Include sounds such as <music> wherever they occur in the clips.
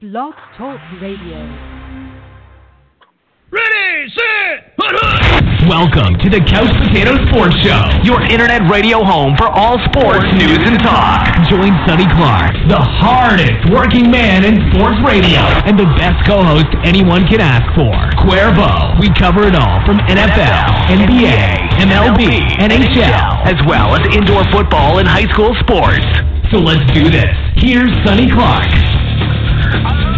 Blog Talk Radio. Ready, set, Welcome to the Couch Potato Sports Show, your internet radio home for all sports news and talk. Join Sonny Clark, the hardest working man in sports radio, and the best co-host anyone can ask for, Cuervo. We cover it all from NFL, NBA, MLB, NHL, as well as indoor football and high school sports. So let's do this. Here's Sonny Clark. Hardest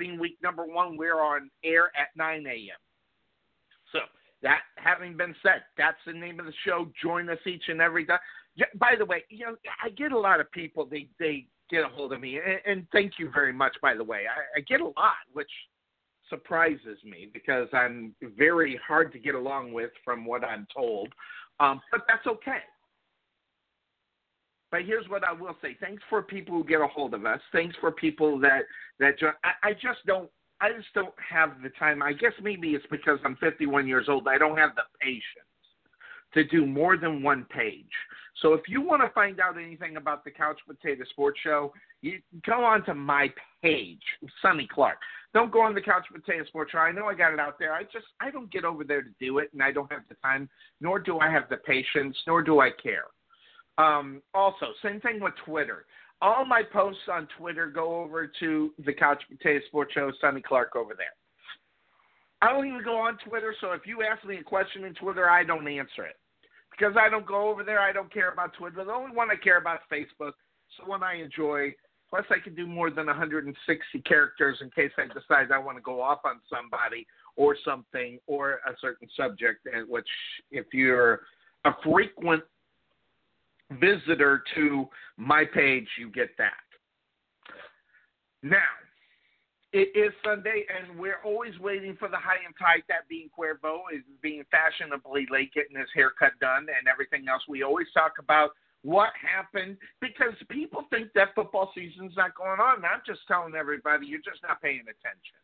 starting week number one, we're on air at 9 a.m. So that having been said, that's the name of the show. Join us each and every time. By the way, you know I get a lot of people. They they get a hold of me, and, and thank you very much. By the way, I, I get a lot, which surprises me because I'm very hard to get along with, from what I'm told. Um, but that's okay. But here's what I will say: thanks for people who get a hold of us. Thanks for people that that I, I just don't. I just don't have the time. I guess maybe it's because I'm 51 years old. I don't have the patience to do more than one page. So if you want to find out anything about the Couch Potato Sports Show, you go on to my page, Sonny Clark. Don't go on the Couch Potato Sports Show. I know I got it out there. I just I don't get over there to do it, and I don't have the time, nor do I have the patience, nor do I care. Um, also, same thing with Twitter. All my posts on Twitter go over to the Couch Potato Sports Show, Sonny Clark over there. I don't even go on Twitter, so if you ask me a question in Twitter, I don't answer it. Because I don't go over there, I don't care about Twitter. The only one I care about is Facebook. So one I enjoy. Plus, I can do more than 160 characters in case I decide I want to go off on somebody or something or a certain subject. Which, if you're a frequent visitor to my page, you get that. Now, it is Sunday, and we're always waiting for the high and tight. That being Cuervo is being fashionably late, getting his haircut done, and everything else. We always talk about what happened because people think that football season's not going on. And I'm just telling everybody, you're just not paying attention.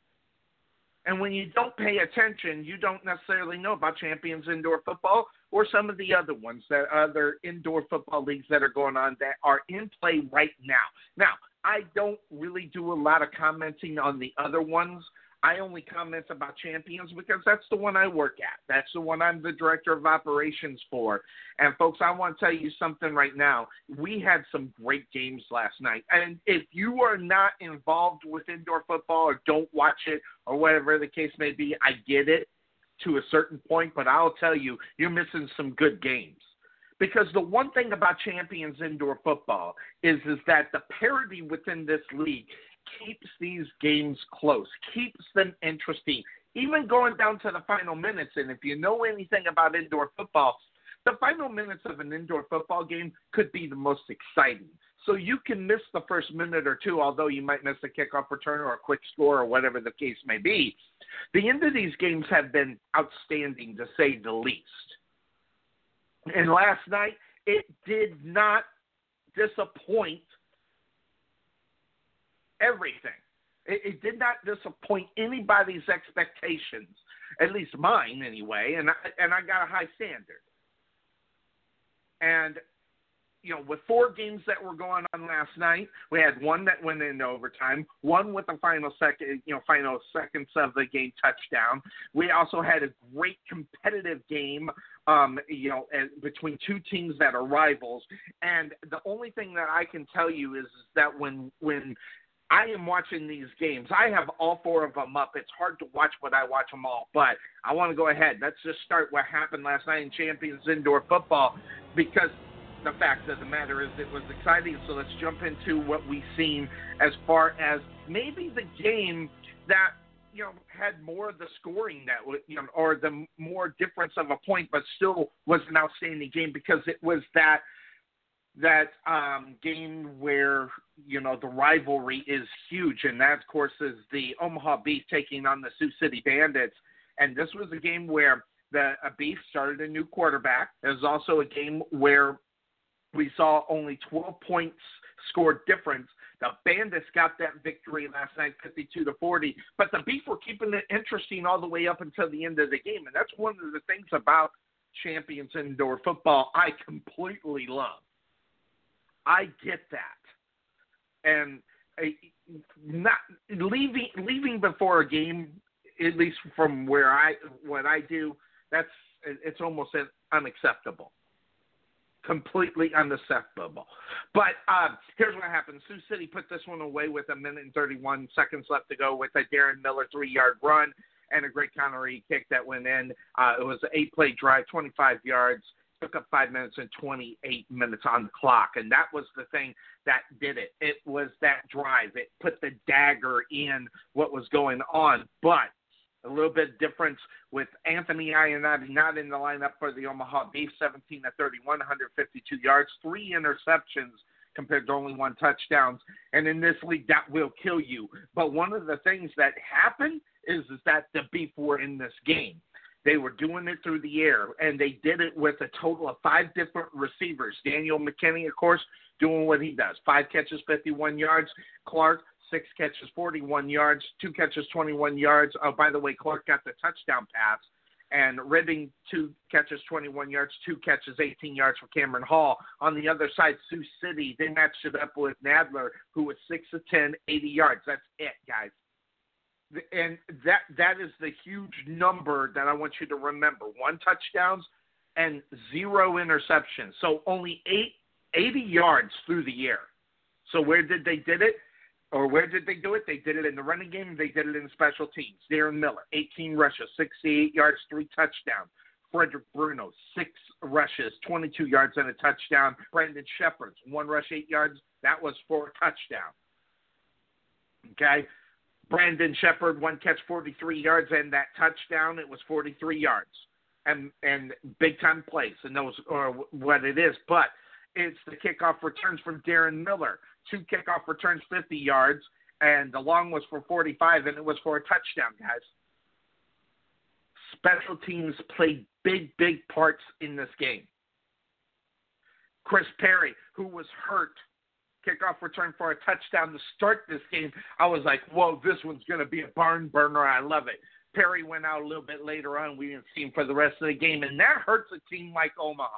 And when you don't pay attention, you don't necessarily know about Champions Indoor Football or some of the other ones that other indoor football leagues that are going on that are in play right now. Now, I don't really do a lot of commenting on the other ones. I only comment about Champions because that's the one I work at. That's the one I'm the director of operations for. And folks, I want to tell you something right now. We had some great games last night. And if you are not involved with indoor football or don't watch it or whatever the case may be, I get it to a certain point, but I'll tell you, you're missing some good games. Because the one thing about Champions Indoor Football is is that the parity within this league keeps these games close, keeps them interesting, even going down to the final minutes. And if you know anything about indoor football, the final minutes of an indoor football game could be the most exciting. So you can miss the first minute or two, although you might miss a kickoff return or a quick score or whatever the case may be. The end of these games have been outstanding, to say the least. And last night, it did not disappoint everything. It, it did not disappoint anybody's expectations, at least mine anyway. And I, and I got a high standard. And you know, with four games that were going on last night, we had one that went into overtime, one with the final second, you know, final seconds of the game touchdown. We also had a great competitive game, um, you know, between two teams that are rivals. And the only thing that I can tell you is, that when when I am watching these games. I have all four of them up. It's hard to watch, but I watch them all. But I want to go ahead. Let's just start what happened last night in Champions Indoor Football because the fact of the matter is it was exciting. So let's jump into what we've seen as far as maybe the game that you know had more of the scoring that you know or the more difference of a point, but still was an outstanding game because it was that that um, game where you know the rivalry is huge, and that of course is the Omaha Beef taking on the Sioux City Bandits. And this was a game where the a Beef started a new quarterback. It was also a game where we saw only 12 points scored difference. The Bandits got that victory last night, 52 to 40. But the Beef were keeping it interesting all the way up until the end of the game, and that's one of the things about Champions Indoor Football I completely love I get that, and uh, not leaving leaving before a game, at least from where I what I do, that's it's almost unacceptable completely unacceptable. But uh, here's what happened: Sioux City put this one away with a minute and 31 seconds left to go with a Darren Miller three-yard run and a great counter kick that went in. Uh, it was an eight-play drive, 25 yards took up five minutes and 28 minutes on the clock. And that was the thing that did it. It was that drive. It put the dagger in what was going on. But a little bit difference with Anthony Ioannidis not in the lineup for the Omaha Beef, 17 to 31, 152 yards, three interceptions compared to only one touchdowns. And in this league, that will kill you. But one of the things that happened is, is that the Beef were in this game. They were doing it through the air, and they did it with a total of five different receivers. Daniel McKinney, of course, doing what he does five catches, 51 yards. Clark, six catches, 41 yards, two catches, 21 yards. Oh, by the way, Clark got the touchdown pass. And Ribbing, two catches, 21 yards, two catches, 18 yards for Cameron Hall. On the other side, Sioux City, they matched it up with Nadler, who was 6 of 10, 80 yards. That's it, guys and that that is the huge number that I want you to remember. One touchdowns and zero interceptions. So only eight, 80 yards through the air. So where did they did it? Or where did they do it? They did it in the running game. They did it in special teams. Darren Miller, 18 rushes, 68 yards, three touchdowns. Frederick Bruno, six rushes, 22 yards and a touchdown. Brandon Shepherds, one rush, eight yards. That was for a touchdown. Okay. Brandon Shepard, one catch, 43 yards, and that touchdown, it was 43 yards, and and big time plays, and those are what it is. But it's the kickoff returns from Darren Miller, two kickoff returns, 50 yards, and the long was for 45, and it was for a touchdown, guys. Special teams played big, big parts in this game. Chris Perry, who was hurt kickoff return for a touchdown to start this game, I was like, whoa, this one's going to be a barn burner. I love it. Perry went out a little bit later on. We didn't see him for the rest of the game, and that hurts a team like Omaha.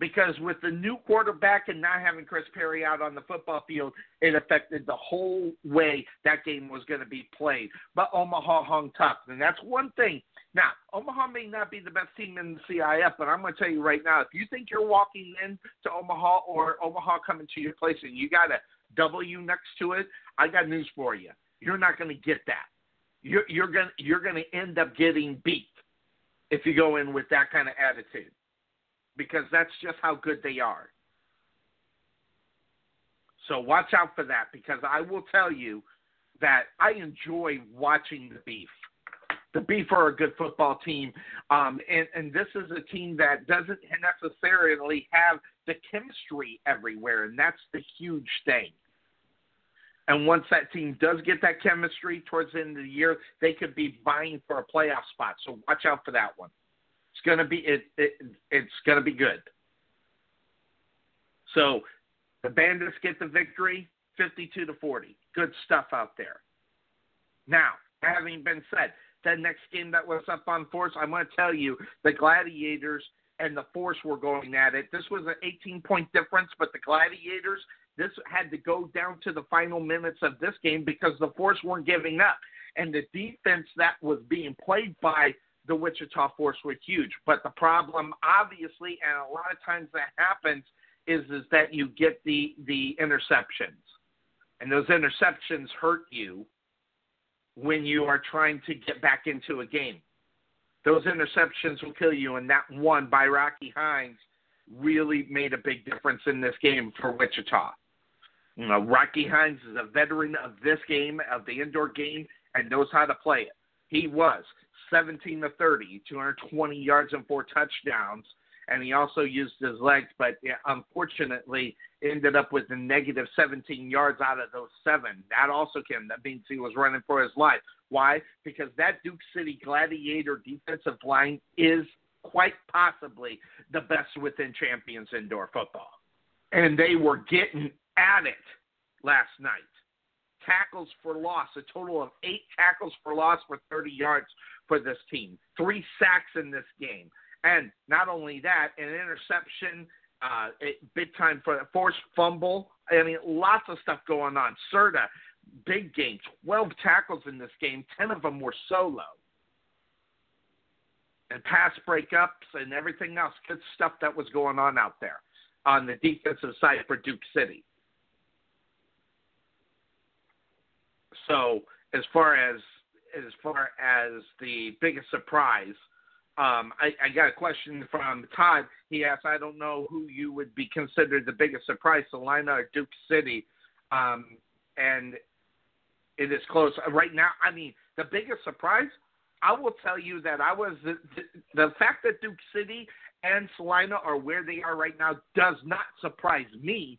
Because with the new quarterback and not having Chris Perry out on the football field, it affected the whole way that game was going to be played. But Omaha hung tough, and that's one thing now, Omaha may not be the best team in the CIF, but I'm going to tell you right now, if you think you're walking in to Omaha or Omaha coming to your place and you got a W next to it, I got news for you. You're not going to get that. You're, you're going you're going to end up getting beat if you go in with that kind of attitude, because that's just how good they are. So watch out for that, because I will tell you that I enjoy watching the beef the Beef are a good football team, um, and and this is a team that doesn't necessarily have the chemistry everywhere, and that's the huge thing. And once that team does get that chemistry towards the end of the year, they could be vying for a playoff spot. So watch out for that one. It's gonna be it, it it's gonna be good. So the Bandits get the victory, fifty-two to forty. Good stuff out there. Now, having been said, the next game that was up on Force, I'm going to tell you the Gladiators and the Force were going at it. This was an 18 point difference, but the Gladiators, this had to go down to the final minutes of this game because the Force weren't giving up. And the defense that was being played by the Wichita Force were huge. But the problem, obviously, and a lot of times that happens, is is that you get the the interceptions. And those interceptions hurt you when you are trying to get back into a game. Those interceptions will kill you, and that one by Rocky Hines really made a big difference in this game for Wichita. You know, Rocky Hines is a veteran of this game, of the indoor game, and knows how to play it. He was 17 to 30, 220 yards and four touchdowns, and he also used his legs, but unfortunately ended up with a negative 17 yards out of those seven. That also came. That means he was running for his life. Why? Because that Duke City Gladiator defensive line is quite possibly the best within champions indoor football. And they were getting at it last night. Tackles for loss, a total of eight tackles for loss for 30 yards for this team, three sacks in this game. And not only that, an interception, uh, big time for a forced fumble. I mean, lots of stuff going on. Serta, big game, 12 tackles in this game, 10 of them were solo. And pass breakups and everything else, good stuff that was going on out there on the defensive side for Duke City. So as far as as far as the biggest surprise, um, I, I got a question from Todd. He asked, I don't know who you would be considered the biggest surprise, Salina or Duke City. Um, and it is close. Right now, I mean, the biggest surprise, I will tell you that I was the, the, the fact that Duke City and Salina are where they are right now does not surprise me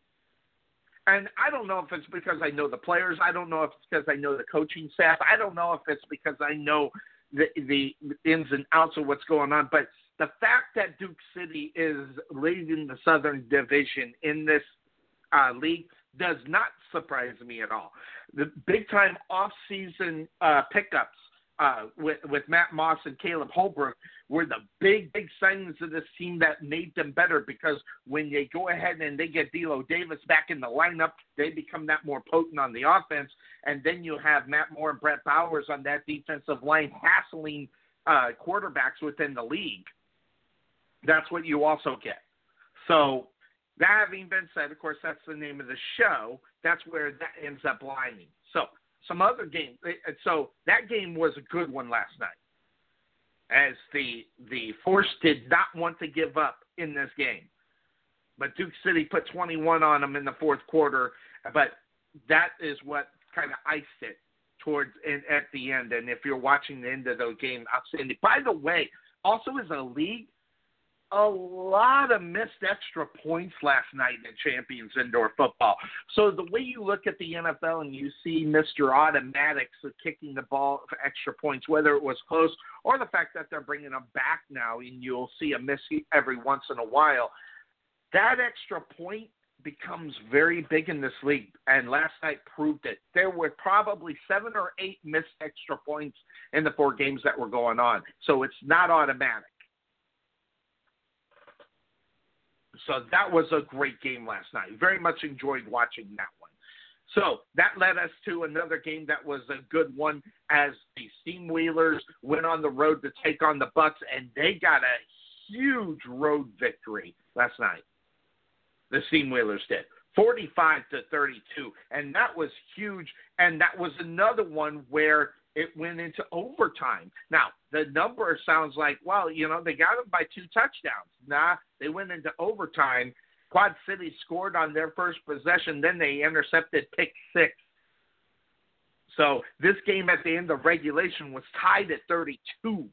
and I don't know if it's because I know the players. I don't know if it's because I know the coaching staff. I don't know if it's because I know the the ins and outs of what's going on. But the fact that Duke City is leading the Southern Division in this uh, league does not surprise me at all. The big time off season uh, pickups uh, with with Matt Moss and Caleb Holbrook were the big big signings of this team that made them better because when they go ahead and they get D'Lo Davis back in the lineup, they become that more potent on the offense, and then you have Matt Moore and Brett Bowers on that defensive line hassling uh, quarterbacks within the league. That's what you also get. So that having been said, of course, that's the name of the show. That's where that ends up lining. So some other games. So that game was a good one last night, as the the Force did not want to give up in this game, but Duke City put 21 on them in the fourth quarter. But that is what kind of iced it towards in, at the end. And if you're watching the end of the game, outstanding. By the way, also as a league, a lot of missed extra points last night in the Champions Indoor Football. So the way you look at the NFL and you see Mr. Automatics kicking the ball for extra points, whether it was close or the fact that they're bringing them back now and you'll see a miss every once in a while, that extra point becomes very big in this league, and last night proved it. There were probably seven or eight missed extra points in the four games that were going on, so it's not automatic. So that was a great game last night. Very much enjoyed watching that one. So that led us to another game that was a good one as the Steamwheelers went on the road to take on the Bucks, and they got a huge road victory last night. The Steamwheelers did. 45 to 32 and that was huge and that was another one where it went into overtime. Now, the number sounds like, well, you know, they got them by two touchdowns. Nah, they went into overtime. Quad City scored on their first possession, then they intercepted pick six. So this game at the end of regulation was tied at 32,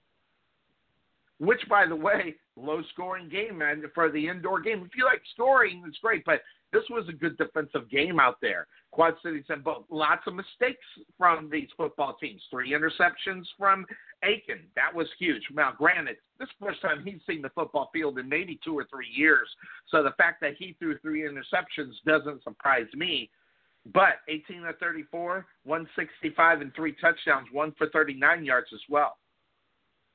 which, by the way, low scoring game, man, for the indoor game. If you like scoring, it's great, but this was a good defensive game out there. Quad Cities had both lots of mistakes from these football teams. Three interceptions from Aiken. That was huge. Now, granted, this first time he's seen the football field in maybe two or three years. So the fact that he threw three interceptions doesn't surprise me. But 18 to 34, 165 and three touchdowns, one for 39 yards as well.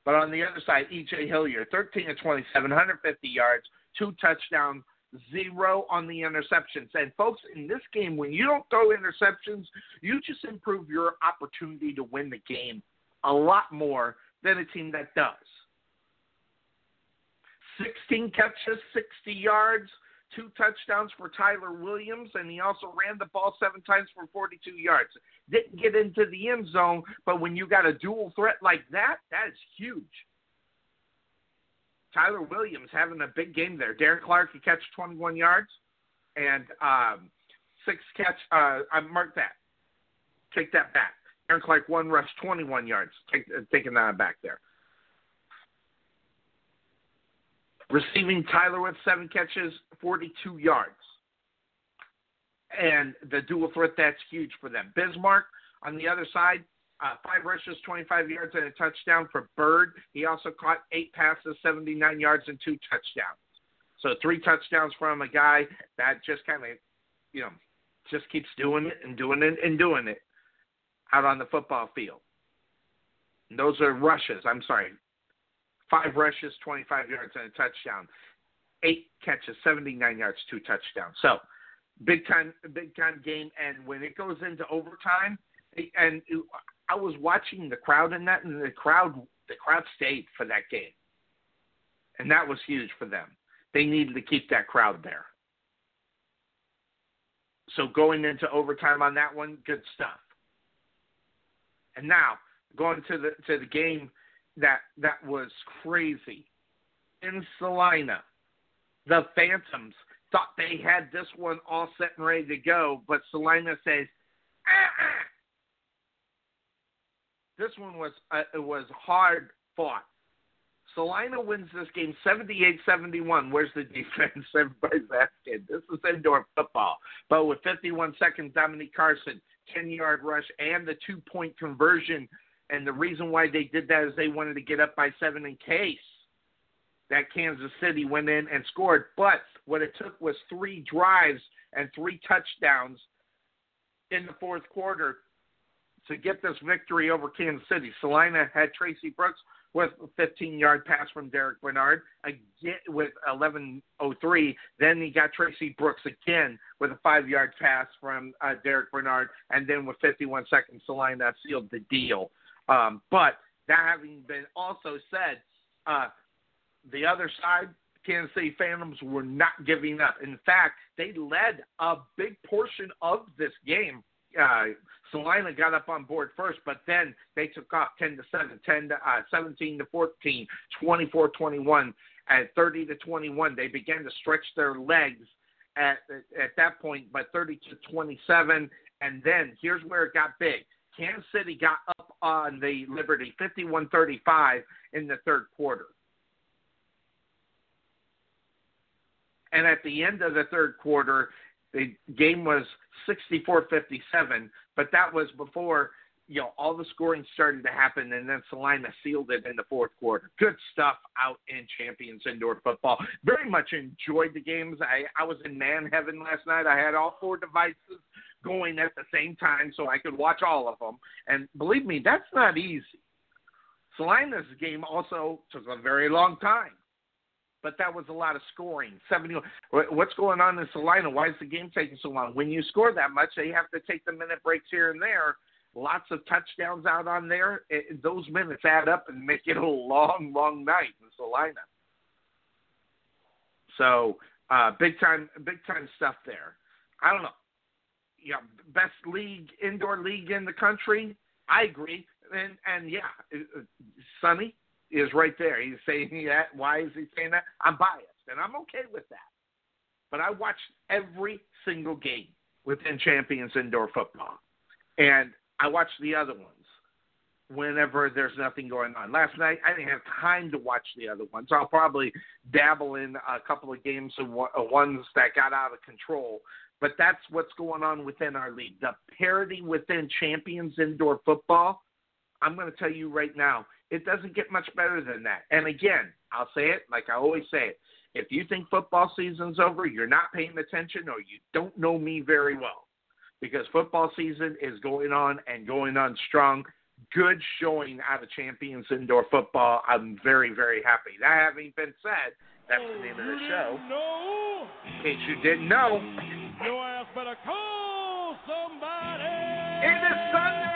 But on the other side, E.J. Hillier, 13 to 27, 150 yards, two touchdowns, zero on the interceptions. And folks, in this game, when you don't throw interceptions, you just improve your opportunity to win the game a lot more than a team that does. 16 catches, 60 yards, two touchdowns for Tyler Williams, and he also ran the ball seven times for 42 yards. Didn't get into the end zone, but when you got a dual threat like that, that is huge. Tyler Williams having a big game there. Darren Clark could catch 21 yards and um, six catch. Uh, I mark that. Take that back. Darren Clark one rush, 21 yards. Take, uh, taking that back there. Receiving Tyler with seven catches, 42 yards. And the dual threat, that's huge for them. Bismarck on the other side, uh, five rushes, 25 yards, and a touchdown for Bird. He also caught eight passes, 79 yards, and two touchdowns. So three touchdowns from a guy that just kind of, you know, just keeps doing it and doing it and doing it out on the football field. And those are rushes. I'm sorry, five rushes, 25 yards, and a touchdown. Eight catches, 79 yards, two touchdowns. So big time, big time game. And when it goes into overtime, and I was watching the crowd in that, and the crowd, the crowd stayed for that game, and that was huge for them. They needed to keep that crowd there. So going into overtime on that one, good stuff. And now going to the to the game that that was crazy in Salina. The Phantoms thought they had this one all set and ready to go, but Salina says, ah, This one was uh, it was hard fought. Salina wins this game 78-71. Where's the <laughs> defense? Everybody's asking. This is indoor football. But with 51 seconds, Dominique Carson, 10-yard rush, and the two-point conversion – and the reason why they did that is they wanted to get up by seven in case that Kansas City went in and scored. But what it took was three drives and three touchdowns in the fourth quarter to get this victory over Kansas City. Salina had Tracy Brooks with a 15 yard pass from Derek Bernard again with 11:03. Then he got Tracy Brooks again with a five yard pass from uh, Derek Bernard, and then with 51 seconds, Salina sealed the deal. Um, but that having been also said, uh, the other side, Kansas City Phantoms were not giving up. In fact, they led a big portion of this game. Uh, Salina got up on board first, but then they took off 10 to 7, 10 to, uh, 17 to 14, 24 21, at 30 to 21. They began to stretch their legs at at that point, but 30 to 27. And then here's where it got big. Kansas City got up on the Liberty 51-35 in the third quarter. And at the end of the third quarter, the game was 64-57, but that was before you know all the scoring started to happen, and then Salina sealed it in the fourth quarter. Good stuff out in Champions Indoor Football. Very much enjoyed the games. I I was in man heaven last night. I had all four devices going at the same time so I could watch all of them. And believe me, that's not easy. Salina's game also took a very long time, but that was a lot of scoring. Seventy. What's going on in Salina? Why is the game taking so long? When you score that much, they have to take the minute breaks here and there. Lots of touchdowns out on there. It, those minutes add up and make it a long, long night in Salina. So uh, big time, big time stuff there. I don't know Yeah, best league, indoor league in the country. I agree. And and yeah, uh, Sonny is right there. He's saying that. Why is he saying that? I'm biased, and I'm okay with that. But I watched every single game within Champions Indoor Football, and I watched the other ones whenever there's nothing going on. Last night I didn't have time to watch the other ones. I'll probably dabble in a couple of games of ones that got out of control. But that's what's going on within our league. The parity within champions indoor football, I'm going to tell you right now, it doesn't get much better than that. And again, I'll say it like I always say it. If you think football season's over, you're not paying attention or you don't know me very well. Because football season is going on and going on strong. Good showing out of Champions Indoor Football. I'm very, very happy. That having been said, that's the name of the show. In case you didn't know, your ass better call somebody. It is Sunday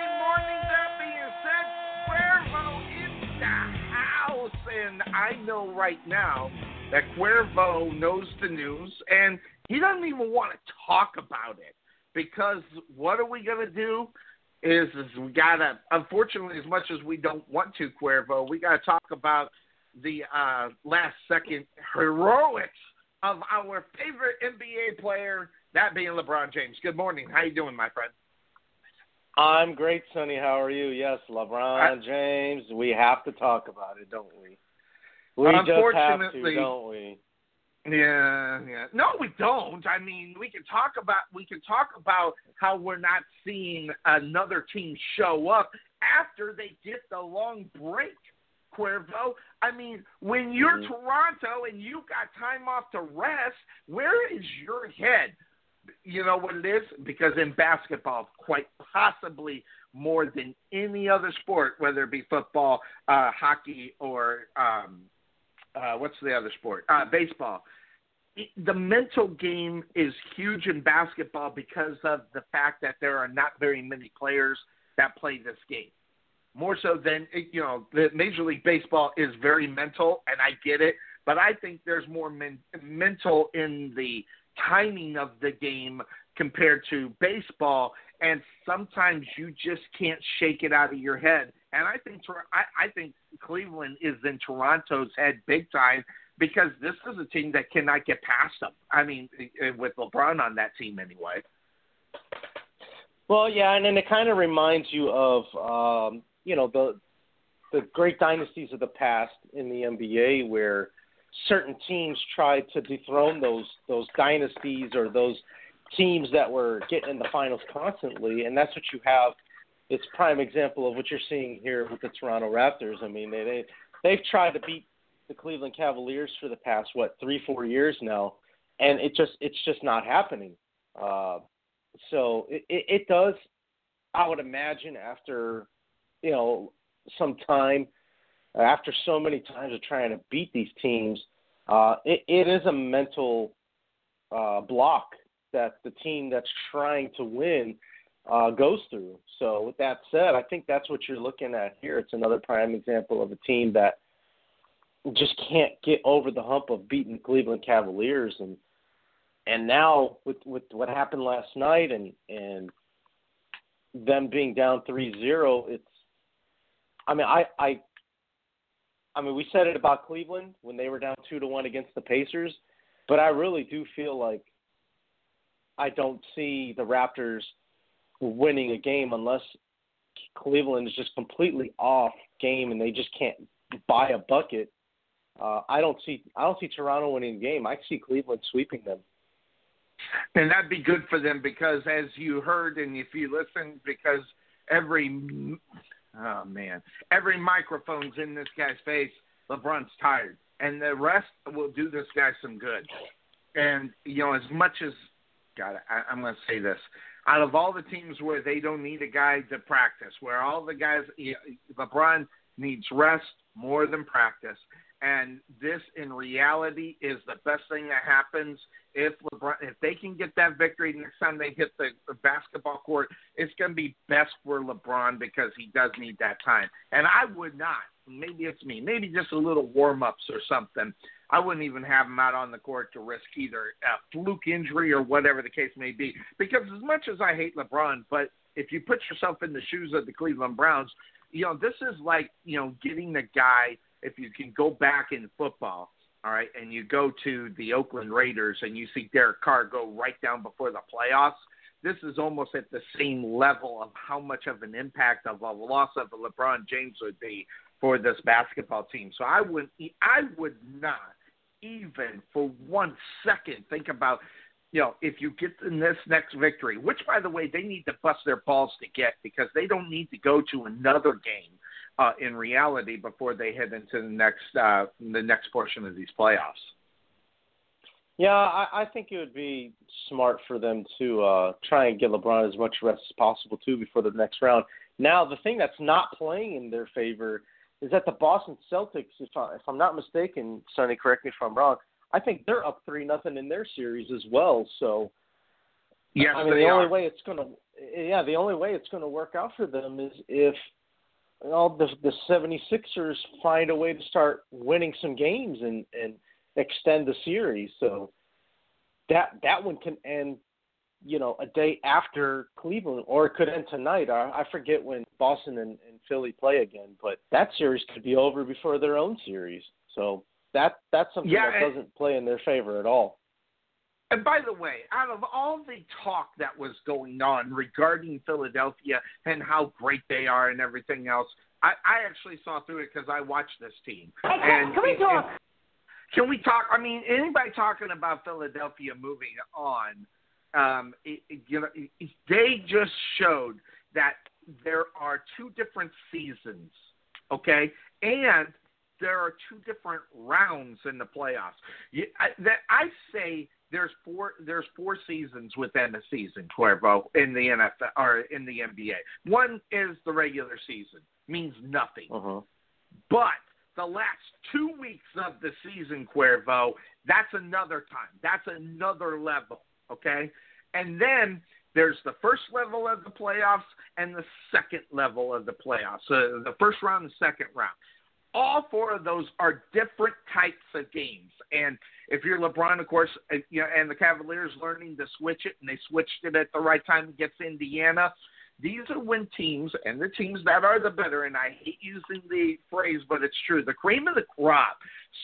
I know right now that Cuervo knows the news, and He doesn't even want to talk about it because what are we going to do? Is, is we got to, unfortunately, as much as we don't want to, Cuervo, we got to talk about the uh, last second heroics of our favorite NBA player, that being LeBron James. Good morning. How you doing, my friend? I'm great, Sonny. How are you? Yes, LeBron James. We have to talk about it, don't we? We just have to, don't we? Yeah, yeah. No, we don't. I mean, we can talk about we can talk about how we're not seeing another team show up after they get the long break. Cuervo. I mean, when you're mm-hmm. Toronto and you got time off to rest, where is your head? You know what it is? Because in basketball, quite possibly more than any other sport, whether it be football, uh, hockey, or um, uh, what's the other sport? Uh, baseball. The mental game is huge in basketball because of the fact that there are not very many players that play this game. More so than you know, the Major League Baseball is very mental, and I get it. But I think there's more men- mental in the timing of the game compared to baseball, and sometimes you just can't shake it out of your head. And I think I, I think Cleveland is in Toronto's head big time because this is a team that cannot get past them. I mean, with LeBron on that team anyway. Well, yeah, and then it kind of reminds you of um, you know the the great dynasties of the past in the NBA where certain teams tried to dethrone those those dynasties or those teams that were getting in the finals constantly, and that's what you have. It's prime example of what you're seeing here with the Toronto Raptors. I mean, they, they they've tried to beat the Cleveland Cavaliers for the past what three four years now, and it just it's just not happening. Uh, so it, it, it does. I would imagine after you know some time after so many times of trying to beat these teams, uh, it, it is a mental uh, block that the team that's trying to win uh, goes through. So, with that said, I think that's what you're looking at here. It's another prime example of a team that just can't get over the hump of beating the Cleveland Cavaliers, and and now with with what happened last night and and them being down 3-0, it's I mean I I I mean we said it about Cleveland when they were down 2 to 1 against the Pacers, but I really do feel like I don't see the Raptors winning a game unless Cleveland is just completely off game and they just can't buy a bucket uh, I don't see I don't see Toronto winning the game. I see Cleveland sweeping them. And that'd be good for them because, as you heard, and if you listen, because every oh man, every microphone's in this guy's face. LeBron's tired, and the rest will do this guy some good. And you know, as much as God, I, I'm going to say this: out of all the teams where they don't need a guy to practice, where all the guys, LeBron needs rest more than practice. And this, in reality, is the best thing that happens if LeBron, if they can get that victory next time they hit the, the basketball court. It's going to be best for LeBron because he does need that time. And I would not. Maybe it's me. Maybe just a little warm ups or something. I wouldn't even have him out on the court to risk either a fluke injury or whatever the case may be. Because as much as I hate LeBron, but if you put yourself in the shoes of the Cleveland Browns, you know this is like you know getting the guy if you can go back in football, all right, and you go to the Oakland Raiders and you see Derek Carr go right down before the playoffs, this is almost at the same level of how much of an impact of a loss of a LeBron James would be for this basketball team. So I would I would not even for one second think about you know, if you get in this next victory, which by the way they need to bust their balls to get because they don't need to go to another game uh, in reality before they head into the next uh, the next portion of these playoffs. Yeah, I, I think it would be smart for them to uh, try and get LeBron as much rest as possible too before the next round. Now, the thing that's not playing in their favor is that the Boston Celtics, if, I, if I'm not mistaken, Sonny, correct me if I'm wrong. I think they're up three nothing in their series as well. So, yes, I mean, the only way it's gonna, yeah, the only way it's gonna work out for them is if well, the the 76ers find a way to start winning some games and and extend the series. So that that one can end, you know, a day after Cleveland, or it could end tonight. I, I forget when Boston and, and Philly play again, but that series could be over before their own series. So that that's something Yeah, that and- doesn't play in their favor at all. And by the way, out of all the talk that was going on regarding Philadelphia and how great they are and everything else, I, I actually saw through it because I watched this team. and can we talk? it- can we talk? I mean, anybody talking about Philadelphia moving on, um, it, it- you know, it- they just showed that there are two different seasons, okay, and there are two different rounds in the playoffs. You, I, that I say there's four there's four seasons within a season, Cuervo, in the NFL or in the NBA. One is the regular season, means nothing. Uh-huh. But the last two weeks of the season, Cuervo, that's another time. That's another level, okay? And then there's the first level of the playoffs and the second level of the playoffs. So the first round and second round. All four of those are different types of games. And if you're LeBron, of course, you know, and the Cavaliers learning to switch it, and they switched it at the right time against Indiana. These are when teams and the teams that are the better, and I hate using the phrase, but it's true. The cream of the crop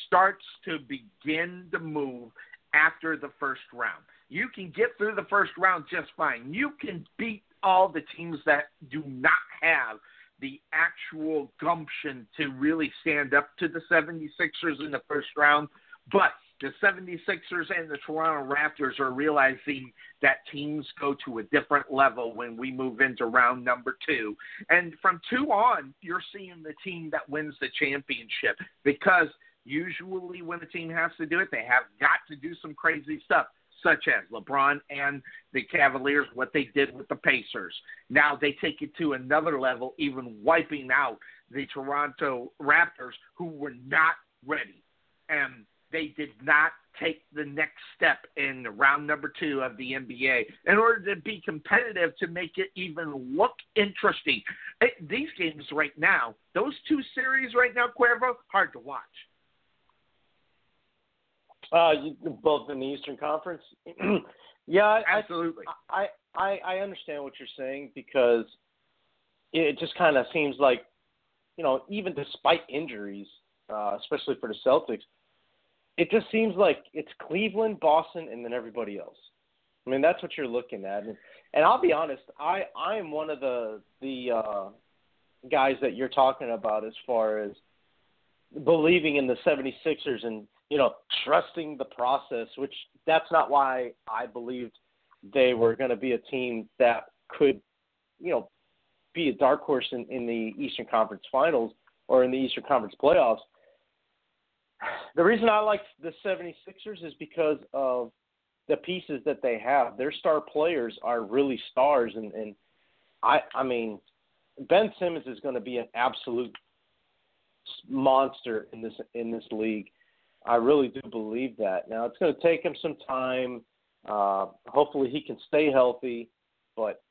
starts to begin to move after the first round. You can get through the first round just fine. You can beat all the teams that do not have the actual gumption to really stand up to the 76ers in the first round. But the 76ers and the Toronto Raptors are realizing that teams go to a different level when we move into round number two. And from two on, you're seeing the team that wins the championship because usually when a team has to do it, they have got to do some crazy stuff. Such as LeBron and the Cavaliers, what they did with the Pacers. Now they take it to another level, even wiping out the Toronto Raptors, who were not ready. And they did not take the next step in round number two of the NBA in order to be competitive to make it even look interesting. These games right now, those two series right now, Cuervo, hard to watch. Uh, you, both in the Eastern Conference. <clears throat> yeah, Absolutely. I, I I understand what you're saying because it just kind of seems like, you know, even despite injuries, uh, especially for the Celtics, it just seems like it's Cleveland, Boston, and then everybody else. I mean, that's what you're looking at, and, and I'll be honest, I I am one of the the uh, guys that you're talking about as far as believing in the 76ers and you know trusting the process, which that's not why I believed they were going to be a team that could, you know, be a dark horse in, in the Eastern Conference Finals or in the Eastern Conference playoffs. The reason I like the 76ers is because of the pieces that they have. Their star players are really stars and, and I I mean Ben Simmons is going to be an absolute monster in this in this league. I really do believe that. Now it's going to take him some time. Uh, hopefully he can stay healthy, but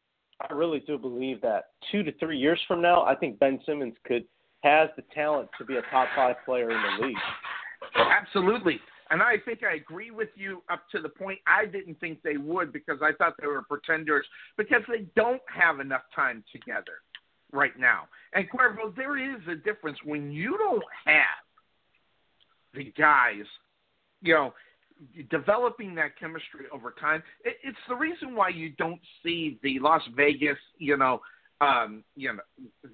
I really do believe that two to three years from now, I think Ben Simmons could has the talent to be a top five player in the league. Absolutely. And I think I agree with you up to the point I didn't think they would because I thought they were pretenders because they don't have enough time together right now. And Cuervo, there is a difference when you don't have the guys, you know, developing that chemistry over time. It, it's the reason why you don't see the Las Vegas, you know, um, you know,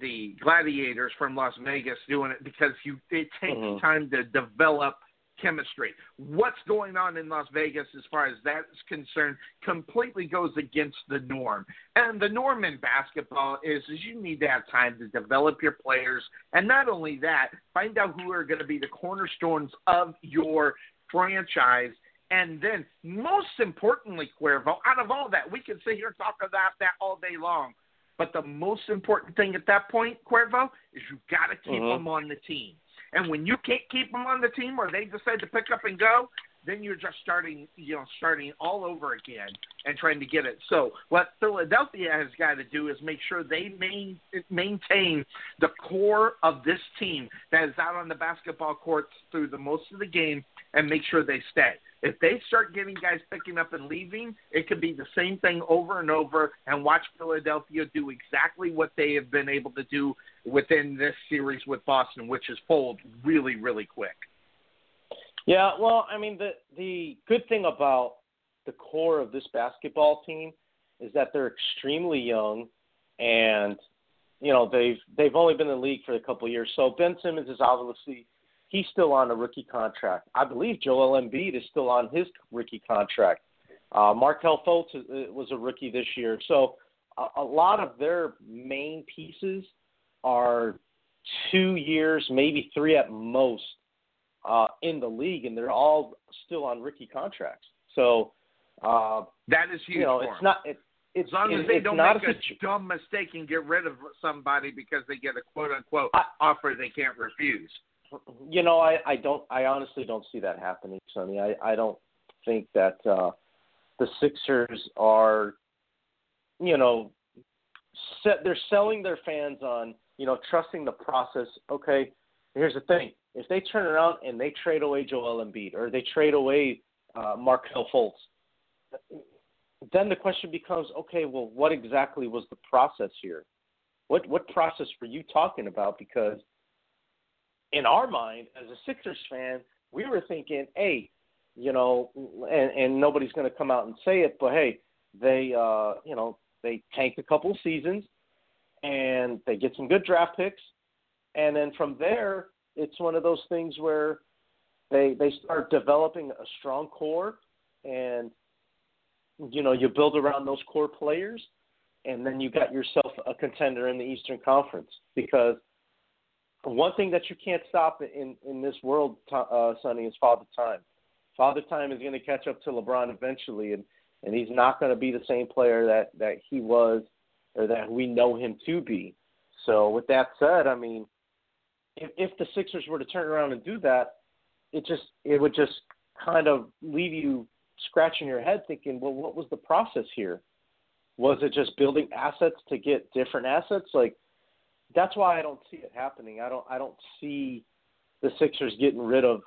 the gladiators from Las Vegas doing it because you it takes Mhm. time to develop chemistry. What's going on in Las Vegas as far as that is concerned completely goes against the norm. And the norm in basketball is is you need to have time to develop your players and not only that, find out who are going to be the cornerstones of your franchise and then most importantly, Cuervo, out of all that, we can sit here and talk about that all day long. But the most important thing at that point, Cuervo, is you've got to keep Mhm. them on the team. And when you can't keep them on the team or they decide to pick up and go, then you're just starting, you know, starting all over again and trying to get it. So what Philadelphia has got to do is make sure they main, maintain the core of this team that is out on the basketball courts through the most of the game and make sure they stay. If they start getting guys picking up and leaving, it could be the same thing over and over and watch Philadelphia do exactly what they have been able to do within this series with Boston, which is fold really, really quick. Yeah, well, I mean the the good thing about the core of this basketball team is that they're extremely young and you know they've they've only been in the league for a couple of years. So Ben Simmons is obviously he's still on a rookie contract. I believe Joel Embiid is still on his rookie contract. Uh, Markelle Fultz was a rookie this year. So a, a lot of their main pieces are two years, maybe three at most, uh, in the league, and they're all still on rookie contracts. So uh, that is huge. You know, it's not. It, it's, as long as they don't make a, a dumb mistake and get rid of somebody because they get a quote unquote I, offer they can't refuse. You know, I, I don't. I honestly don't see that happening, Sonny. I, I don't think that uh, the Sixers are, you know, set, they're selling their fans on you know, trusting the process. Okay, here's the thing: if they turn around and they trade away Joel Embiid or they trade away uh, Markelle Fultz, then the question becomes: Okay, well, what exactly was the process here? What what process were you talking about? Because in our mind, as a Sixers fan, we were thinking, hey, you know, and, and nobody's going to come out and say it, but hey, they, uh, you know, they tanked a couple seasons and they get some good draft picks, and then from there, it's one of those things where they they start developing a strong core, and you know you build around those core players, and then you got yourself a contender in the Eastern Conference because one thing that you can't stop in in this world, uh, Sonny, is father time. Father time is going to catch up to LeBron eventually, and and he's not going to be the same player that that he was or that we know him to be. So with that said, I mean, if, if the Sixers were to turn around and do that, it just it would just kind of leave you scratching your head thinking, well, what was the process here? Was it just building assets to get different assets? Like that's why I don't see it happening. I don't I don't see the Sixers getting rid of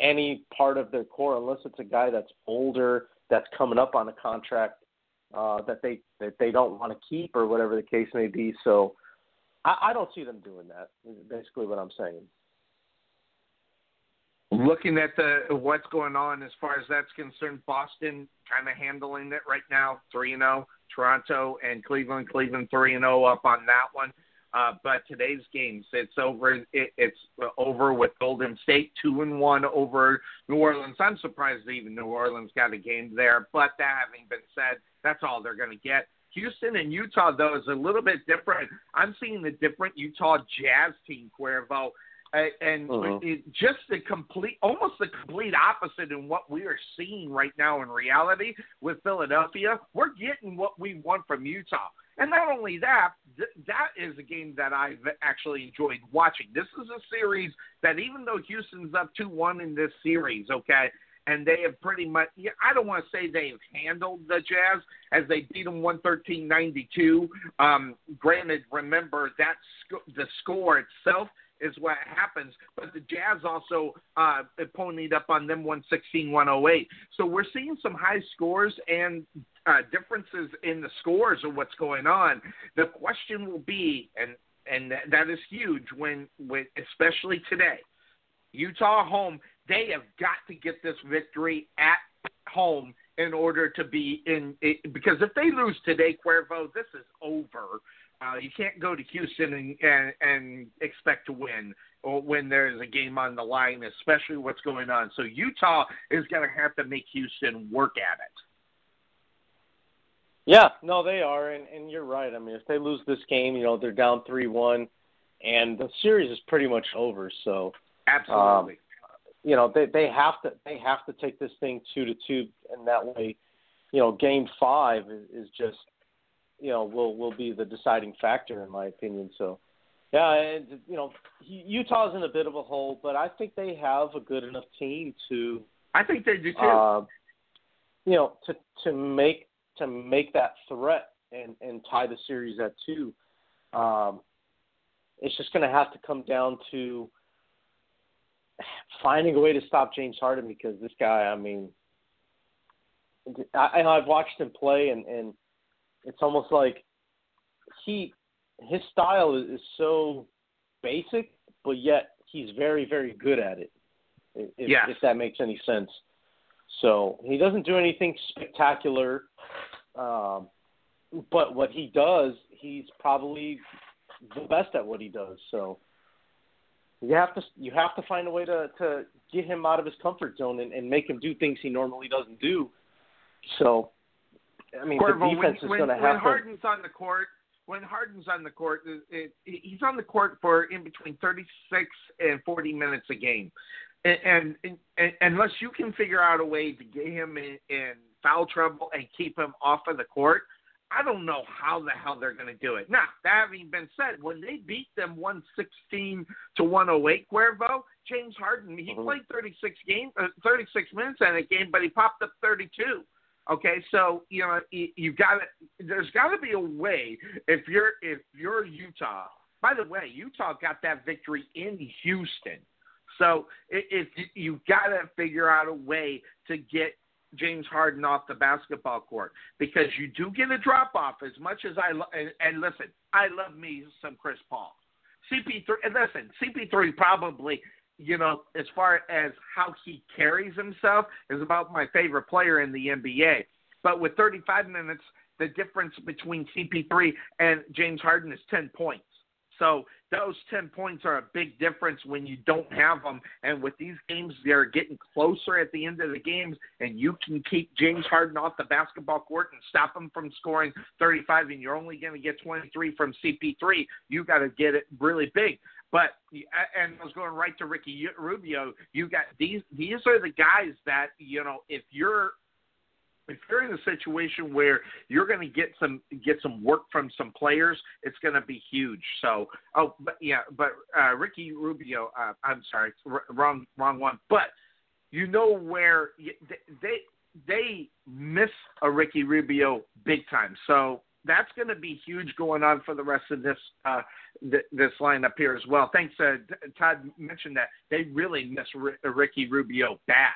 any part of their core unless it's a guy that's older, that's coming up on a contract uh, that they that they don't want to keep or whatever the case may be. So I, I don't see them doing that. Is basically what I'm saying. Looking at the what's going on as far as that's concerned, Boston kind of handling it right now, three and zero. Oh. Toronto and Cleveland, Cleveland three and zero oh up on that one. Uh, but today's games, it's over. It, it's over with Golden State two and one over New Orleans. I'm surprised even New Orleans got a game there. But that having been said, that's all they're going to get. Houston and Utah though is a little bit different. I'm seeing the different Utah Jazz team, Cuervo. Uh, and uh-huh. it, just the complete, almost the complete opposite in what we are seeing right now in reality with Philadelphia. We're getting what we want from Utah. And not only that, th- that is a game that I've actually enjoyed watching. This is a series that even though Houston's up 2 1 in this series, okay, and they have pretty much, I don't want to say they've handled the Jazz as they beat them 113 92. Um, granted, remember, that sc- the score itself is what happens. But the Jazz also uh, ponied up on them 116 108. So we're seeing some high scores and uh, differences in the scores of what's going on. The question will be, and and that is huge when, when especially today, Utah home. They have got to get this victory at home in order to be in it, because if they lose today, Cuervo, this is over. Uh, you can't go to Houston and, and and expect to win or when there's a game on the line, especially what's going on. So Utah is going to have to make Houston work at it. Yeah, no, they are, and and you're right. I mean, if they lose this game, you know they're down three one, and the series is pretty much over. So absolutely, um, you know they they have to they have to take this thing two to two, and that way, you know, game five is, is just you know will will be the deciding factor in my opinion. So, yeah, and you know Utah's in a bit of a hole, but I think they have a good enough team to I think they do too. Uh, you know, to to make to make that threat and and tie the series at two, um, it's just going to have to come down to finding a way to stop James Harden because this guy, I mean, I, I've watched him play and and it's almost like he his style is, is so basic, but yet he's very very good at it. If, yes. if that makes any sense. So he doesn't do anything spectacular, um, but what he does, he's probably the best at what he does. So you have to you have to find a way to to get him out of his comfort zone and, and make him do things he normally doesn't do. So I mean, Cuervo, the defense when, is going to when have Harden's on the court, when Harden's on the court, it, it, he's on the court for in between 36 and 40 minutes a game, and, and, and unless you can figure out a way to get him in, in foul trouble and keep him off of the court, I don't know how the hell they're going to do it. Now, that having been said, when they beat them 116 to 108, Cuervo, James Harden, he Mhm. played 36 games, uh, 36 minutes in a game, but he popped up 32. Okay, so you know you, you got to. There's got to be a way if you're if you're Utah. By the way, Utah got that victory in Houston, so if, if you got to figure out a way to get James Harden off the basketball court because you do get a drop off. As much as I lo- and, and listen, I love me some Chris Paul. CP3, and listen, CP3 probably, you know, as far as how he carries himself, is about my favorite player in the NBA. But with 35 minutes, the difference between CP3 and James Harden is 10 points. So those 10 points are a big difference when you don't have them. And with these games, they're getting closer at the end of the games, and you can keep James Harden off the basketball court and stop him from scoring 35, and you're only going to get 23 from CP3. You got to get it really big. But and I was going right to Ricky Rubio. You got these. These are the guys that you know. If you're if you're in a situation where you're going to get some get some work from some players, it's going to be huge. So, oh, but yeah, but uh, Ricky Rubio, uh, I'm sorry, r- wrong wrong one. But you know where they they miss a Ricky Rubio big time. So that's going to be huge going on for the rest of this uh, th- this lineup here as well. Thanks, uh, Todd mentioned that they really miss R- Ricky Rubio bad.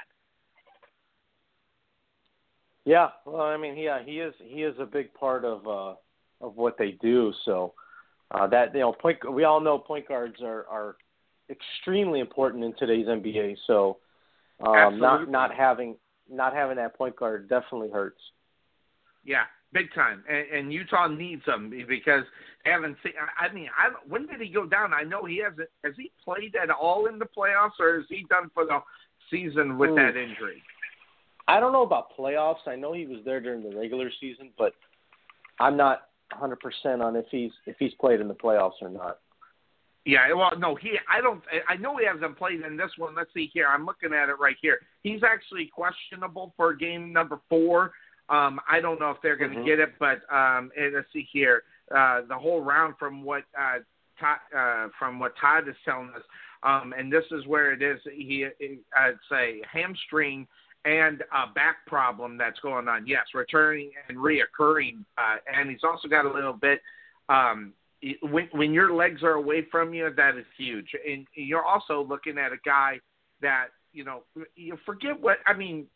Yeah, well, I mean, yeah, he is he is a big part of uh, of what they do. So uh, that you know, point we all know point guards are are extremely important in today's NBA. So um, not Absolutely. not having not having that point guard definitely hurts. Yeah, big time. And, and Utah needs him because they haven't seen. I mean, I when did he go down? I know he hasn't. Has he played at all in the playoffs, or is he done for the season with Hmm. that injury? I don't know about playoffs. I know he was there during the regular season, but I'm not 100% on if he's if he's played in the playoffs or not. Yeah, well, no, he. I don't. I know he hasn't played in this one. Let's see here. I'm looking at it right here. He's actually questionable for game number four. Um, I don't know if they're going to Mhm. get it, but um, and let's see here. Uh, the whole round from what uh, Todd, uh, from what Todd is telling us, um, and this is where it is. He, I'd say hamstring and a back problem that's going on. Yes, returning and reoccurring, uh, and he's also got a little bit. Um, when when your legs are away from you, that is huge. And you're also looking at a guy that you know. You forget what I mean.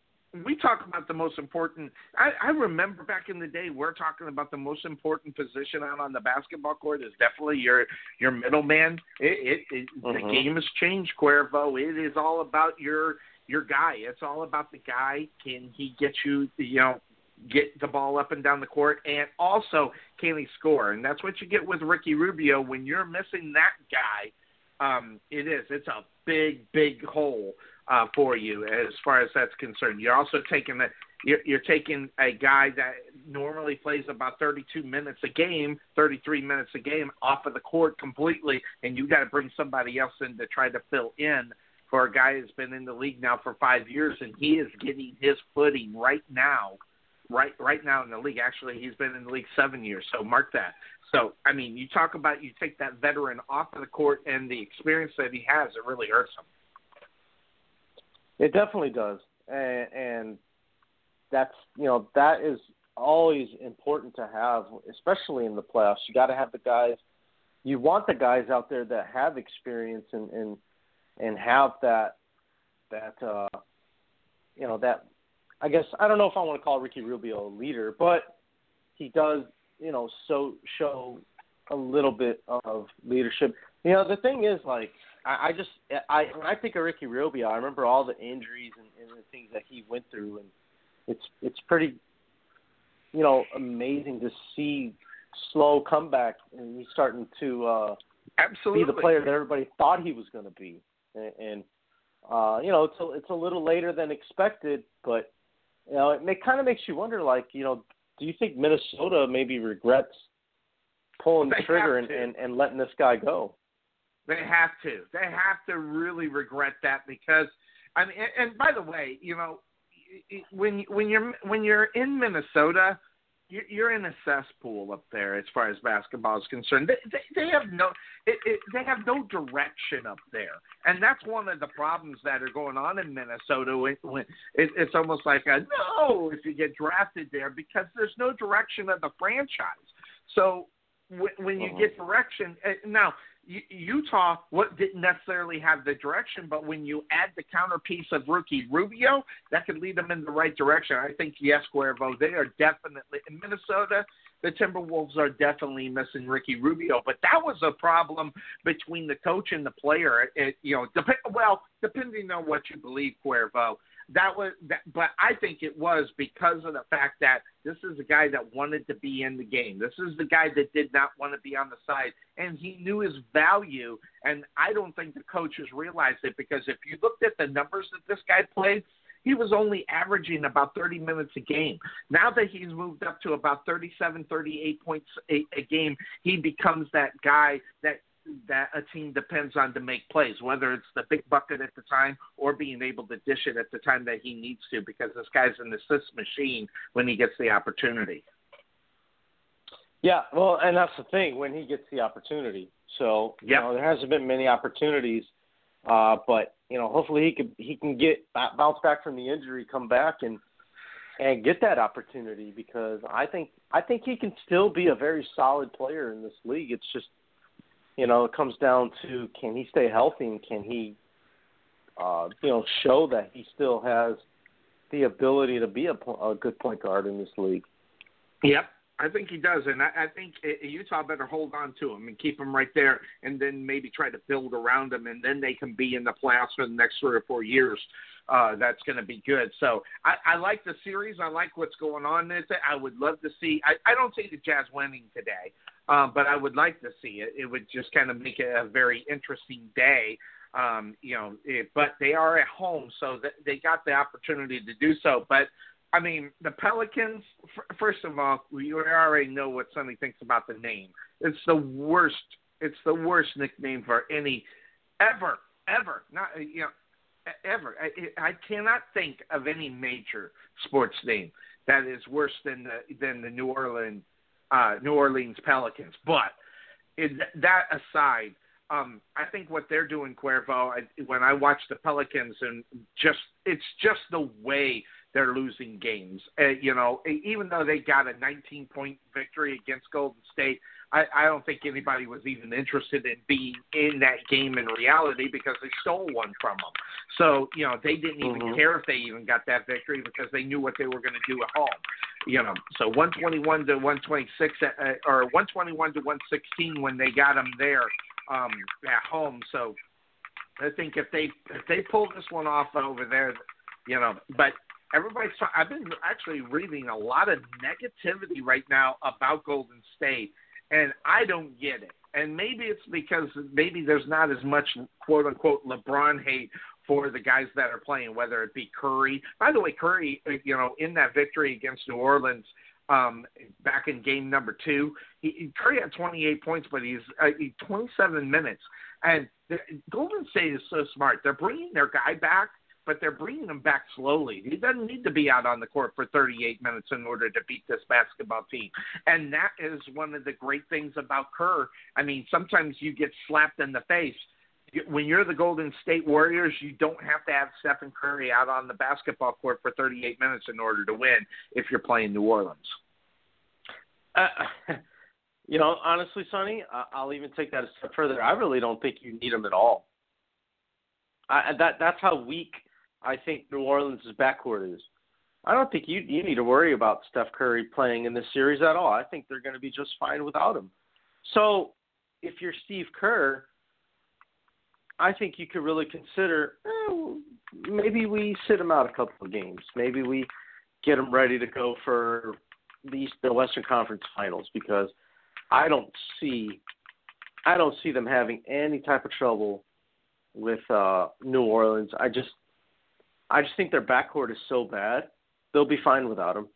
We talk about the most important. I, I remember back in the day, we're talking about the most important position out on the basketball court is definitely your your middleman. It, it, it the Mhm. game has changed, Cuervo. It is all about your your guy. It's all about the guy. Can he get you? You know, get the ball up and down the court, and also can he score? And that's what you get with Ricky Rubio when you're missing that guy. Um, it is. It's a big, big hole uh, for you as far as that's concerned. You're also taking a you're, you're taking a guy that normally plays about 32 minutes a game, 33 minutes a game off of the court completely, and you got to bring somebody else in to try to fill in for a guy who's been in the league now for five years, and he is getting his footing right now right right now in the league. Actually, he's been in the league seven years, so mark that. So, I mean, you talk about you take that veteran off of the court and the experience that he has, it really hurts him. It definitely does. and, and that's you know that is always important to have, especially in the playoffs. You got to have the guys. You want the guys out there that have experience and and and have that that uh, you know that I guess I don't know if I want to call Ricky Rubio a leader, but he does you know so show a little bit of leadership. You know the thing is like I, I just I when I think of Ricky Rubio, I remember all the injuries and, and the things that he went through, and it's it's pretty you know amazing to see slow comeback and he's starting to uh Absolutely. be the player that everybody thought he was going to be and, and uh you know it's a, it's a little later than expected but you know it may, kind of makes you wonder like you know do you think Minnesota maybe regrets pulling the They trigger and, and and letting this guy go They have to. They have to really regret that because I mean, and, and by the way, you know, when when you're when you're in Minnesota, you're, you're in a cesspool up there as far as basketball is concerned. They they, they have no it, it, they have no direction up there, and that's one of the problems that are going on in Minnesota. When, when it, it's almost like a no if you get drafted there because there's no direction of the franchise. So when, when you Mhm. get direction uh, now Utah what didn't necessarily have the direction, but when you add the counterpiece of Ricky Rubio, that could lead them in the right direction. I think yes, Cuervo, they are definitely in Minnesota. The Timberwolves are definitely missing Ricky Rubio, but that was a problem between the coach and the player. It, you know, dep- well, depending on what you believe, Cuervo, that was that. But I think it was because of the fact that this is a guy that wanted to be in the game. This is the guy that did not want to be on the side, and he knew his value. And I don't think the coaches realized it because if you looked at the numbers that this guy played, he was only averaging about 30 minutes a game. Now that he's moved up to about 37, 38 points a, a game, he becomes that guy that that a team depends on to make plays, whether it's the big bucket at the time or being able to dish it at the time that he needs to, because this guy's an assist machine when he gets the opportunity. Yeah, well, and that's the thing when he gets the opportunity. So you Yep. know, there hasn't been many opportunities, uh, but you know, hopefully he can he can get bounce back from the injury, come back and and get that opportunity because I think I think he can still be a very solid player in this league. It's just you know it comes down to can he stay healthy and can he uh, you know show that he still has the ability to be a, a good point guard in this league. Yep. I think he does, and I, I think uh, Utah better hold on to him and keep him right there, and then maybe try to build around him, and then they can be in the playoffs for the next three or four years. Uh, that's going to be good. So I, I like the series. I like what's going on with it. I would love to see. I, I don't see the Jazz winning today, um, but I would like to see it. It would just kind of make it a very interesting day. Um, you know, it, but they are at home, so that they got the opportunity to do so. But I mean, the Pelicans. First of all, we already know what Sonny thinks about the name. It's the worst. It's the worst nickname for any ever, ever. Not you know, ever. I, I cannot think of any major sports name that is worse than the than the New Orleans uh, New Orleans Pelicans. But that aside, um, I think what they're doing, Cuervo, I, when I watch the Pelicans, and just it's just the way they're losing games. Uh, you know, even though they got a 19 point victory against Golden State, I, I don't think anybody was even interested in being in that game in reality because they stole one from them. So, you know, they didn't even Mhm. care if they even got that victory because they knew what they were going to do at home. You know, so 121 to 126, uh, or 121 to 116 when they got them there um, at home. So I think if they if they pull this one off over there, you know, but everybody's. ta- I've been actually reading a lot of negativity right now about Golden State, and I don't get it. And maybe it's because maybe there's not as much quote unquote LeBron hate for the guys that are playing, whether it be Curry. By the way, Curry, you know, in that victory against New Orleans um, back in game number two, he, Curry had 28 points, but he's uh, he, 27 minutes. And the, Golden State is so smart. They're bringing their guy back, but they're bringing him back slowly. He doesn't need to be out on the court for 38 minutes in order to beat this basketball team. And that is one of the great things about Kerr. I mean, sometimes you get slapped in the face when you're the Golden State Warriors, you don't have to have Stephen Curry out on the basketball court for 38 minutes in order to win if you're playing New Orleans. Uh, <laughs> you know, honestly, Sonny, I'll even take that a step further. I really don't think you need him at all. I, that that's how weak I think New Orleans' is. I don't think you you need to worry about Steph Curry playing in this series at all. I think they're going to be just fine without him. So, if you're Steve Kerr, I think you could really consider eh, maybe we sit him out a couple of games. Maybe we get him ready to go for the the Western Conference Finals because I don't see I don't see them having any type of trouble with uh New Orleans. I just I just think their backcourt is so bad. They'll be fine without him.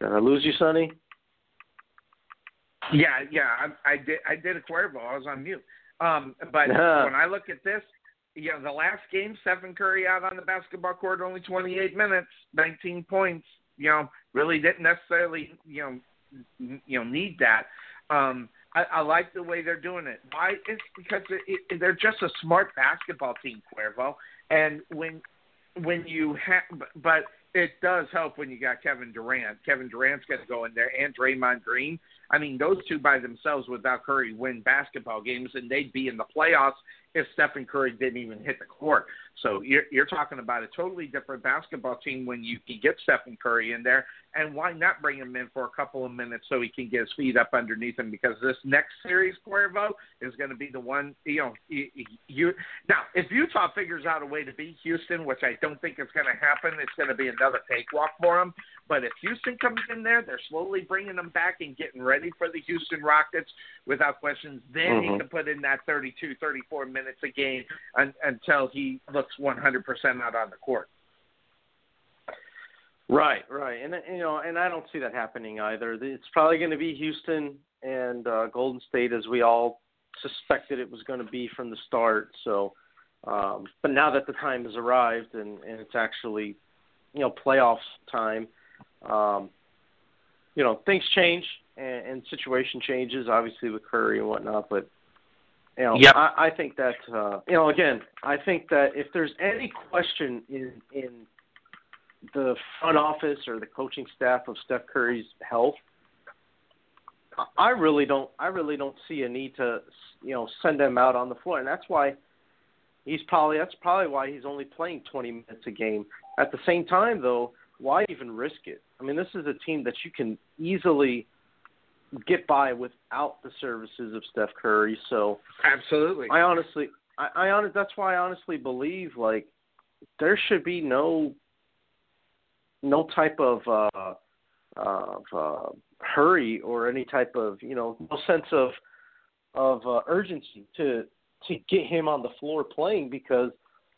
Did I lose you, Sonny? Yeah, yeah, I, I did. I did a Cuervo. I was on mute. Um, but <laughs> when I look at this, you know, the last game, Stephen Curry out on the basketball court, only 28 minutes, 19 points. You know, really didn't necessarily, you know, you know, need that. Um, I, I like the way they're doing it. Why? It's because it, it, they're just a smart basketball team, Cuervo. And when when you have, but it does help when you got Kevin Durant. Kevin Durant's got to go in there, and Draymond Green. I mean, those two by themselves without Curry win basketball games, and they'd be in the playoffs if Stephen Curry didn't even hit the court. So you're, you're talking about a totally different basketball team when you can get Stephen Curry in there, and why not bring him in for a couple of minutes so he can get his feet up underneath him? Because this next series, Cuervo, is going to be the one. You know, you, you now if Utah figures out a way to beat Houston, which I don't think is going to happen, it's going to be another cakewalk for them. But if Houston comes in there, they're slowly bringing them back and getting ready for the Houston Rockets without questions. Then mm-hmm. he can put in that 32, 34 minutes a game un, until he looks 100% out on the court. Right, right, and you know, and I don't see that happening either. It's probably going to be Houston and uh, Golden State, as we all suspected it was going to be from the start. So, um, but now that the time has arrived and, and it's actually, you know, playoffs time, um, you know, things change and, and situation changes, obviously with Curry and whatnot. But you know, yep. I, I think that uh, you know, again, I think that if there's any question in in the front office or the coaching staff of Steph Curry's health, I really don't. I really don't see a need to, you know, send him out on the floor, and that's why he's probably. That's probably why he's only playing 20 minutes a game. At the same time, though, why even risk it? I mean, this is a team that you can easily get by without the services of Steph Curry. So absolutely, I honestly, I, I honest, that's why I honestly believe like there should be no no type of uh, of uh, hurry or any type of you know no sense of of uh, urgency to to get him on the floor playing because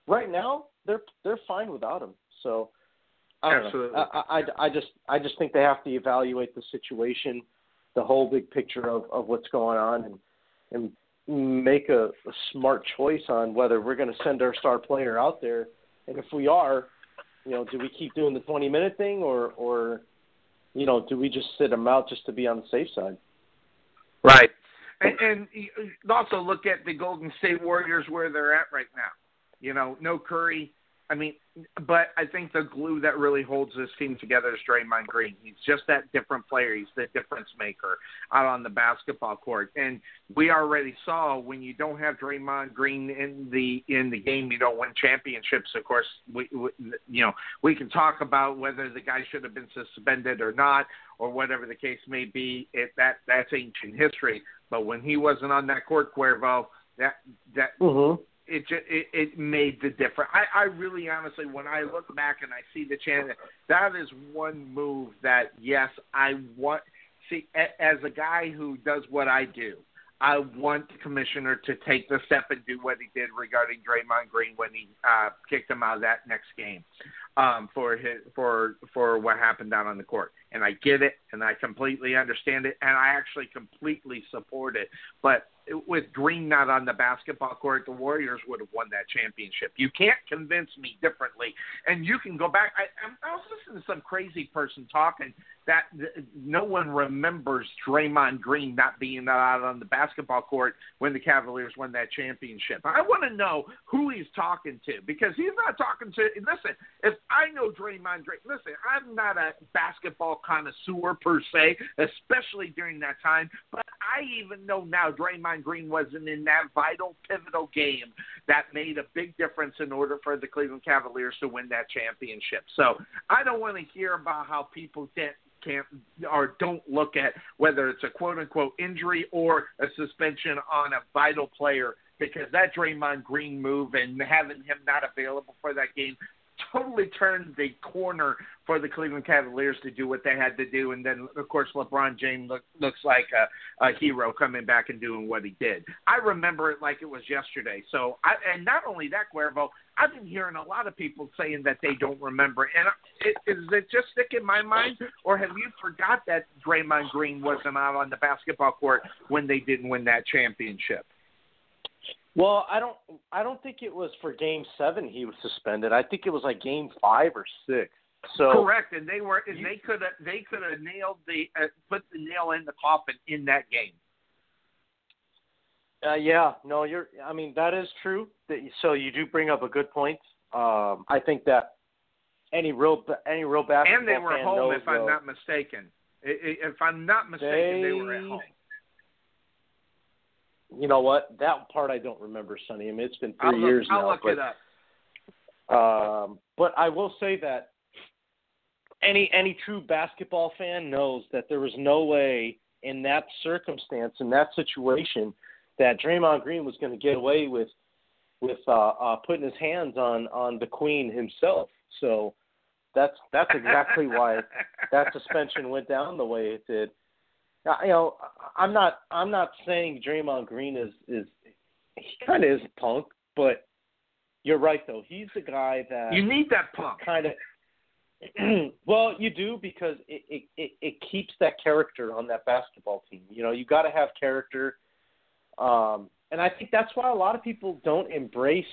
right now they're they're fine without him. So I Absolutely. know. I, I I just I just think they have to evaluate the situation, the whole big picture of of what's going on, and and make a, a smart choice on whether we're going to send our star player out there, and if we are, you know, do we keep doing the 20 minute thing or or you know, do we just sit them out just to be on the safe side? Right. And, and also look at the Golden State Warriors where they're at right now. You know, no Curry, I mean, but I think the glue that really holds this team together is Draymond Green. He's just that different player. He's the difference maker out on the basketball court. And we already saw when you don't have Draymond Green in the in the game, you don't win championships. Of course, we, we you know we can talk about whether the guy should have been suspended or not, or whatever the case may be. It, that that's ancient history. But when he wasn't on that court, Cuervo, that that. Mm-hmm it just it, it made the difference. I, I really honestly, when I look back and I see the chance, that is one move that yes, I want. See, as a guy who does what I do, I want the commissioner to take the step and do what he did regarding Draymond Green when he uh, kicked him out of that next game um, for his for for what happened down on the court. And I get it, and I completely understand it, and I actually completely support it. But with Green not on the basketball court, the Warriors would have won that championship. You can't convince me differently. And you can go back. I, I was listening to some crazy person talking that no one remembers Draymond Green not being out on the basketball court when the Cavaliers won that championship. I want to know who he's talking to because he's not talking to. Listen, if I know Draymond Green, listen, I'm not a basketball connoisseur per se, especially during that time, but I even know now Draymond Green wasn't in that vital, pivotal game that made a big difference in order for the Cleveland Cavaliers to win that championship. So I don't want to hear about how people didn't can't or don't look at whether it's a quote unquote injury or a suspension on a vital player because that Draymond Green move and having him not available for that game totally turned the corner for the Cleveland Cavaliers to do what they had to do. And then, of course, LeBron James look, looks like a, a hero coming back and doing what he did. I remember it like it was yesterday. So, I, and not only that, Cuervo, I've been hearing a lot of people saying that they don't remember. And it, is it just stick in my mind, or have you forgot that Draymond Green wasn't out on the basketball court when they didn't win that championship? Well, I don't I don't think it was for game 7 he was suspended. I think it was like game 5 or 6. So Correct, and they were and they could have they could have nailed the uh, put the nail in the coffin in that game. Uh, yeah, no, you're. I mean, that is true. That, so you do bring up a good point. Um, I think that any real any real basketball and they were home, knows, if I'm though, not mistaken. If I'm not mistaken, they, they were at home. You know what? That part I don't remember, Sonny. I mean, it's been 3 I'll look, years I'll now. look but, it up. Um, but I will say that any any true basketball fan knows that there was no way in that circumstance, in that situation, that Draymond Green was going to get away with with uh, uh, putting his hands on on the King himself. So that's that's exactly why that suspension went down the way it did. You know, I'm not I'm not saying Draymond Green is is he kind of is punk, but you're right though. He's the guy that You need that punk kind of <clears throat> well, you do because it, it it it keeps that character on that basketball team. You know, you got to have character, um, and I think that's why a lot of people don't embrace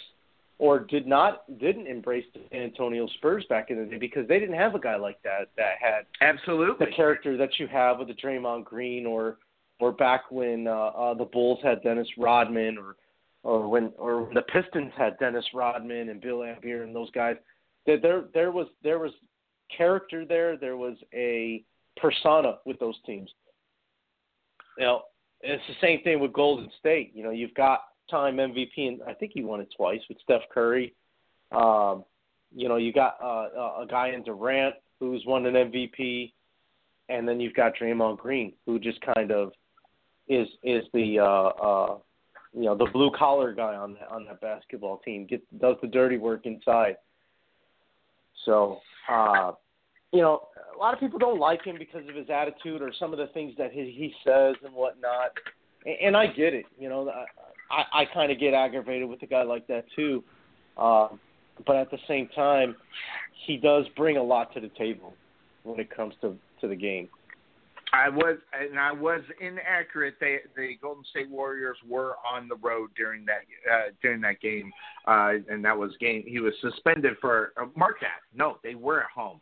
or did not didn't embrace the San Antonio Spurs back in the day because they didn't have a guy like that that had Absolutely. the character that you have with the Draymond Green or or back when uh, uh, the Bulls had Dennis Rodman or or when or when the Pistons had Dennis Rodman and Bill Laimbeer and those guys. There there there was there was character there. There was a persona with those teams. You know, it's the same thing with Golden State. You know, you've got time MVP, and I think he won it twice with Steph Curry. Um, you know, you got uh, a guy in Durant who's won an MVP, and then you've got Draymond Green who just kind of is is the uh, uh, you know the blue collar guy on that, on that basketball team. Get does the dirty work inside. So uh, you know, a lot of people don't like him because of his attitude or some of the things that he, he says and whatnot. And, and I get it. You know, I I kind of get aggravated with a guy like that too. Uh, but at the same time, he does bring a lot to the table when it comes to to the game. I was and I was inaccurate. They the Golden State Warriors were on the road during that uh, during that game, uh, and that was game. He was suspended for uh, mark that. No, they were at home.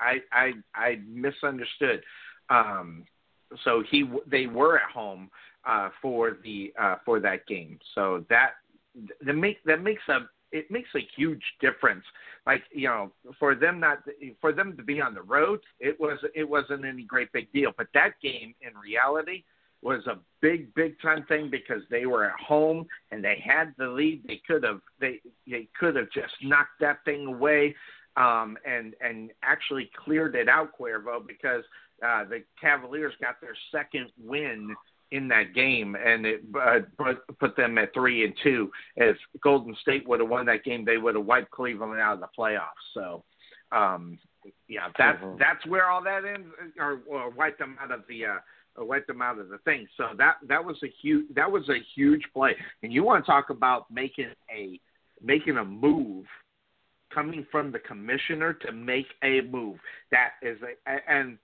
I I I misunderstood. Um, so he they were at home uh, for the uh, for that game. So that that make that makes a it makes a huge difference. Like you know, for them not for them to be on the road, it was it wasn't any great big deal. But that game, in reality, was a big big time thing because they were at home and they had the lead. They could have they they could have just knocked that thing away. Um, and and actually cleared it out, Cuervo, because uh, the Cavaliers got their second win in that game, and it uh, put, them at three and two. If Golden State would have won that game, they would have wiped Cleveland out of the playoffs. So, um, yeah, that's Mhm. that's where all that ends, or, or wiped them out of the. Uh, wiped them out of the thing. So that that was a huge that was a huge play. And you want to talk about making a making a move coming from the commissioner to make a move. That is a and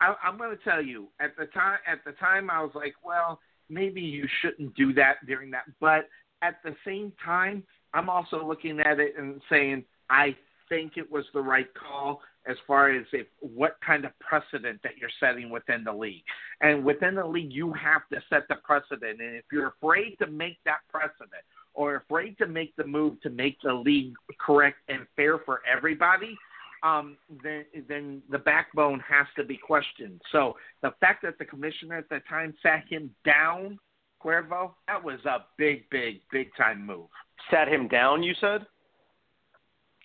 I, I'm going to tell you at the time. At the time, I was like, well, maybe you shouldn't do that during that. But at the same time, I'm also looking at it and saying I think it was the right call as far as if what kind of precedent that you're setting within the league. And within the league, you have to set the precedent. And if you're afraid to make that precedent or afraid to make the move to make the league correct and fair for everybody, um, then then the backbone has to be questioned. So the fact that the commissioner at the time sat him down, Cuervo, that was a big, big, big time move. Sat him down, you said?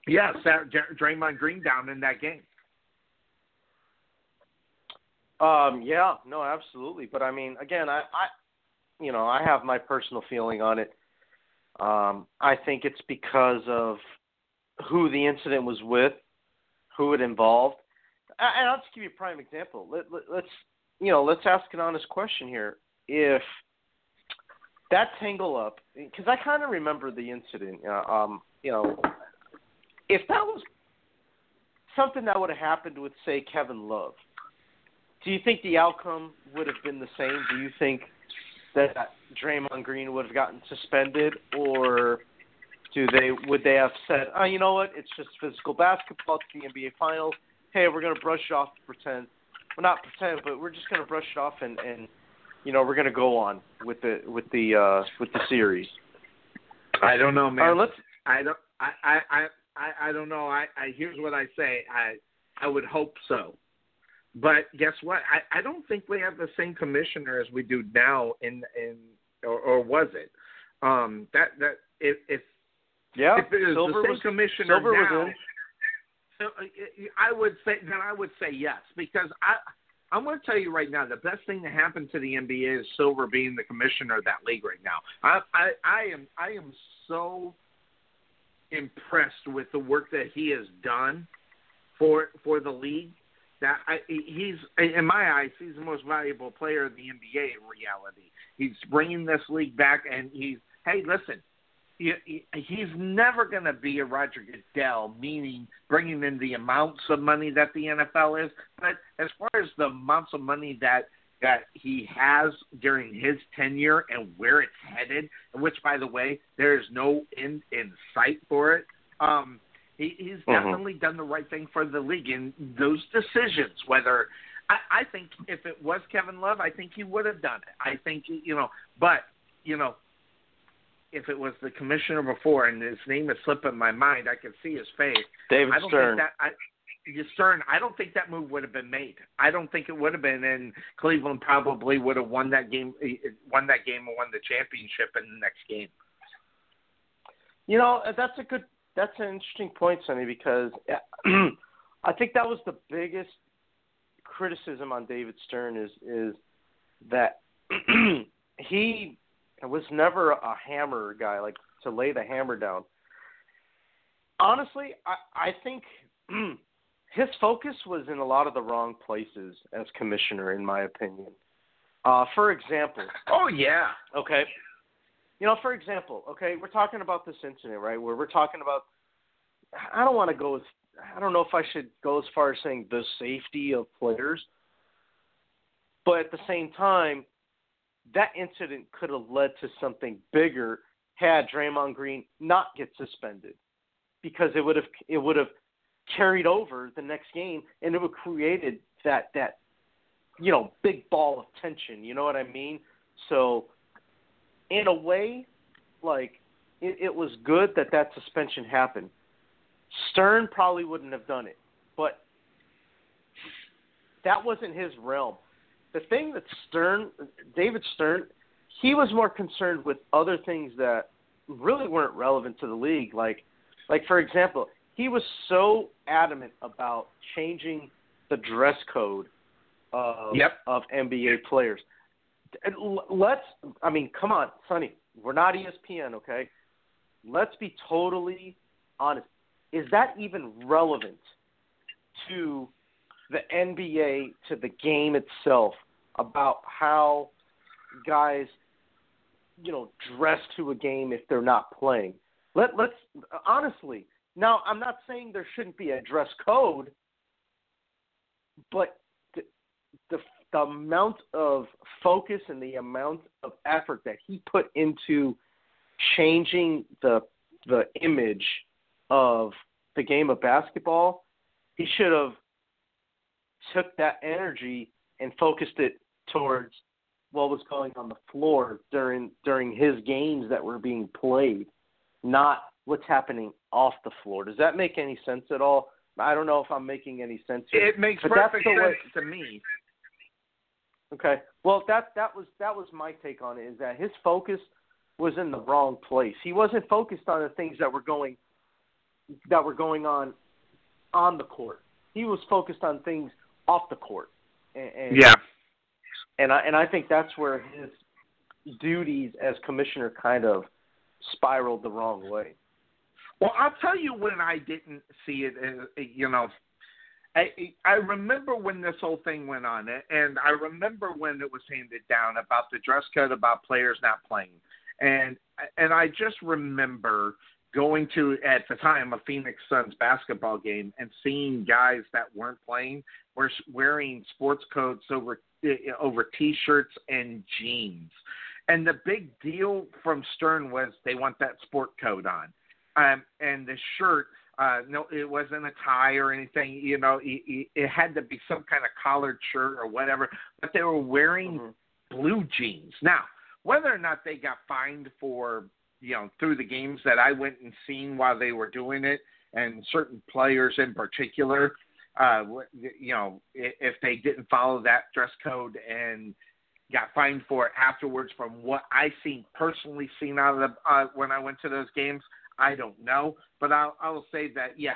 Yeah, sat Draymond Green down in that game. Um, yeah, no, absolutely. But I mean, again, I, I, you know, I have my personal feeling on it. Um, I think it's because of who the incident was with who it involved. And I'll just give you a prime example. Let, let, let's you know, let's ask an honest question here. If that tangle up, because I kind of remember the incident. Uh, um, you know, if that was something that would have happened with, say, Kevin Love, do you think the outcome would have been the same? Do you think that Draymond Green would have gotten suspended, or do they would they have said, oh, you know what, it's just physical basketball, it's the NBA Finals. Hey, we're gonna brush it off, pretend, well not pretend, but we're just gonna brush it off and and you know we're gonna go on with the with the uh with the series. I don't know, man. Right, let's. I don't. I I I I don't know. I, I here's what I say. I I would hope so. But guess what? I, I don't think we have the same commissioner as we do now in in or, or was it? Um that that if if yeah, if it is Silver the same was, commissioner Silver now, was in. so uh, I would say then I would say yes because I I'm going to tell you right now the best thing to happen to the NBA is Silver being the commissioner of that league right now. I I, I am I am so impressed with the work that he has done for for the league that I, he's in my eyes he's the most valuable player in the NBA in reality. He's bringing this league back and he's hey listen he's never going to be a Roger Goodell, meaning bringing in the amounts of money that the NFL is. But as far as the amounts of money that that he has during his tenure and where it's headed, and which, by the way, there is no end in sight for it. Um, he, he's mm-hmm. definitely done the right thing for the league in those decisions. Whether I, I think if it was Kevin Love, I think he would have done it. I think you know, but you know, if it was the commissioner before, and his name is slipping my mind, I can see his face. David I don't Stern. Think that, I, Stern, I don't think that move would have been made. I don't think it would have been, and Cleveland probably would have won that game, eh, eh, won that game, and won the championship in the next game. You know, uh, that's a good, that's an interesting point, Sonny, because uh, <clears throat> I think that was the biggest criticism on David Stern is is that <clears throat> he was never a hammer guy, like to lay the hammer down. Honestly, I, I think <clears throat> his focus was in a lot of the wrong places as commissioner, in my opinion. Uh, for example. Oh yeah. Okay. You know, for example, okay, we're talking about this incident, right? Where we're talking about. I don't want to go as. I don't know if I should go as far as saying the safety of players, but at the same time, that incident could have led to something bigger had Draymond Green not get suspended, because it would have it would have carried over the next game and it would have created that that you know big ball of tension. You know what I mean? So in a way, like it, it was good that that suspension happened. Stern probably wouldn't have done it, but that wasn't his realm the thing that Stern, David Stern, he was more concerned with other things that really weren't relevant to the league. Like, like for example, he was so adamant about changing the dress code of yep. of NBA players. Let's, I mean, come on, Sonny, we're not ESPN, okay? Let's be totally honest. Is that even relevant to the NBA to the game itself about how guys, you know, dress to a game if they're not playing. Let let's honestly. Now, I'm not saying there shouldn't be a dress code, but the, the the amount of focus and the amount of effort that he put into changing the the image of the game of basketball, he should have took that energy and focused it towards what was going on the floor during during his games that were being played, not what's happening off the floor. Does that make any sense at all? I don't know if I'm making any sense here. It makes perfect the way, sense to me. Okay. Well, that that was that was my take on it. Is that his focus was in the wrong place. He wasn't focused on the things that were going that were going on on the court. He was focused on things off the court. And, and Yeah. and I and I think that's where his duties as commissioner kind of spiraled the wrong way. Well, I'll tell you when I didn't see it. uh, You know, I I remember when this whole thing went on, and I remember when it was handed down about the dress code, about players not playing, and and I just remember going to at the time a Phoenix Suns basketball game and seeing guys that weren't playing were wearing sports coats over over t-shirts and jeans. And the big deal from Stern was they want that sport coat on. Um, and the shirt, uh, no, it wasn't a tie or anything. You know, it, it had to be some kind of collared shirt or whatever. But they were wearing Mm-hmm. blue jeans. Now, whether or not they got fined for, you know, through the games that I went and seen while they were doing it, and certain players in particular, uh, you know, if they didn't follow that dress code and got fined for it afterwards, from what I seen personally seen out of the uh, when I went to those games, I don't know. But I'll, I will say that yeah,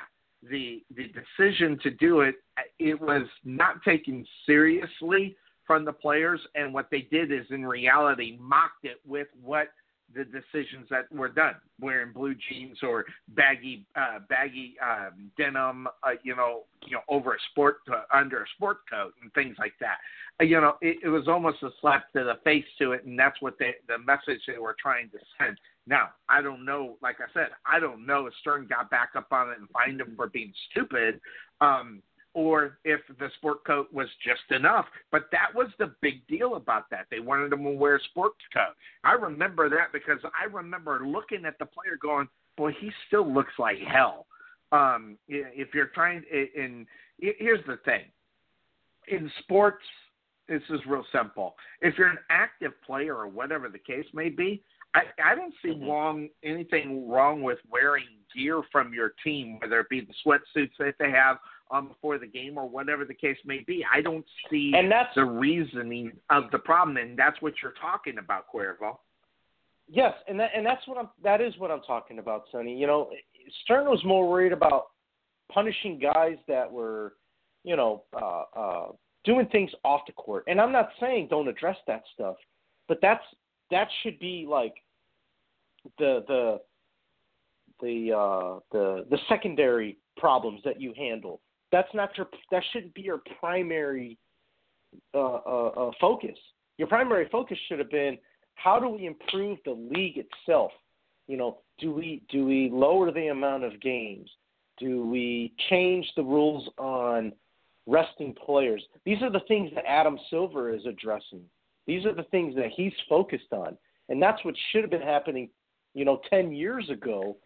the the decision to do it, it was not taken seriously from the players, and what they did is in reality mocked it with what the decisions that were done, wearing blue jeans or baggy uh, baggy um, denim, uh, you know, you know, over a sport uh, under a sport coat and things like that. Uh, you know, it, it was almost a slap to the face to it, and that's what they, the message they were trying to send. Now, I don't know. Like I said, I don't know if Stern got back up on it and fined him for being stupid. Um, or if the sport coat was just enough. But that was the big deal about that. They wanted him to wear a sports coat. I remember that because I remember looking at the player going, boy, he still looks like hell. Um, if you're trying, and here's the thing in sports, this is real simple. If you're an active player or whatever the case may be, I, I don't see wrong anything wrong with wearing gear from your team, whether it be the sweatsuits that they have um, before the game or whatever the case may be. I don't see And that's- the reasoning of the problem, and that's what you're talking about, Cuervo. Yes, and that and that's what I'm that is what I'm talking about, Sonny. You know, Stern was more worried about punishing guys that were, you know, uh, uh, doing things off the court. And I'm not saying don't address that stuff, but that's that should be like the the the uh, the the secondary problems that you handle. That's not your that shouldn't be your primary uh, uh, uh, focus. Your primary focus should have been how do we improve the league itself? You know, do we do we lower the amount of games? Do we change the rules on resting players? These are the things that Adam Silver is addressing. These are the things that he's focused on, and that's what should have been happening, you know, ten years ago.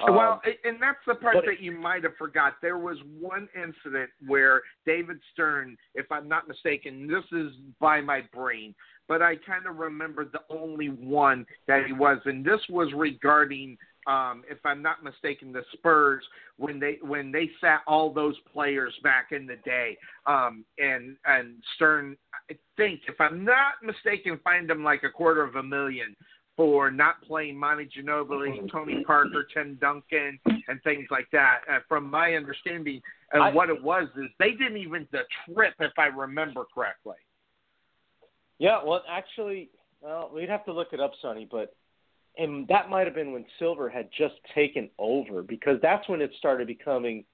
Well, Um, and that's the part that you might have forgot. There was one incident where David Stern, if I'm not mistaken, this is by my brain, but I kind of remember the only one that he was, and this was regarding, um, if I'm not mistaken, the Spurs when they when they sat all those players back in the day, um, and and Stern, I think, if I'm not mistaken, fined him like a quarter of a million for not playing Manu Ginobili, Tony Parker, Tim Duncan, and things like that. Uh, from my understanding, of I- what it was is they didn't even the trip, if I remember correctly. Yeah, well, actually, well, we'd have to look it up, Sonny, but and that might have been when Silver had just taken over because that's when it started becoming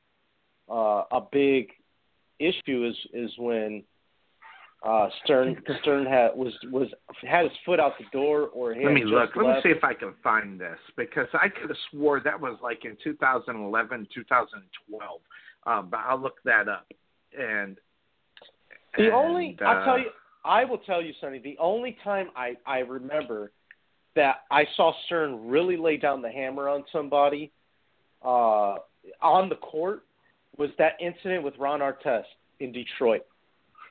uh, a big issue. Is is when uh, Stern <laughs> Stern had was was had his foot out the door or Let me just look. Let me see if I can find this because I could have swore that was like in 2011, 2012. Um, but I'll look that up. And The And, only uh, I'll tell you, I will tell you, Sonny. The only time I I remember that I saw Stern really lay down the hammer on somebody uh, on the court was that incident with Ron Artest in Detroit,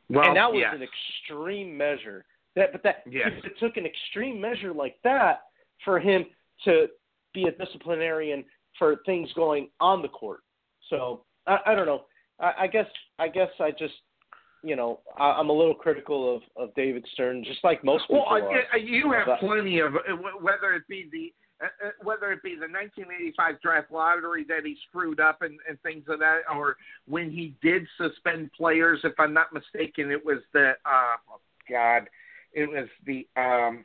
Well, and that was yes. an extreme measure. That, but that Yes. it took an extreme measure like that for him to be a disciplinarian for things going on the court. So I, I don't know. I, I guess I guess I just you know I, I'm a little critical of of David Stern, just like most people Well, are. uh, you have plenty of whether it be the whether it be the 1985 draft lottery that he screwed up and, and things of that, or when he did suspend players. If I'm not mistaken, it was the uh, oh God, it was the um,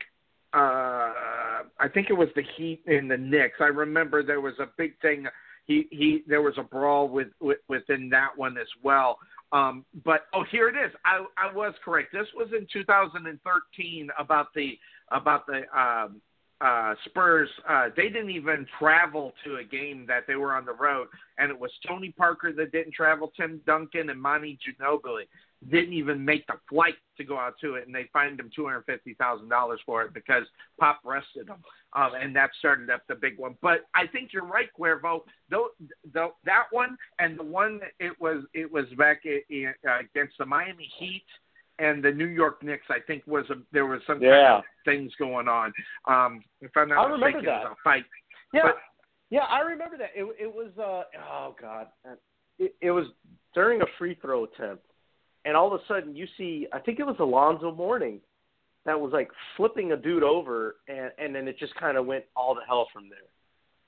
uh, I think it was the Heat and the Knicks. I remember there was a big thing. He he there was a brawl with, with within that one as well. Um, but oh, here it is. I I was correct. This was in 2013 about the about the um, uh, Spurs. Uh, they didn't even travel to a game that they were on the road, and it was Tony Parker that didn't travel. Tim Duncan and Manu Ginobili didn't even make the flight to go out to it, and they fined him two hundred fifty thousand dollars for it because Pop arrested them, um, and that started up the big one. But I think you're right, Cuervo. Though, though that one and the one it was it was back i i uh, against the Miami Heat and the New York Knicks. I think was a, there was some kind Yeah. of things going on. Um, if I'm not I remember mistaken, it was that. a fight. Yeah, But- yeah, I remember that. It it was uh oh god, it, it was during a free throw attempt, and all of a sudden you see I think it was Alonzo Mourning that was like flipping a dude over, and and then it just kind of went all to hell from there.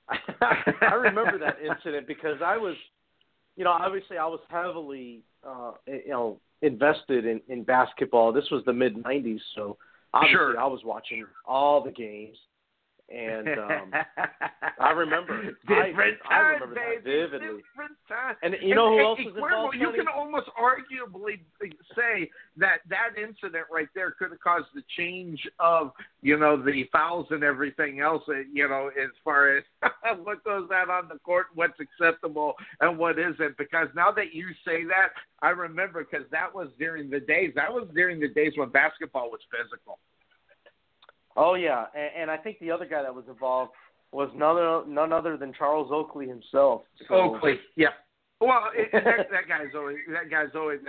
<laughs> I remember that incident because I was, you know, obviously I was heavily, uh, you know, invested in in basketball. This was the mid '90s, so obviously Sure. I was watching all the games, and um, <laughs> I remember. I- Different I time, remember that baby. vividly. Different time. And you know who And- else and was involved, You can almost arguably say that that incident right there could have caused the change of you know the fouls and everything else. uh, You know, as far as <laughs> what goes out on the court, what's acceptable and what isn't. Because now that you say that, I remember because that was during the days. That was during the days when basketball was physical. Oh yeah, and, and I think the other guy that was involved was none o- none other than Charles Oakley himself. So, Oakley, yeah. Well, it, that, that guy's always that guy's always. And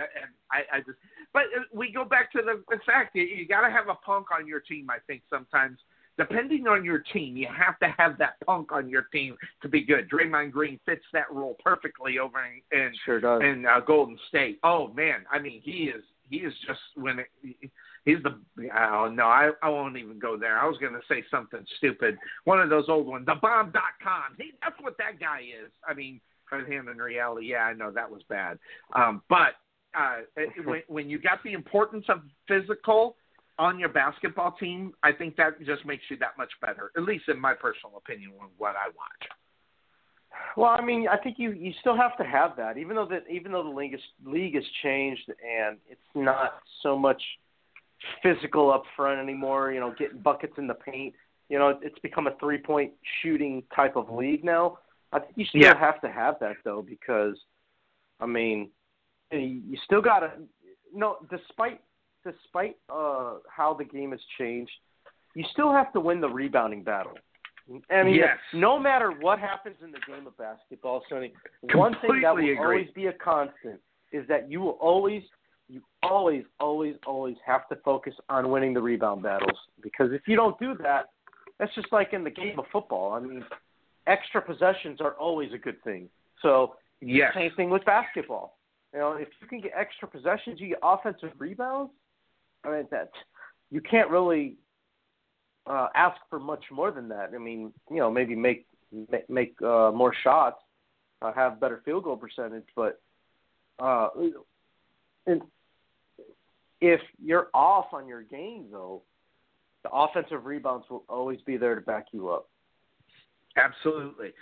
I, I just, but uh, we go back to the, the fact that you got to have a punk on your team. I think sometimes, depending on your team, you have to have that punk on your team to be good. Draymond Green fits that role perfectly over in in, Sure does. in uh, Golden State. Oh man, I mean he is he is just when it, he's the oh no I I won't even go there. I was to say something stupid. One of those old ones, the bomb.com. He that's what that guy is. I mean, for him in reality, yeah, I know that was bad. Um, but uh, when when you got the importance of physical on your basketball team, I think that just makes you that much better. At least in my personal opinion, on what I watch. Well, I mean, I think you you still have to have that, even though that even though the league is, league has changed and it's not so much physical up front anymore. You know, getting buckets in the paint. You know, it's become a three point shooting type of league now. I think you still Yeah. have to have that though, because I mean, you still got to. No, despite despite uh, how the game has changed, you still have to win the rebounding battle. I mean, Yes. no matter what happens in the game of basketball, Sonny, one thing that will agree. always be a constant is that you will always, you always, always, always have to focus on winning the rebound battles. Because if you don't do that, that's just like in the game of football. I mean, extra possessions are always a good thing. So Yes. same thing with basketball. You know, if you can get extra possessions, you get offensive rebounds. I mean, that you can't really uh, ask for much more than that. I mean, you know, maybe make make, make uh, more shots, uh, have better field goal percentage, but uh, and if you're off on your game, though, the offensive rebounds will always be there to back you up. Absolutely.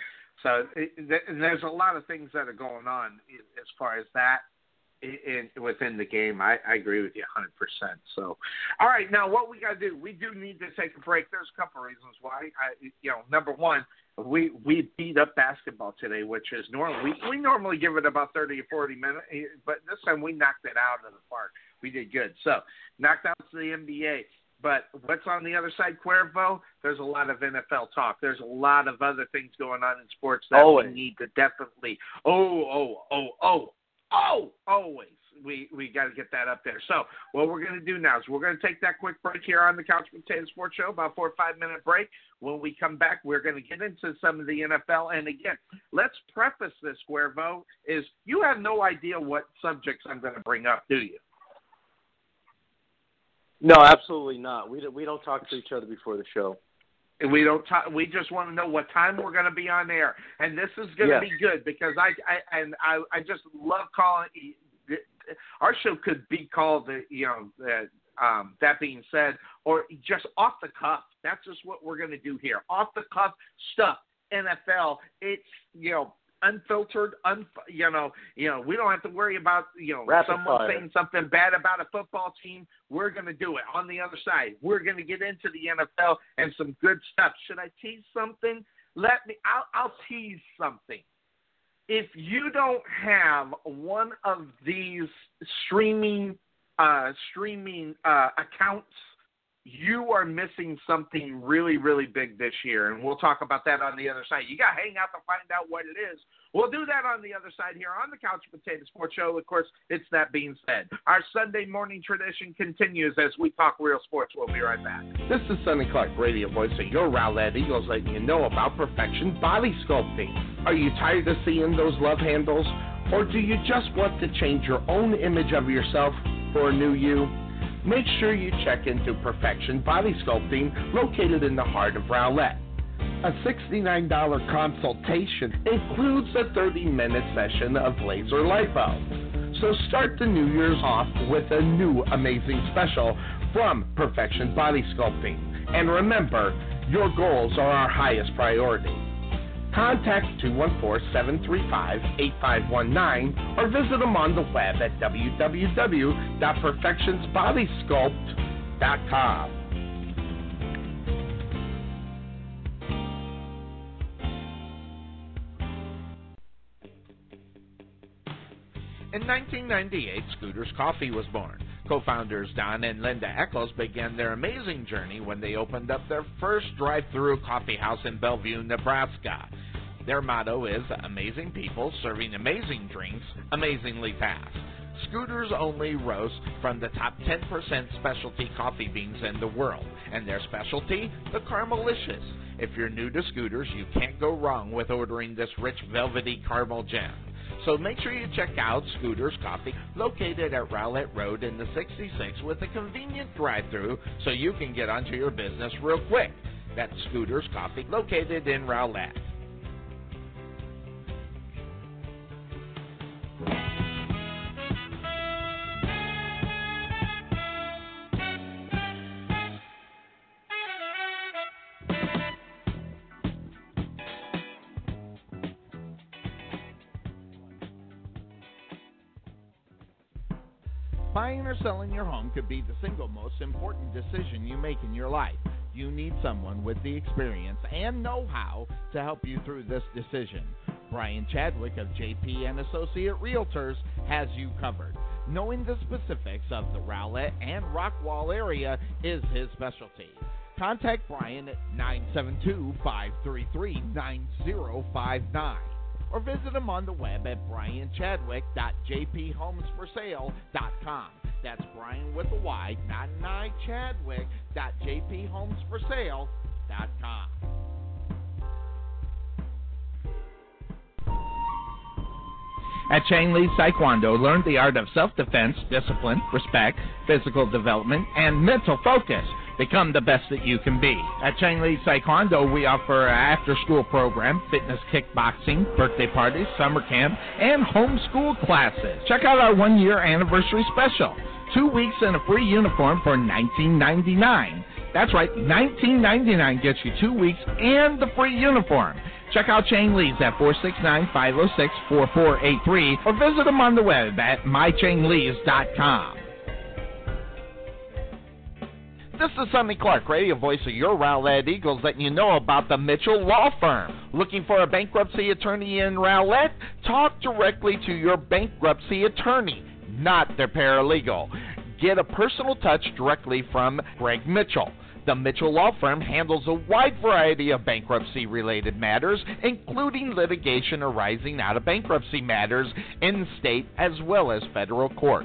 So there's a lot of things that are going on as far as that in, in within the game. I, I agree with you 100%. So, all right, now what we got to do? We do need to take a break. There's a couple of reasons why. I, you know, number one, we we beat up basketball today, which is normal. We we normally give it about 30 or 40 minutes, eh, but this time we knocked it out of the park. We did good. So knocked out to the NBA. But what's on the other side, Cuervo? There's a lot of NFL talk. There's a lot of other things going on in sports that Always. we need to definitely. Oh, oh, oh, oh, oh, always. We we got to get that up there. So what we're going to do now is we're going to take that quick break here on the Couch Potato Sports Show, about four or five minute break. When we come back, we're going to get into some of the NFL. And again, let's preface this, Cuervo, is you have no idea what subjects I'm going to bring up, do you? No, absolutely not. We don't, we don't talk to each other before the show. We don't talk. We just want to know what time we're going to be on air, and this is going to Yes. be good because I, I and I, I just love calling. Our show could be called, the you know, the, um, that being said, or just off the cuff. That's just what we're going to do here, off the cuff stuff. NFL, it's you know unfiltered, un you know, you know, we don't have to worry about you know Rapid someone fire. saying something bad about a football team. We're going to do it on the other side. We're going to get into the NFL and some good stuff. Should I tease something? Let me. I'll, I'll tease something. If you don't have one of these streaming uh, streaming uh, accounts, you are missing something really, really big this year, and we'll talk about that on the other side. You got to hang out to find out what it is. We'll do that on the other side here on the Couch Potato Sports Show. Of course, it's that being said. Our Sunday morning tradition continues as we talk real sports. We'll be right back. This is Sonny Clark, radio voice of your Rowlett Eagles, letting you know about Perfection Body Sculpting. Are you tired of seeing those love handles? Or do you just want to change your own image of yourself for a new you? Make sure you check into Perfection Body Sculpting, located in the heart of Rowlett. A $69 consultation includes a 30 minute session of laser lipo. So start the New Year's off with a new amazing special from Perfection Body Sculpting. And remember, your goals are our highest priority. Contact 214-735-8519 or visit them on the web at www.perfectionsbodysculpt.com. In 1998, Scooters Coffee was born. Co-founders Don and Linda Eckles began their amazing journey when they opened up their first drive-through coffee house in Bellevue, Nebraska. Their motto is amazing people serving amazing drinks amazingly fast. Scooters only roast from the top 10% specialty coffee beans in the world, and their specialty, the Caramelicious. If you're new to Scooters, you can't go wrong with ordering this rich velvety caramel gem. So make sure you check out Scooters Coffee, located at Rowlett Road in the 66 with a convenient drive-through so you can get onto your business real quick. That's Scooters Coffee, located in Rowlett. Buying or selling your home could be the single most important decision you make in your life. You need someone with the experience and know-how to help you through this decision. Brian Chadwick of JP and Associate Realtors has you covered. Knowing the specifics of the Rowlett and Rockwall area is his specialty. Contact Brian at 972-533-9059 or visit him on the web at brianchadwick.jphomesforsale.com. That's Brian with a Y, not an I, Chadwick.jphomesforsale.com. At Chang Lee Taekwondo, learn the art of self-defense, discipline, respect, physical development, and mental focus. Become the best that you can be. At Chang Lee Taekwondo, we offer an after-school program, fitness kickboxing, birthday parties, summer camp, and homeschool classes. Check out our one-year anniversary special. Two weeks and a free uniform for $19.99. That's right, $19.99 gets you two weeks and the free uniform. Check out Chang Lee's at 469-506-4483 or visit them on the web at mychanglees.com. This is Sonny Clark, radio voice of your Rowlett Eagles, letting you know about the Mitchell Law Firm. Looking for a bankruptcy attorney in Rowlett? Talk directly to your bankruptcy attorney, not their paralegal. get a personal touch directly from Greg Mitchell. The Mitchell Law Firm handles a wide variety of bankruptcy related matters, including litigation arising out of bankruptcy matters in state as well as federal court.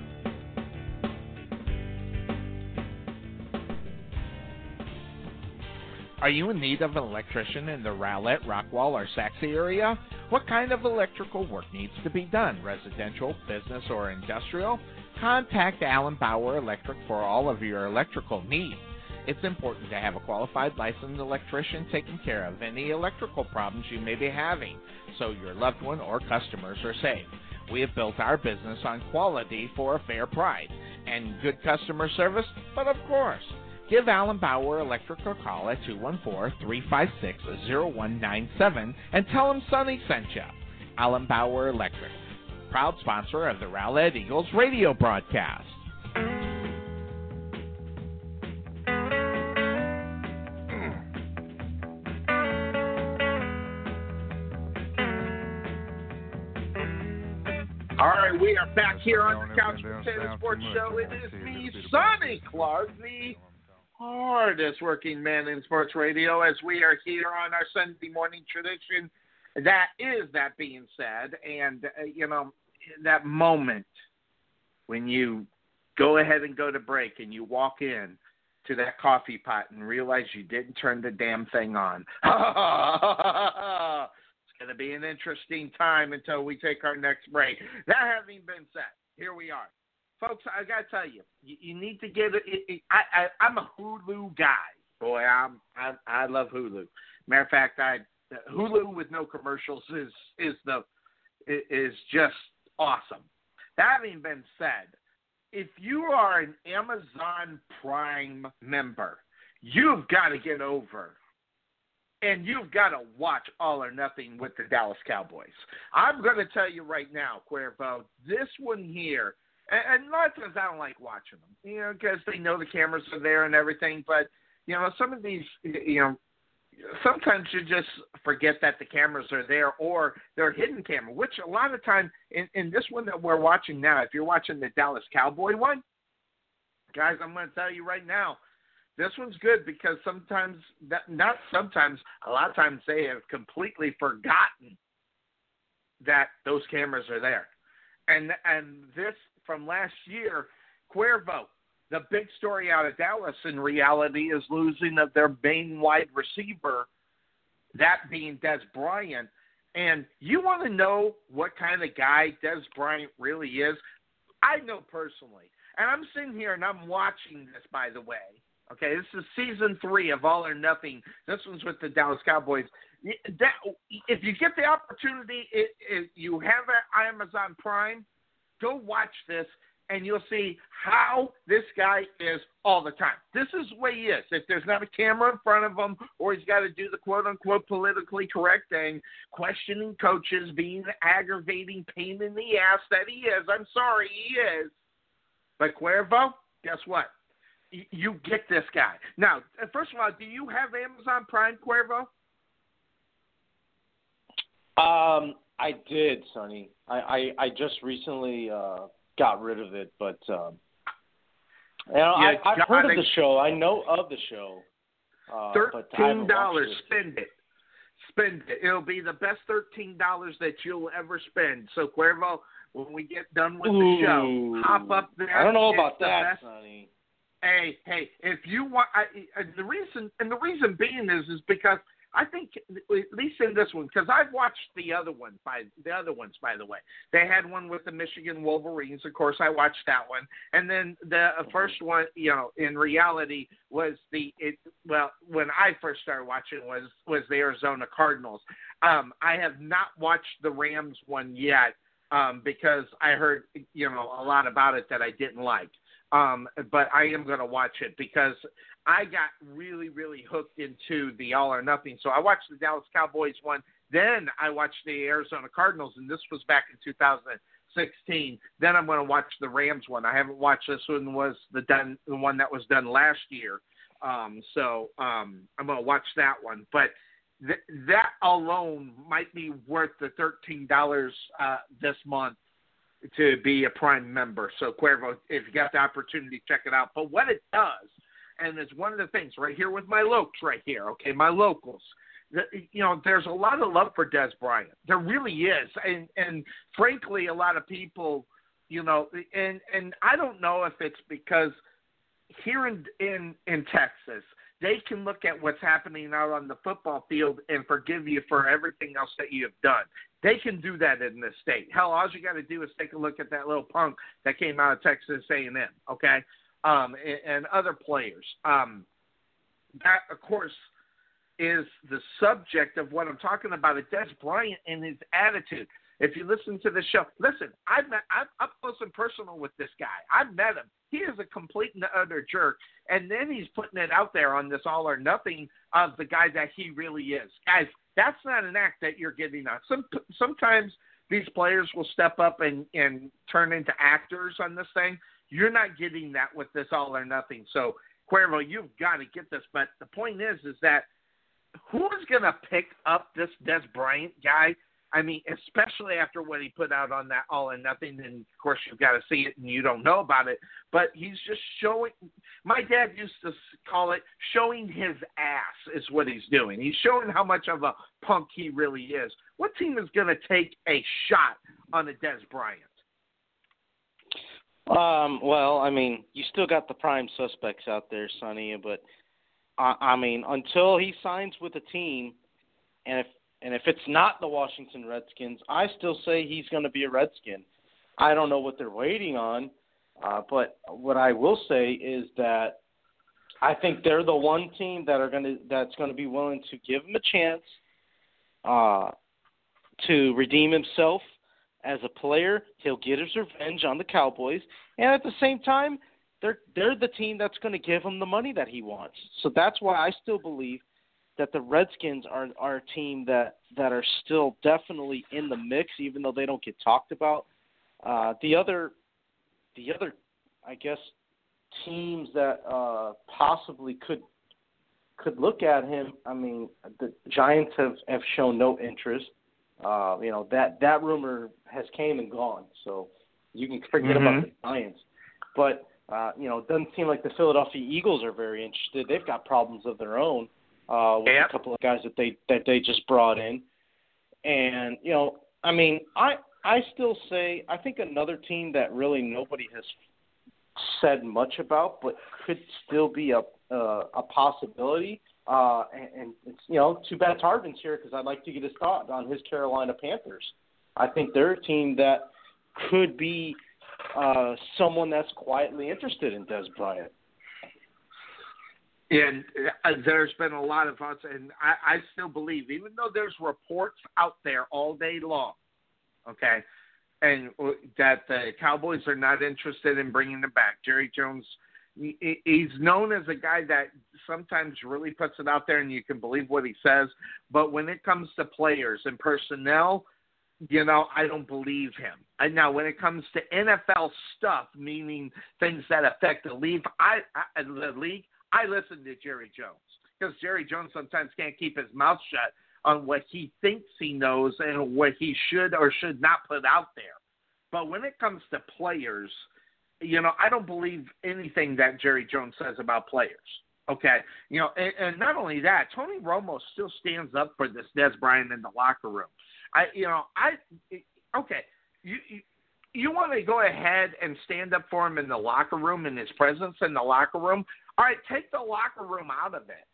Are you in need of an electrician in the Rowlett, Rockwall, or Sachse area? What kind of electrical work needs to be done? Residential, business, or industrial? Contact Allen Bauer Electric for all of your electrical needs. It's important to have a qualified licensed electrician taking care of any electrical problems you may be having so your loved one or customers are safe. We have built our business on quality for a fair price and good customer service, but of course, Give Alan Bauer Electric a call at 214-356-0197 and tell him Sonny sent you. Alan Bauer Electric, proud sponsor of the Rowlett Eagles radio broadcast. All right, we are back here on the Couch Potato Sports Show. It is me, Sonny Clark, the hardest working man in sports radio, as we are here on our Sunday morning tradition. That is that being said, and uh, you know that moment when you go ahead and go to break and you walk in to that coffee pot and realize you didn't turn the damn thing on. <laughs> it's going to be an interesting time until we take our next break. That having been said, here we are folks, I gotta tell you, you, you need to get it. it, it I, I I'm a Hulu guy. Boy, I'm I I love Hulu. Matter of fact, I Hulu with no commercials is is the is just awesome. That having been said, if you are an Amazon Prime member, you've got to get over and you've got to watch All or Nothing with the Dallas Cowboys. I'm going to tell you right now, Cuervo, this one here and, and not because I don't like watching them, you know, because they know the cameras are there and everything. But you know, some of these, you know, sometimes you just forget that the cameras are there or they're hidden camera. Which a lot of time in, in this one that we're watching now, if you're watching the Dallas Cowboy one, guys, I'm going to tell you right now. This one's good because sometimes that not sometimes a lot of times they have completely forgotten that those cameras are there. And and this from last year, Cuervo, the big story out of Dallas in reality is losing of their main wide receiver, that being Dez Bryant. And you want to know what kind of guy Dez Bryant really is? I know personally. And I'm sitting here and I'm watching this, by the way. Okay, this is season three of All or Nothing. This one's with the Dallas Cowboys. That, if you get the opportunity, if you have Amazon Prime, Go watch this and you'll see how this guy is all the time. This is the way he is. If there's not a camera in front of him or he's got to do the quote unquote politically correct thing, questioning coaches, being the aggravating pain in the ass that he is. I'm sorry, he is. But Cuervo, guess what? You get this guy. Now, uh, first of all, do you have Amazon Prime, Cuervo? Um, I did, Sonny. I, I, I just recently uh, got rid of it, but um, you know, yeah, I, I've heard of the show. I know of the show. Uh, thirteen dollars. Spend it. Spend it. It'll be the best thirteen dollars that you'll ever spend. So Cuervo, when we get done with Ooh. the show, hop up there. I don't know about that, best. Sonny. Hey, hey, if you want, I, the reason and the reason being is is because I think at least in this one because I've watched the other one by the other ones by the way. They had one with the Michigan Wolverines. Of course, I watched that one, and then the first one, you know, in reality was the it. Well, when I first started watching was was the Arizona Cardinals. Um, I have not watched the Rams one yet um, because I heard you know a lot about it that I didn't like. Um, but I am going to watch it because I got really, really hooked into the All or Nothing. So I watched the Dallas Cowboys one. Then I watched the Arizona Cardinals, and this was back in 2016. Then I'm going to watch the Rams one. I haven't watched this one. Was the done the one that was done last year? Um, so um, I'm going to watch that one. But th- that alone might be worth the thirteen dollars uh, this month to be a Prime member. So Cuervo, if you got the opportunity, check it out. But what it does, and it's one of the things right here with my lokes right here. Okay, my locals. You know, there's a lot of love for Dez Bryant. There really is, and and frankly, a lot of people, you know, and and I don't know if it's because here in in in Texas, they can look at what's happening out on the football field and forgive you for everything else that you have done. They can do that in this state. Hell, all you got to do is take a look at that little punk that came out of Texas A&M, okay, um, and, and other players. Um, that, of course, is the subject of what I'm talking about. It Dez Bryant and his attitude. If you listen to the show, listen, I've met, I'm up close and personal with this guy. I've met him. He is a complete and utter jerk. And then he's putting it out there on this all or nothing of the guy that he really is. Guys, that's not an act that you're getting on. Some sometimes these players will step up and and turn into actors on this thing. You're not getting that with this all or nothing. So Cuervo, you've got to get this. But the point is, is that who's going to pick up this Dez Bryant guy I mean, especially after what he put out on that All or Nothing, and of course you've got to see it and you don't know about it. But he's just showing. My dad used to call it showing his ass is what he's doing. He's showing how much of a punk he really is. What team is going to take a shot on a Dez Bryant? Um, well, I mean, you still got the prime suspects out there, Sonny, but I, I mean, until he signs with a team, and if and if it's not the Washington Redskins, I still say he's going to be a Redskin. I don't know what they're waiting on, uh, but what I will say is that I think they're the one team that are going to that's going to be willing to give him a chance uh, to redeem himself as a player. He'll get his revenge on the Cowboys, and at the same time, they're they're the team that's going to give him the money that he wants. So that's why I still believe that the Redskins are are a team that that are still definitely in the mix, even though they don't get talked about. Uh, the other, the other, I guess, teams that uh, possibly could could look at him. I mean, the Giants have have shown no interest. Uh, you know that that rumor has came and gone, so you can forget mm-hmm. about the Giants. But uh, you know, it doesn't seem like the Philadelphia Eagles are very interested. They've got problems of their own uh, with yep. a couple of guys that they that they just brought in, and you know, I mean, I I still say I think another team that really nobody has said much about, but could still be a uh, a possibility. Uh, and, and it's you know too bad Tarvin's here because I'd like to get his thought on his Carolina Panthers. I think they're a team that could be uh, someone that's quietly interested in Dez Bryant. And uh, there's been a lot of us, and I, I still believe, even though there's reports out there all day long, okay, and that the Cowboys are not interested in bringing them back. Jerry Jones, he's known as a guy that sometimes really puts it out there, and you can believe what he says. But when it comes to players and personnel, you know, I don't believe him. And now, when it comes to NFL stuff, meaning things that affect the league, I, I the league, I listen to Jerry Jones because Jerry Jones sometimes can't keep his mouth shut on what he thinks he knows and what he should or should not put out there. But when it comes to players, you know, I don't believe anything that Jerry Jones says about players. Okay, you know, and, and not only that, Tony Romo still stands up for this Dez Bryant in the locker room. I, you know, I, okay, you, you you want to go ahead and stand up for him in the locker room in his presence in the locker room. All right, take the locker room out of it.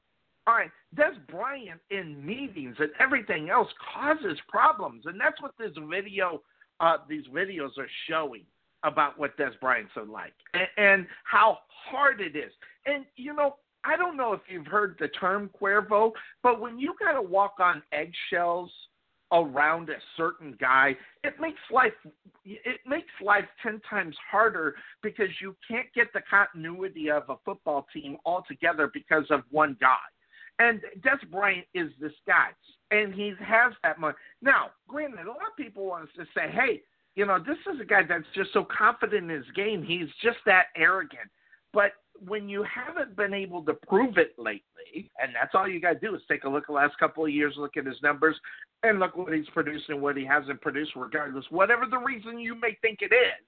All right, Dez Bryant in meetings and everything else causes problems, and that's what this video, uh, these videos are showing about what Dez Bryant's like and, and how hard it is. And you know, I don't know if you've heard the term Cuervo, but when you got to walk on eggshells around a certain guy, it makes life it makes life ten times harder because you can't get the continuity of a football team altogether because of one guy. And Dez Bryant is this guy, and he has that money. Now, granted, a lot of people want to say, "Hey, you know, this is a guy that's just so confident in his game. He's just that arrogant." But when you haven't been able to prove it lately, and that's all you got to do is take a look at the last couple of years, look at his numbers, and look what he's produced and what he hasn't produced, regardless, whatever the reason you may think it is.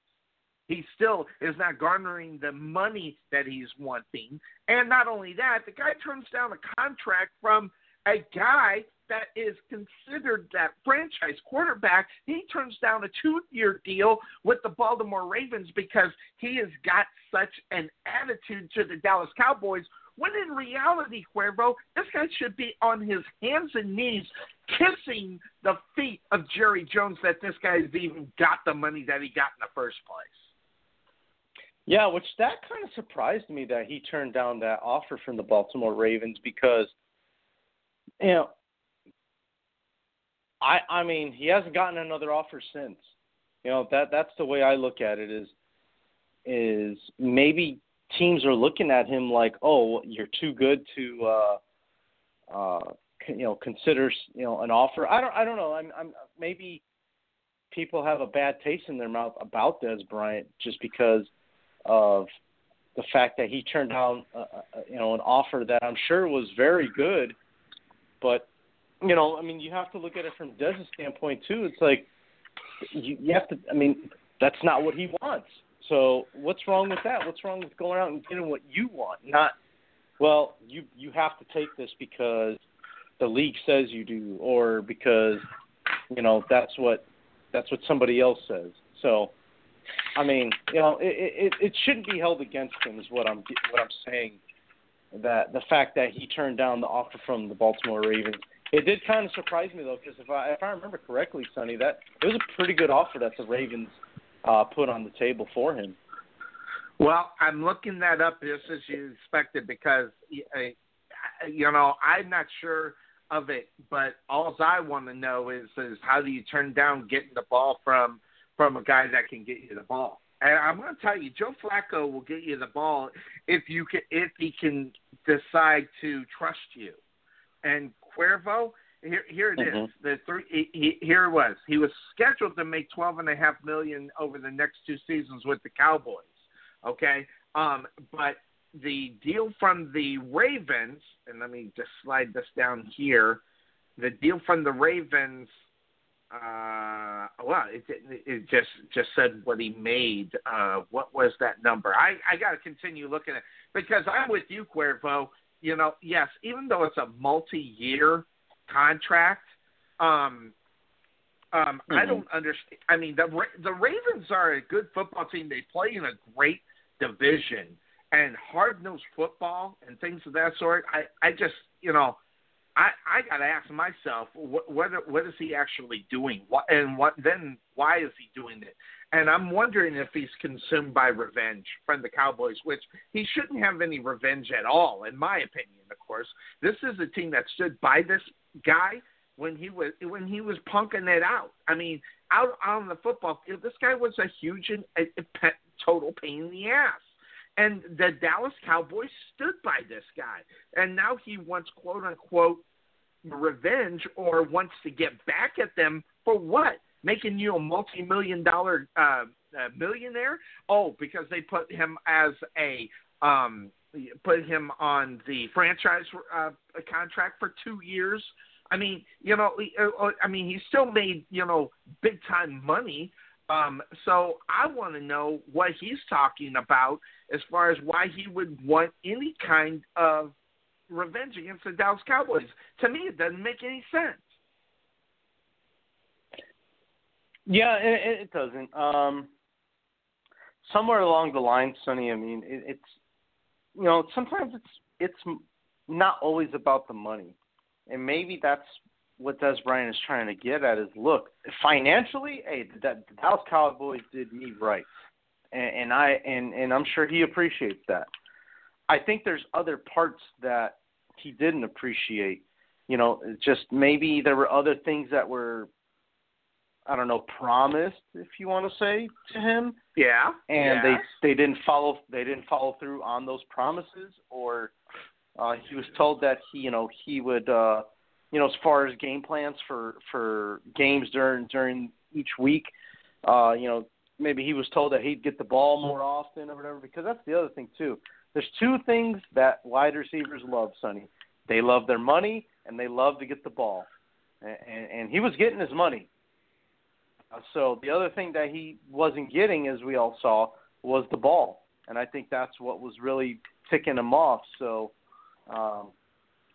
He still is not garnering the money that he's wanting. And not only that, the guy turns down a contract from a guy that is considered that franchise quarterback, he turns down a two year deal with the Baltimore Ravens because he has got such an attitude to the Dallas Cowboys. When in reality, Cuervo, this guy should be on his hands and knees kissing the feet of Jerry Jones that this guy's even got the money that he got in the first place. Yeah, which that kind of surprised me that he turned down that offer from the Baltimore Ravens because, you know, I I mean he hasn't gotten another offer since. You know that that's the way I look at it is is maybe teams are looking at him like oh you're too good to uh uh you know consider you know an offer. I don't I don't know. I'm I'm maybe people have a bad taste in their mouth about Dez Bryant just because of the fact that he turned down uh, you know an offer that I'm sure was very good, but you know, I mean, you have to look at it from Dez's standpoint too. It's like you, you have to. I mean, that's not what he wants. So what's wrong with that? What's wrong with going out and getting what you want? Not well, you you have to take this because the league says you do, or because you know that's what that's what somebody else says. So, I mean, you know, it it, it shouldn't be held against him. Is what I'm what I'm saying. That the fact that he turned down the offer from the Baltimore Ravens it did kind of surprise me though, because if I if I remember correctly, Sonny, that it was a pretty good offer that the Ravens uh, put on the table for him. Well, I'm looking that up just as you expected because you know I'm not sure of it, but all I want to know is is how do you turn down getting the ball from from a guy that can get you the ball? And I'm going to tell you, Joe Flacco will get you the ball if you can if he can decide to trust you. And Cuervo, here, here it mm-hmm. is. The three, he, he, here it was. He was scheduled to make twelve and a half million over the next two seasons with the Cowboys. Okay, um, but the deal from the Ravens, and let me just slide this down here. The deal from the Ravens. Uh, well, it, it, it just just said what he made. Uh, what was that number? I I got to continue looking at because I'm with you, Cuervo you know, yes, even though it's a multi-year contract, um, um, mm-hmm. I don't understand. I mean, the the Ravens are a good football team. They play in a great division and hard nosed football and things of that sort. I I just you know. I, I got to ask myself what, what what is he actually doing? What and what then? Why is he doing it? And I'm wondering if he's consumed by revenge from the Cowboys, which he shouldn't have any revenge at all, in my opinion. Of course, this is a team that stood by this guy when he was when he was punking it out. I mean, out on the football field, this guy was a huge and a, a total pain in the ass. And the Dallas Cowboys stood by this guy, and now he wants quote unquote revenge or wants to get back at them for what? making you a multi-million dollar uh, uh, millionaire? Oh, because they put him as a um, put him on the franchise uh, contract for two years. I mean, you know, uh, uh, I mean, he still made you know big time money. Um, so I want to know what he's talking about as far as why he would want any kind of revenge against the Dallas Cowboys. To me, it doesn't make any sense. Yeah, it, it doesn't. Um, somewhere along the line, Sonny. I mean, it, it's you know sometimes it's it's not always about the money, and maybe that's what Dez Bryant is trying to get at. Is look financially, hey, the, the Dallas Cowboys did me right, and, and I and and I'm sure he appreciates that. I think there's other parts that he didn't appreciate, you know, just maybe there were other things that were I don't know, promised, if you want to say, to him. Yeah. And yeah. they they didn't follow they didn't follow through on those promises, or uh, he was told that he you know he would uh, you know as far as game plans for for games during during each week, uh, you know maybe he was told that he'd get the ball more often or whatever. Because that's the other thing too. There's two things that wide receivers love, Sonny. They love their money and they love to get the ball. And, and, and he was getting his money uh, so the other thing that he wasn't getting, as we all saw, was the ball, and I think that's what was really ticking him off. So um,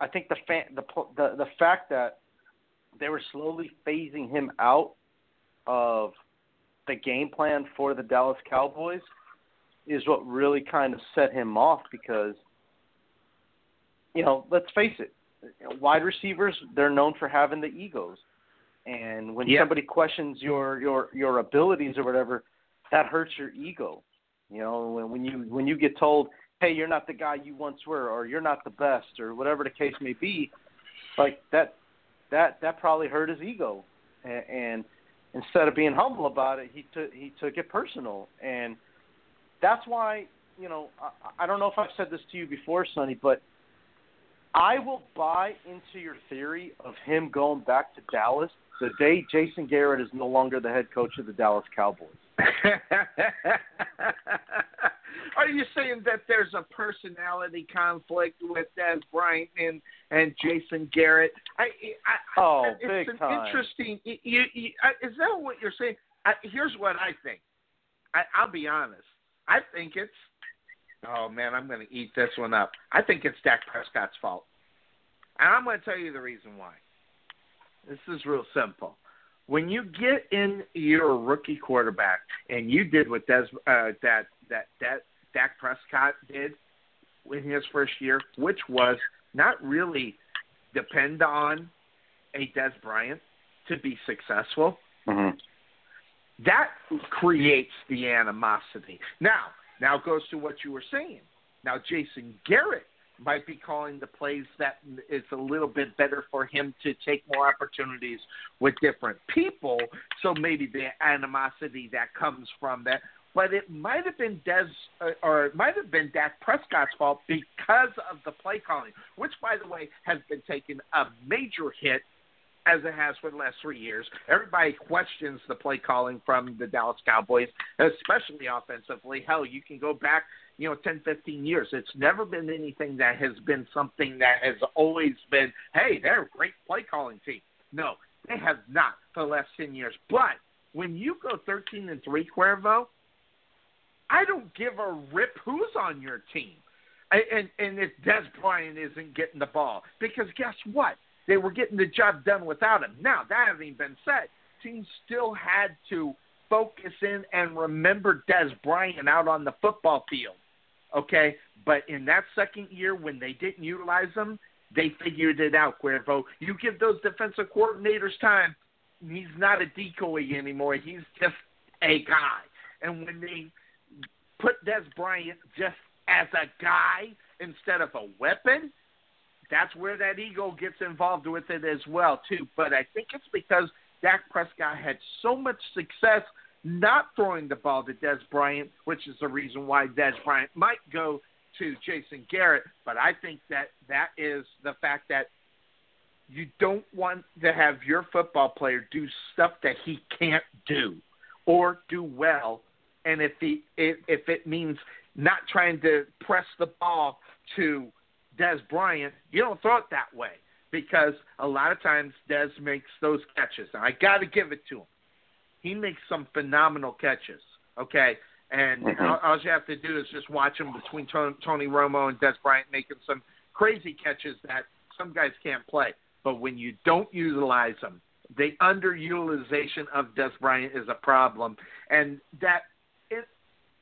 I think the, fa- the the the fact that they were slowly phasing him out of the game plan for the Dallas Cowboys is what really kind of set him off because you know, let's face it, wide receivers they're known for having the egos. And when yep. somebody questions your your your abilities or whatever, that hurts your ego. You know, when, when you when you get told, "Hey, you're not the guy you once were," or "You're not the best," or whatever the case may be, like that that that probably hurt his ego. And, and instead of being humble about it, he took he took it personal, and that's why you know I, I don't know if I've said this to you before, Sonny, but I will buy into your theory of him going back to Dallas the day Jason Garrett is no longer the head coach of the Dallas Cowboys. <laughs> Are you saying that there's a personality conflict with Dez Bryant and and Jason Garrett? I, I, oh, it's big an time. interesting. You, you, is that what you're saying? I, here's what I think. I, I'll be honest. I think it's. Oh man, I'm going to eat this one up. I think it's Dak Prescott's fault, and I'm going to tell you the reason why. This is real simple. When you get in your rookie quarterback and you did what Dez, uh, that that that Dak Prescott did in his first year, which was not really depend on a Dez Bryant to be successful. Mm-hmm. That creates the animosity. Now, now it goes to what you were saying. Now, Jason Garrett might be calling the plays that it's a little bit better for him to take more opportunities with different people. So maybe the animosity that comes from that. But it might have been Dez, uh, or it might have been Dak Prescott's fault because of the play calling, which, by the way, has been taking a major hit as it has for the last three years. Everybody questions the play calling from the Dallas Cowboys, especially offensively. Hell, you can go back you know, 10, 15 years. It's never been anything that has been something that has always been, hey, they're a great play calling team. No, they have not for the last 10 years. But when you go 13 and 3, Cuervo, I don't give a rip who's on your team. And, and if Dez Bryant isn't getting the ball, because guess what? They were getting the job done without him. Now, that having been said, teams still had to focus in and remember Dez Bryant out on the football field. Okay, but in that second year when they didn't utilize him, they figured it out. Cuervo, you give those defensive coordinators time. He's not a decoy anymore. He's just a guy. And when they put Dez Bryant just as a guy instead of a weapon, that's where that ego gets involved with it as well too. But I think it's because Dak Prescott had so much success not throwing the ball to Dez Bryant, which is the reason why Dez Bryant might go to Jason Garrett. But I think that that is the fact that you don't want to have your football player do stuff that he can't do or do well. And if he if, if it means not trying to press the ball to Dez Bryant, you don't throw it that way because a lot of times Dez makes those catches. And I got to give it to him he makes some phenomenal catches. Okay, and mm-hmm. all, all you have to do is just watch him between Tony, Tony Romo and Dez Bryant making some crazy catches that some guys can't play. But when you don't utilize them, the underutilization of Dez Bryant is a problem, and that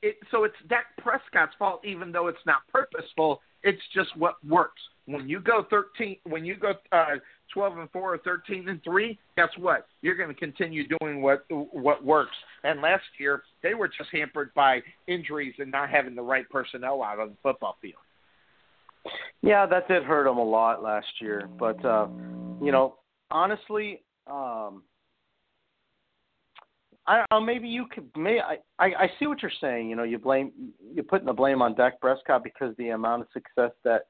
it so it's Dak Prescott's fault, even though it's not purposeful. It's just what works. When you go thirteen, when you go uh, 12 and 4 or 13 and 3, guess what? You're going to continue doing what what works. And last year, they were just hampered by injuries and not having the right personnel out on the football field. Yeah, that did hurt them a lot last year, but uh you know, honestly, um, I don't. Maybe you could. May I, I? I see what you're saying. You know, you blame you're putting the blame on Dak Prescott because the amount of success that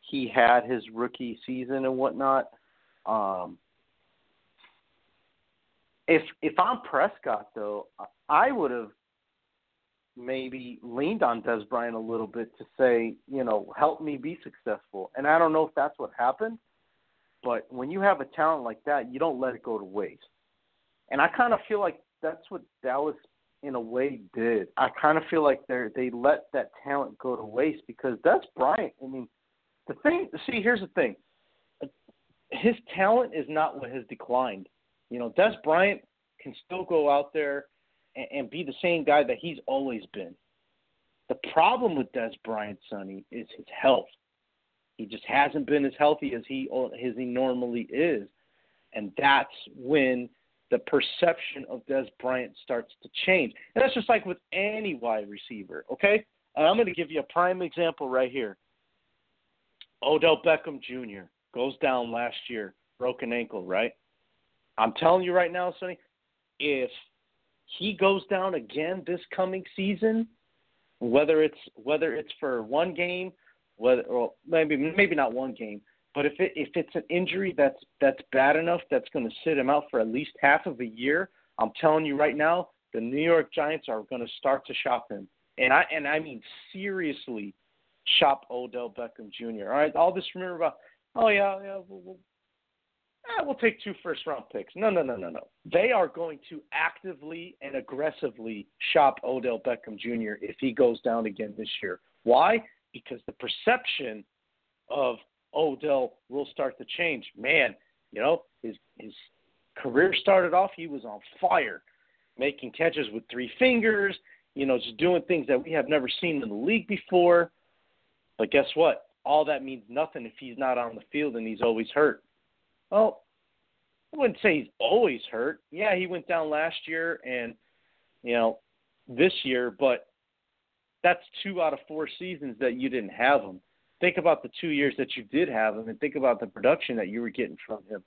he had his rookie season and whatnot. Um, if if I'm Prescott though, I would have maybe leaned on Dez Bryant a little bit to say, you know, help me be successful. And I don't know if that's what happened, but when you have a talent like that, you don't let it go to waste. And I kind of feel like that's what Dallas in a way did. I kind of feel like they they let that talent go to waste because Dez Bryant. I mean, the thing. See, here's the thing. His talent is not what has declined. You know, Dez Bryant can still go out there and, and be the same guy that he's always been. The problem with Dez Bryant, Sonny, is his health. He just hasn't been as healthy as he as he normally is, and that's when the perception of Dez Bryant starts to change. And that's just like with any wide receiver, okay? And I'm going to give you a prime example right here. Odell Beckham Jr. goes down last year, broken ankle, right? I'm telling you right now, Sonny, if he goes down again this coming season, whether it's whether it's for one game, whether or maybe maybe not one game, but if it, if it's an injury that's that's bad enough that's going to sit him out for at least half of a year, I'm telling you right now, the New York Giants are going to start to shop him, and I and I mean seriously, shop Odell Beckham Jr. All right, all this remember about oh yeah yeah we'll, we'll, eh, we'll take two first round picks. No, no, no, no, no. They are going to actively and aggressively shop Odell Beckham Jr. if he goes down again this year. Why? Because the perception of Odell will start to change. Man, you know, his his career started off, he was on fire, making catches with three fingers, you know, just doing things that we have never seen in the league before. But guess what? All that means nothing if he's not on the field and he's always hurt. Well, I wouldn't say he's always hurt. Yeah, he went down last year and you know this year, but that's two out of four seasons that you didn't have him. Think about the two years that you did have him, and think about the production that you were getting from him.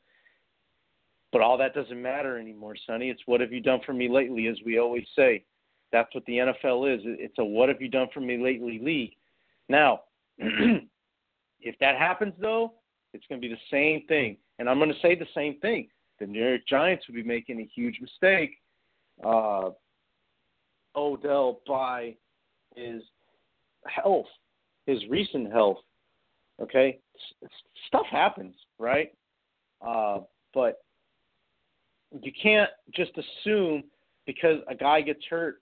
But all that doesn't matter anymore, Sonny. It's what have you done for me lately, as we always say. That's what the NFL is. It's a what have you done for me lately league. Now, <clears throat> if that happens, though, it's going to be the same thing. And I'm going to say the same thing. The New York Giants would be making a huge mistake. Uh, Odell by his health, his recent health. Okay, stuff happens, right? Uh, but you can't just assume because a guy gets hurt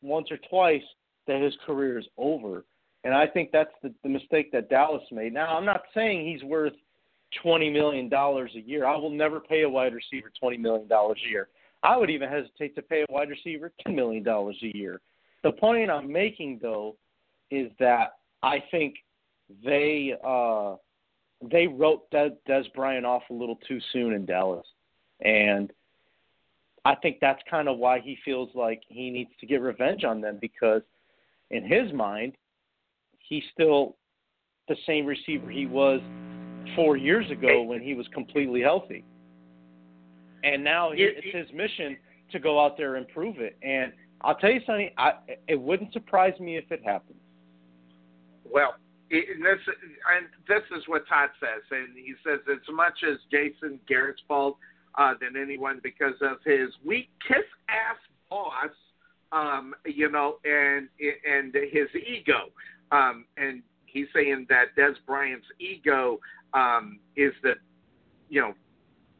once or twice that his career is over. And I think that's the, the mistake that Dallas made. Now, I'm not saying he's worth twenty million dollars a year. I will never pay a wide receiver twenty million dollars a year. I would even hesitate to pay a wide receiver ten million dollars a year. The point I'm making though is that I think they uh, they wrote Dez, Dez Bryant off a little too soon in Dallas, and I think that's kind of why he feels like he needs to get revenge on them because in his mind he's still the same receiver he was four years ago when he was completely healthy. And now it's his mission to go out there and prove it. And I'll tell you something, I, it wouldn't surprise me if it happens. Well, it, and this and this is what Todd says, and he says as much as Jason Garrett's fault uh, than anyone because of his weak kiss ass boss, um, you know, and and his ego. Um, and he's saying that Dez Bryant's ego um, is the, you know,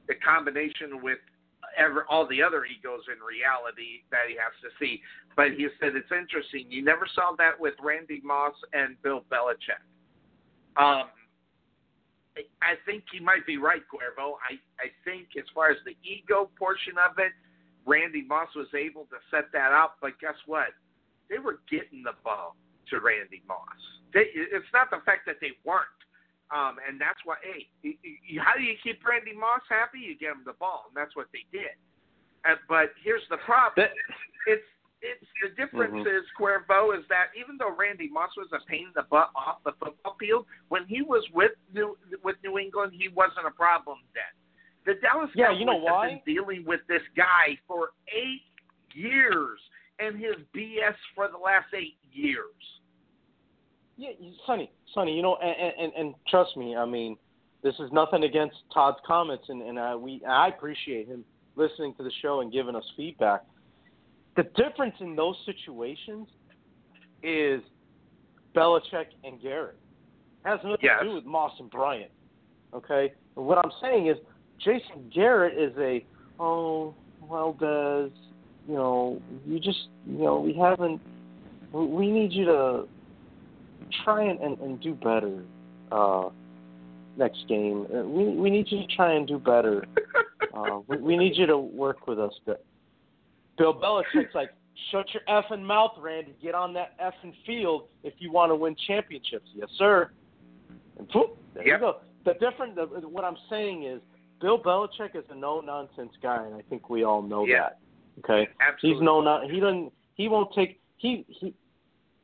the combination with ever all the other egos in reality that he has to see. But he said it's interesting. You never saw that with Randy Moss and Bill Belichick. Um, I think he might be right, Cuervo. I I think as far as the ego portion of it, Randy Moss was able to set that up. But guess what? They were getting the ball to Randy Moss. They, it's not the fact that they weren't. Um, and that's why, hey, how do you keep Randy Moss happy? You give him the ball, and that's what they did. Uh, but here's the problem: it's it's the difference mm-hmm. is Cuervo is that even though Randy Moss was a pain in the butt off the football field, when he was with New with New England England, he wasn't a problem then. The Dallas Yeah, Cowboys you know why? have been dealing with this guy for eight years and his BS for the last eight years. Yeah, Sonny, Sonny, you know, and, and and trust me, I mean, this is nothing against Todd's comments, and and I, we I appreciate him listening to the show and giving us feedback. The difference in those situations is Belichick and Garrett. It has nothing Yes. to do with Moss and Bryant. Okay, and what I'm saying is Jason Garrett is a oh well, Dez, you know, you just you know we haven't we- we need you to try and, and, and do better uh, next game. Uh, We we need you to try and do better. <laughs> Uh, we, we need you to work with us. But Bill Belichick's like, shut your effing mouth, Randy. Get on that effing field if you want to win championships. Yes, sir. And poof, there Yep. you go. The different, the, what I'm saying is, Bill Belichick is a no nonsense guy, and I think we all know Yeah. that. Okay. Absolutely. He's no not he doesn't he won't take he he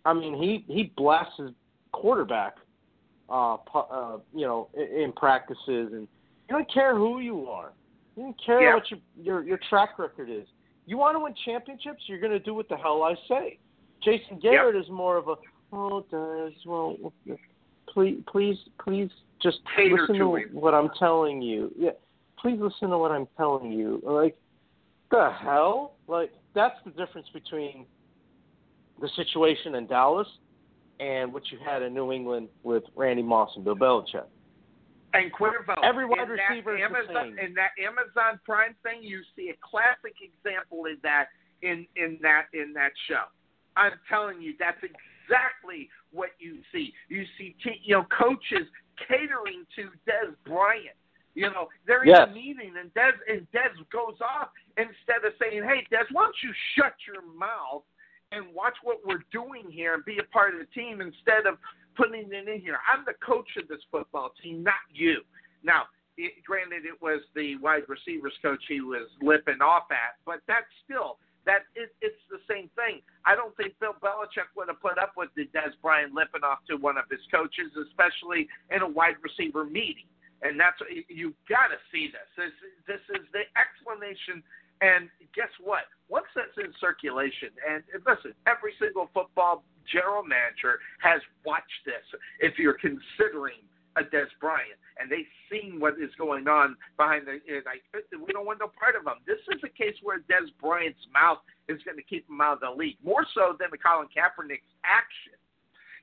I mean he he blasts his quarterback uh, uh you know in, in practices and you don't care who you are. You don't care Yeah. what your your your track record is. You want to win championships, you're going to do what the hell I say. Jason Garrett is more of a oh does well please please please just Cater listen to to him. what I'm telling you. Yeah. Please listen to what I'm telling you. Like the hell? Like that's the difference between the situation in Dallas and what you had in New England with Randy Moss and Bill Belichick. And Cuervo. Every wide in receiver is the same. In that Amazon Prime thing, you see a classic example in that in in that in that show. I'm telling you, that's exactly what you see. You see, t- you know, coaches catering to Dez Bryant. You know, they're in a meeting, and Dez and Dez goes off instead of saying, "Hey, Dez, why don't you shut your mouth and watch what we're doing here and be a part of the team instead of putting it in here. I'm the coach of this football team, not you. Now, it, granted, it was the wide receivers coach he was lipping off at, but that's still that it, it's the same thing. I don't think Bill Belichick would have put up with the Dez Bryant lipping off to one of his coaches, especially in a wide receiver meeting. And that's you've got to see this. This this is the explanation. And guess what? Once that's in circulation, and, listen, every single football general manager has watched this. If you're considering a Dez Bryant, and they've seen what is going on behind the, we don't want no part of him. This is a case where Dez Bryant's mouth is going to keep him out of the league, more so than the Colin Kaepernick's action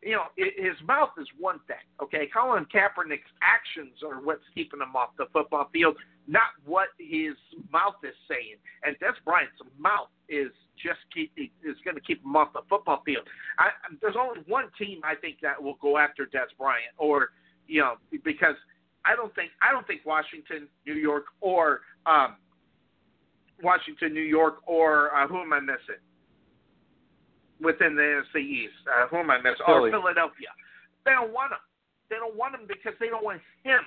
you know, his mouth is one thing, okay? Colin Kaepernick's actions are what's keeping him off the football field, not what his mouth is saying. And Dez Bryant's mouth is just keep is going to keep him off the football field. I, there's only one team I think that will go after Dez Bryant, or you know, because I don't think I don't think Washington, New York, or um, Washington, New York, or uh, who am I missing? Within the NFC East. Uh, who am I missing? Philly. Or Philadelphia. They don't want him. They don't want him because they don't want him.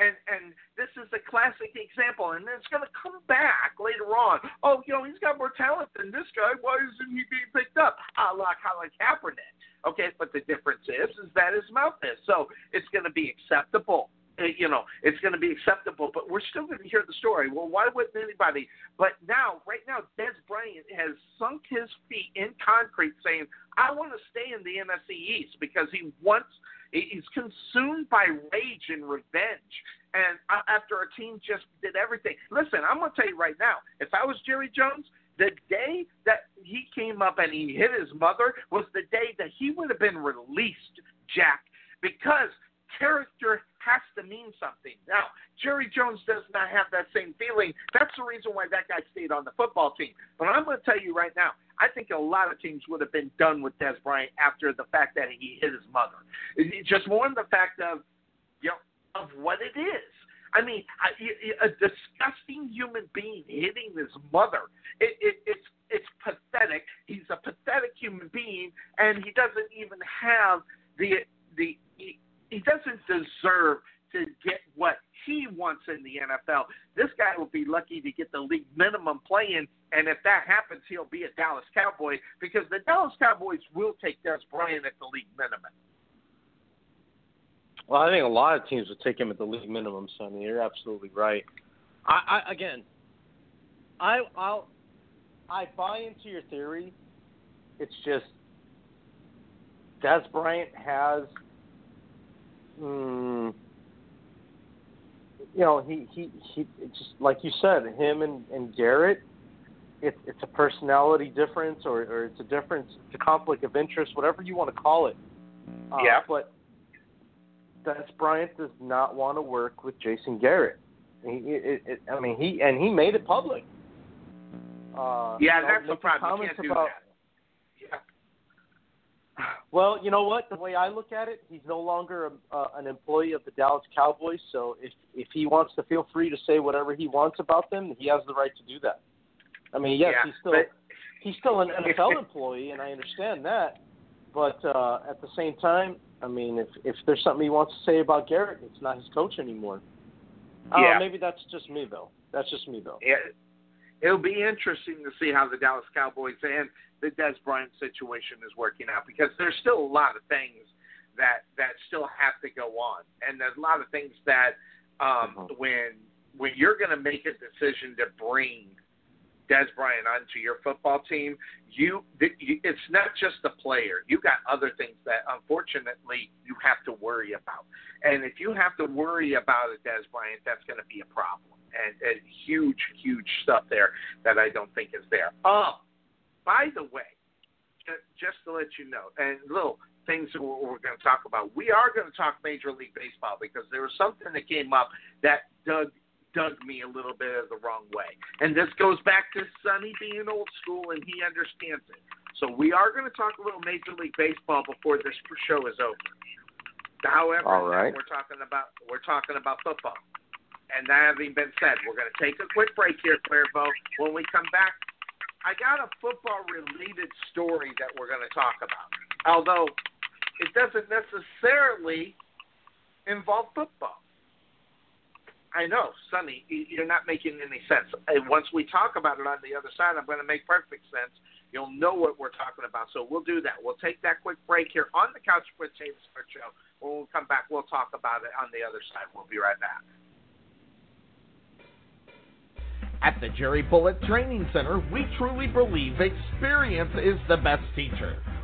And and this is a classic example, and it's going to come back later on. Oh, you know, he's got more talent than this guy. Why isn't he being picked up? A la Colin Kaepernick. Okay, but the difference is, is that his mouth is. So it's going to be acceptable. Uh, You know, it's going to be acceptable, but we're still going to hear the story. Well, why wouldn't anybody? But now, right now, Dez Bryant has sunk his feet in concrete, saying, "I want to stay in the NFC East because he wants." He's consumed by rage and revenge. And after a team just did everything. Listen, I'm going to tell you right now if I was Jerry Jones, the day that he came up and he hit his mother was the day that he would have been released, Jack, because character has to mean something. Now, Jerry Jones does not have that same feeling. That's the reason why that guy stayed on the football team. But I'm going to tell you right now, I think a lot of teams would have been done with Dez Bryant after the fact that he hit his mother. Just more in the fact of, you know, of what it is. I mean, I, a disgusting human being hitting his mother. It, it, it's it's pathetic. He's a pathetic human being, and he doesn't even have the the he, doesn't deserve to get what he wants in the NFL. This guy will be lucky to get the league minimum playing, and if that happens, he'll be a Dallas Cowboy because the Dallas Cowboys will take Dez Bryant at the league minimum. Well, I think a lot of teams would take him at the league minimum, Sonny. You're absolutely right. I, I again, I I'll I buy into your theory. It's just Dez Bryant has, mm, you know, he he he just like you said, him and and Garrett. It's it's a personality difference, or or it's a difference, it's a conflict of interest, whatever you want to call it. Uh, Yeah. But Dez Bryant does not want to work with Jason Garrett. He, it, it, I mean, he and he made it public. Uh, Yeah, you know, that's the problem. You can't do about, that. Well, you know what? The way I look at it, he's no longer a, uh, an employee of the Dallas Cowboys. So if if he wants to feel free to say whatever he wants about them, he has the right to do that. I mean, yes, Yeah, he's still but- he's still an <laughs> NFL employee, and I understand that. But uh, at the same time, I mean, if if there's something he wants to say about Garrett, it's not his coach anymore. Don't Yeah. maybe that's just me though. That's just me though. Yeah, it'll be interesting to see how the Dallas Cowboys and the Dez Bryant situation is working out because there's still a lot of things that that still have to go on, and there's a lot of things that um, Mhm. when when you're going to make a decision to bring Dez Bryant onto your football team, you you- it's not just the player. You got other things that unfortunately you have to worry about. And if you have to worry about a Dez Bryant, that's going to be a problem. And, and huge, huge stuff there that I don't think is there. Oh, by the way, just to let you know, and little things that we're, we're going to talk about, we are going to talk Major League Baseball because there was something that came up that dug dug me a little bit of the wrong way. And this goes back to Sonny being old school, and he understands it. So we are going to talk a little Major League Baseball before this show is over. However, All right. we're talking about we're talking about football. And that having been said, we're going to take a quick break here, Cuervo. When we come back, I got a football related story that we're going to talk about. Although it doesn't necessarily involve football. I know, Sonny, you're not making any sense. And once we talk about it on the other side, I'm going to make perfect sense. You'll know what we're talking about. So we'll do that. We'll take that quick break here on the Couch Potato Sports Show. When we come back, we'll talk about it on the other side. We'll be right back. At the Jerry Bullet Training Center, we truly believe experience is the best teacher.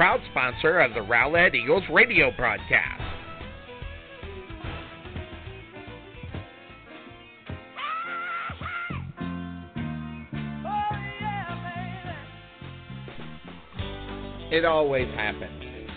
proud sponsor of the Rowlett Eagles radio broadcast. It always happens.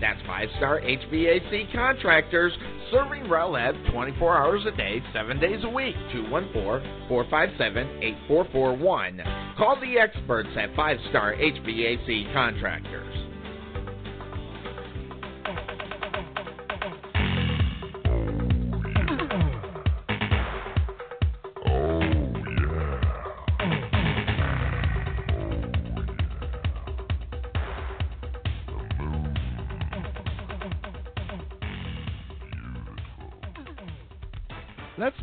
That's 5 Star HVAC Contractors, serving Rowlett 24 hours a day, 7 days a week. 214 457 8441. Call the experts at 5 Star HVAC Contractors.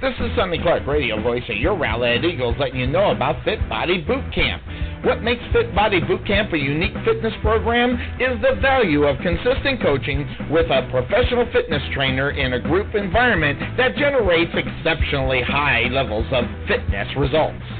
This is Sonny Clark, radio voice of your Rowlett Eagles, letting you know about Fit Body Boot Camp. What makes Fit Body Boot Camp a unique fitness program is the value of consistent coaching with a professional fitness trainer in a group environment that generates exceptionally high levels of fitness results.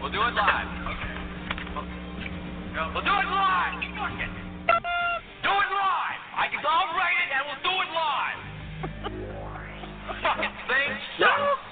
We'll do it live. We'll do it live. Do it live. I can go write it and we'll do it live. Fucking thing sucks.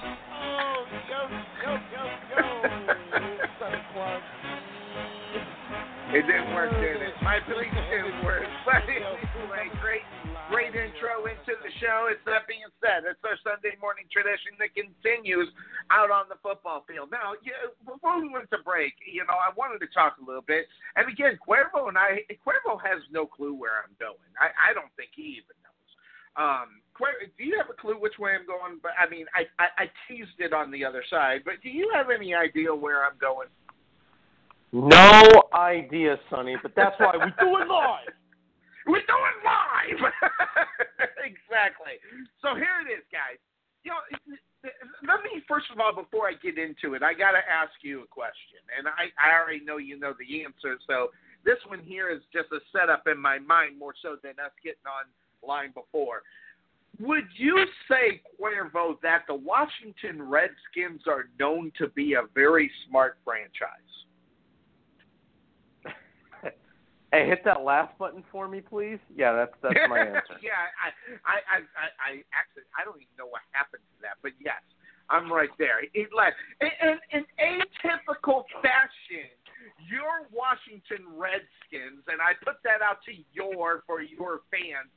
It didn't work, did it? My police didn't work. <laughs> But anyway, great, great intro into the show. It's that being said, it's our Sunday morning tradition that continues out on the football field. Now, yeah, before we went to break, you know, I wanted to talk a little bit. And again, Cuervo and I, Cuervo has no clue where I'm going. I, I don't think he even knows. Um, Cuervo, do you have a clue which way I'm going? But I mean, I, I, I teased it on the other side. But do you have any idea where I'm going? No idea, Sonny, but that's why we do it live. <laughs> We're doing live. <laughs> exactly. So here it is, guys. You know, let me first of all, before I get into it, I got to ask you a question, and I, I already know you know the answer. So this one here is just a setup in my mind more so than us getting on line before. Would you say, Cuervo, that the Washington Redskins are known to be a very smart franchise? Hey, hit that last button for me, please. Yeah, that's that's my <laughs> answer. yeah, I, I, I, I, actually, I don't even know what happened to that, but yes, I'm right there. It like in, in atypical fashion, your Washington Redskins, and I put that out to your for your fans.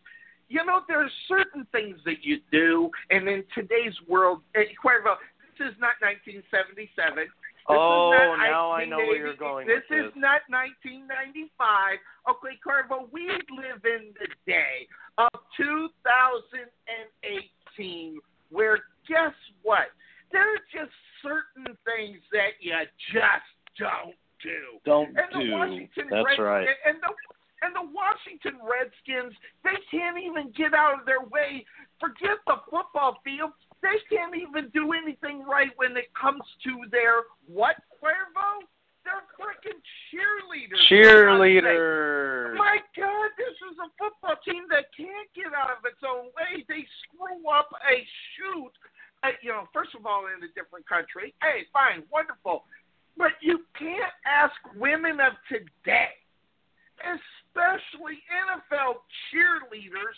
You know, there's certain things that you do, and in today's world, Cuervo, this is not 1977. This oh, is not now I know where you're going This with is not 1995. Okay, Cuervo, we live in the day of 2018 where guess what? There are just certain things that you just don't do. Don't do it. That's Red, right. And, and the and the Washington Redskins, they can't even get out of their way. Forget the football field. They can't even do anything right when it comes to their what, Cuervo? They're freaking cheerleaders. Cheerleaders. My God, this is a football team that can't get out of its own way. They screw up a shoot. Uh, you know, first of all, in a different country. Hey, fine, wonderful. But you can't ask women of today, especially NFL cheerleaders,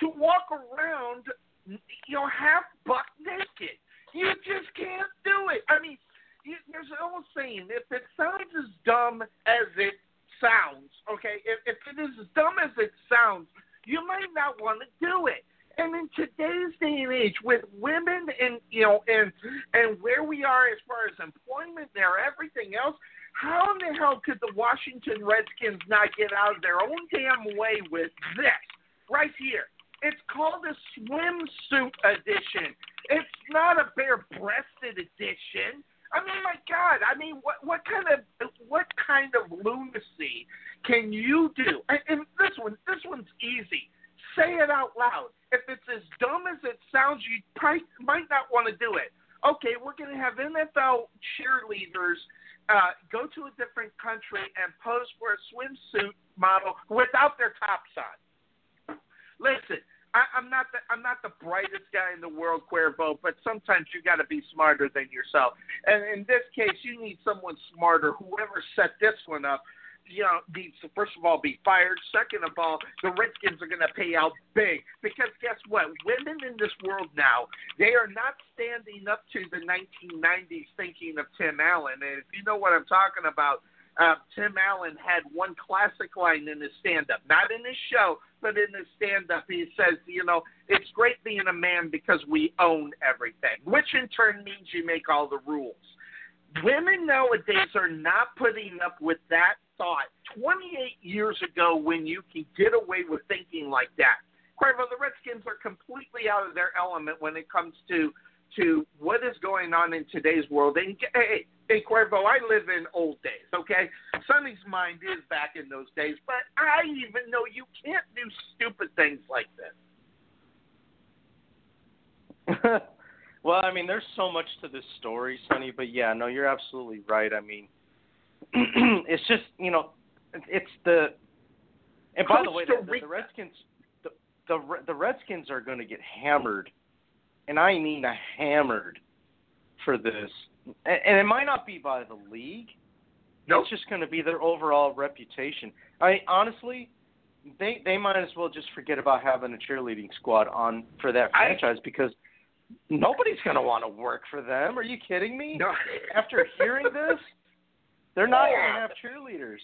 to walk around, you know, half buck naked. You just can't do it. I mean, you, there's an old saying: if it sounds as dumb as it sounds, okay, if, if it is as dumb as it sounds, you might not want to do it. And in today's day and age, with women and you know, and and where we are as far as employment there, everything else, how in the hell could the Washington Redskins not get out of their own damn way with this right here? It's called a swimsuit edition. It's not a bare-breasted edition. I mean, my God! I mean, what what kind of what kind of lunacy can you do? And, and this one, this one's easy. Say it out loud. If it's as dumb as it sounds, you probably might not want to do it. Okay, we're going to have NFL cheerleaders uh, go to a different country and pose for a swimsuit model without their tops on. Listen, I, I'm not the I'm not the brightest guy in the world, Cuervo, but sometimes you got to be smarter than yourself. And in this case, you need someone smarter. Whoever set this one up, you know, needs to first of all be fired. Second of all, the Redskins are going to pay out big because guess what? Women in this world now, they are not standing up to the 1990s thinking of Tim Allen. And if you know what I'm talking about, uh, Tim Allen had one classic line in his stand-up, not in his show, but in his stand-up. He says, you know, it's great being a man because we own everything, which in turn means you make all the rules. Women nowadays are not putting up with that thought 28 years ago when you can get away with thinking like that. Cuervo, the Redskins are completely out of their element when it comes to to what is going on in today's world. And hey, hey, Cuervo, I live in old days, okay? Sonny's mind is back in those days, but I even know you can't do stupid things like this. <laughs> well, I mean, there's so much to this story, Sonny, but yeah, no, you're absolutely right. I mean, <clears throat> it's just you know, it's the and by the way, the, the, the Redskins, the, the the Redskins are going to get hammered, and I mean hammered for this, and, and it might not be by the league. Nope. It's just going to be their overall reputation. I honestly, they they might as well just forget about having a cheerleading squad on for that franchise I, because nobody's going to want to work for them. Are you kidding me? No. After hearing this. They're not Yeah. going to have cheerleaders.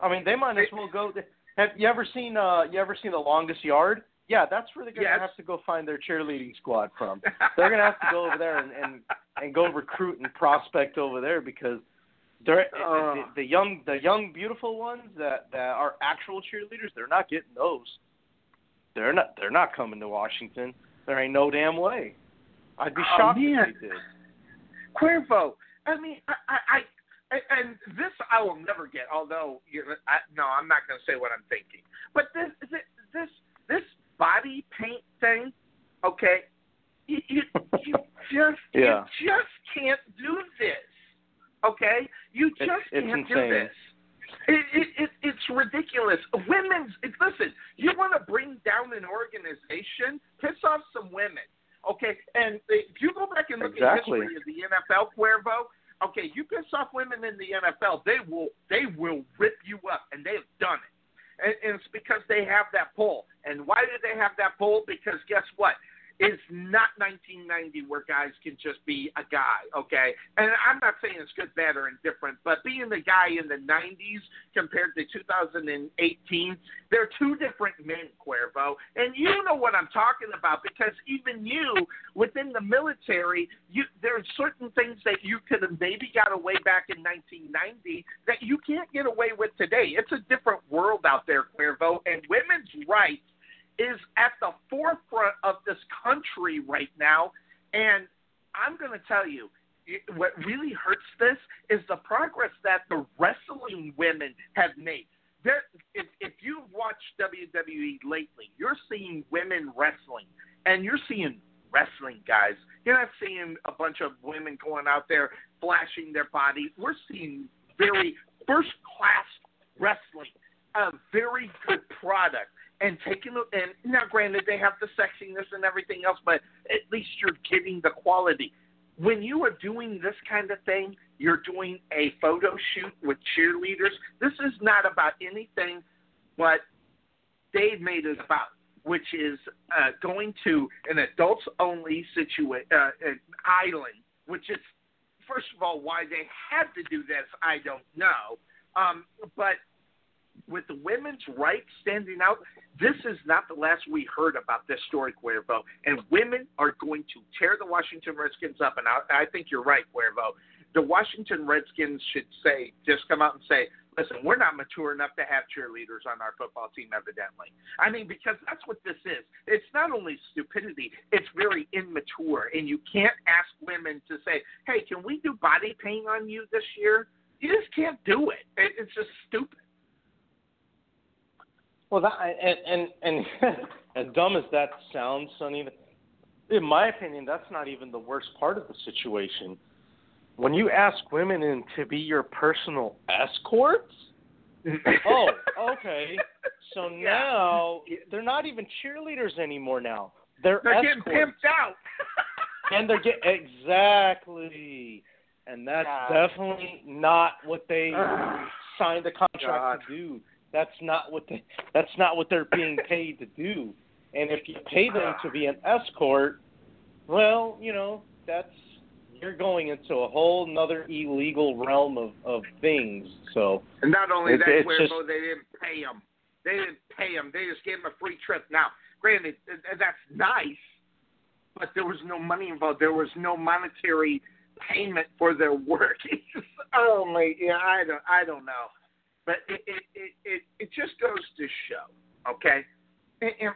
I mean, they might as well go. Have you ever seen? uh You ever seen the longest yard? Yeah, that's where they're going to Yes. have to go find their cheerleading squad from. They're going to have to go over there and and, and go recruit and prospect over there because they're Uh. <laughs> the, the young the young beautiful ones that that are actual cheerleaders. They're not getting those. They're not. They're not coming to Washington. There ain't no damn way. I'd be Oh, shocked man. if they did. Cuervo, I mean, I, I, I and- this I will never get. Although, you I, no, I'm not going to say what I'm thinking. But this, this, this, this body paint thing, okay? You, you, you <laughs> just, Yeah. you just can't do this, okay? You just it's can't do this. It, it, it, it's ridiculous. Women's. It, listen, you want to bring down an organization? Piss off some women, okay? And if you go back and look Exactly. at history of the NFL, Cuervo, okay, you piss off women in the NFL, they will they will rip you up, and they have done it. And, and it's because they have that pull. And why do they have that pull? Because guess what? It's not 1990 where guys can just be a guy, okay? And I'm not saying it's good, bad, or indifferent, but being the guy in the 90s compared to 2018, they're two different men, Cuervo. And you know what I'm talking about because even you, within the military, you there are certain things that you could have maybe got away back in 1990 that you can't get away with today. It's a different world out there, Cuervo, and women's rights is at the forefront of this country right now. And I'm going to tell you, what really hurts this is the progress that the wrestling women have made. If, if you've watched WWE lately, you're seeing women wrestling, and you're seeing wrestling guys. You're not seeing a bunch of women going out there flashing their body. We're seeing very first class wrestling, a very good product. And taking the and now, granted, they have the sexiness and everything else, but at least you're getting the quality. When you are doing this kind of thing, you're doing a photo shoot with cheerleaders. This is not about anything but they've made it about, which is uh, going to an adults only situa- uh, island, which is first of all why they had to do this. I don't know, um, but with the women's rights standing out, this is not the last we heard about this story, Cuervo. And women are going to tear the Washington Redskins up. And I, I think you're right, Cuervo. The Washington Redskins should say, just come out and say, listen, we're not mature enough to have cheerleaders on our football team, evidently. I mean, because that's what this is. It's not only stupidity, it's very immature. And you can't ask women to say, hey, can we do body paint on you this year? You just can't do it. it it's just stupid. Well, that and and and <laughs> as dumb as that sounds, Sonny, in my opinion, that's not even the worst part of the situation. When you ask women in to be your personal escorts, <laughs> oh, okay. So Yeah. now they're not even cheerleaders anymore. Now they're, They're getting pimped out. <laughs> and they're get exactly, and that's God. definitely not what they signed the contract God. to do. That's not what they. That's not what they're being paid to do. And if you pay them to be an escort, well, you know that's you're going into a whole another illegal realm of of things. So And not only It's- that, it's Cuervo, just- they didn't pay him. They didn't pay him. They just gave him a free trip. Now, granted, th- th- that's nice, but there was no money involved. There was no monetary payment for their <laughs> work. It's <laughs> just, oh my, yeah, I don't, I don't know, but it, it, it, it, it just goes to show, okay. And, and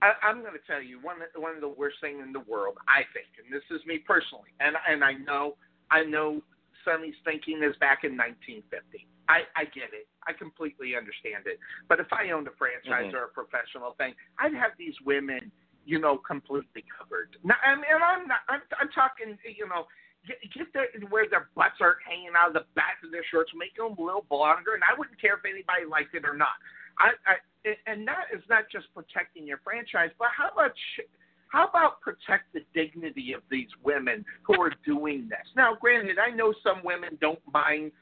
I, I'm going to tell you one, of- one of the worst things in the world, I think, and this is me personally, and and I know, I know Sonny's thinking is back in 1950. I, I get it. I completely understand it. But if I owned a franchise Mhm. or a professional thing, I'd have these women, you know, completely covered. Now, and, and I'm not. I'm, I'm talking, you know, get, get their, where their butts are hanging out of the back of their shorts, make them a little longer, and I wouldn't care if anybody liked it or not. I, I and that is not just protecting your franchise, but how about how about protect the dignity of these women who are doing this? Now, granted, I know some women don't mind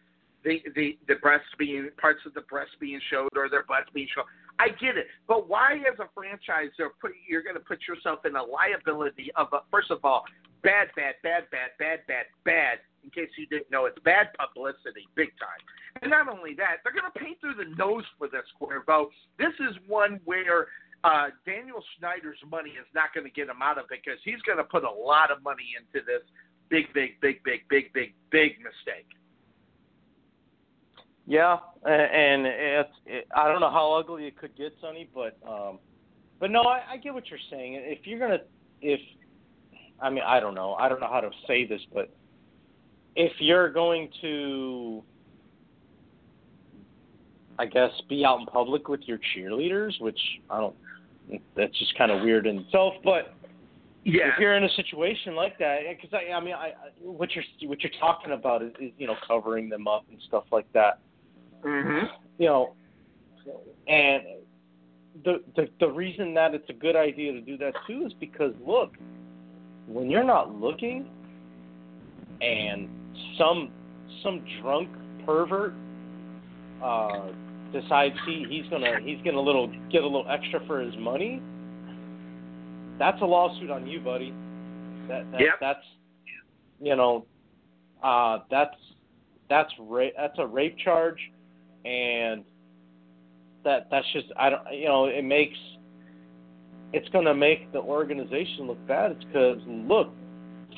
the the the breasts being parts of the breast being showed or their butts being shown. I get it, but why, as a franchise, are put, you're going to put yourself in a liability of a, first of all, bad, bad, bad, bad, bad, bad, bad. In case you didn't know, it's bad publicity, big time. And not only that, they're going to paint through the nose for this Cuervo. This is one where uh, Daniel Snyder's money is not going to get him out of it because he's going to put a lot of money into this big, big, big, big, big, big, big mistake. Yeah, and it's it, I don't know how ugly it could get, Sonny, but um, but no, I, I get what you're saying. If you're gonna, if I mean, I don't know, I don't know how to say this, but if you're going to, I guess, be out in public with your cheerleaders, which I don't, that's just kind of weird in itself, but Yeah. if you're in a situation like that, because I, I mean, I, I what you're what you're talking about is, is you know covering them up and stuff like that hmm you know, and the, the the reason that it's a good idea to do that too is because look, when you're not looking, and some some drunk pervert uh, decides he he's gonna he's gonna little get a little extra for his money, that's a lawsuit on you, buddy. That, that Yep. that's you know, uh, that's that's ra- that's a rape charge and that that's just I don't you know it makes it's going to make the organization look bad. It's because look,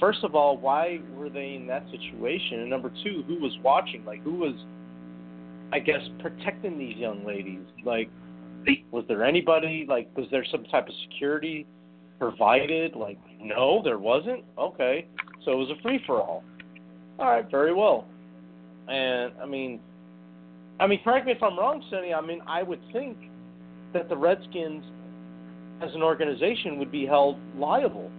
first of all, why were they in that situation, and number two, who was watching? Like who was, I guess, protecting these young ladies? Like, was there anybody? Like, was there some type of security provided? Like, no, there wasn't. Okay, So it was a free for all. All right, very well. And I mean, I mean, correct me if I'm wrong, Sonny. I mean, I would think that the Redskins, as an organization, would be held liable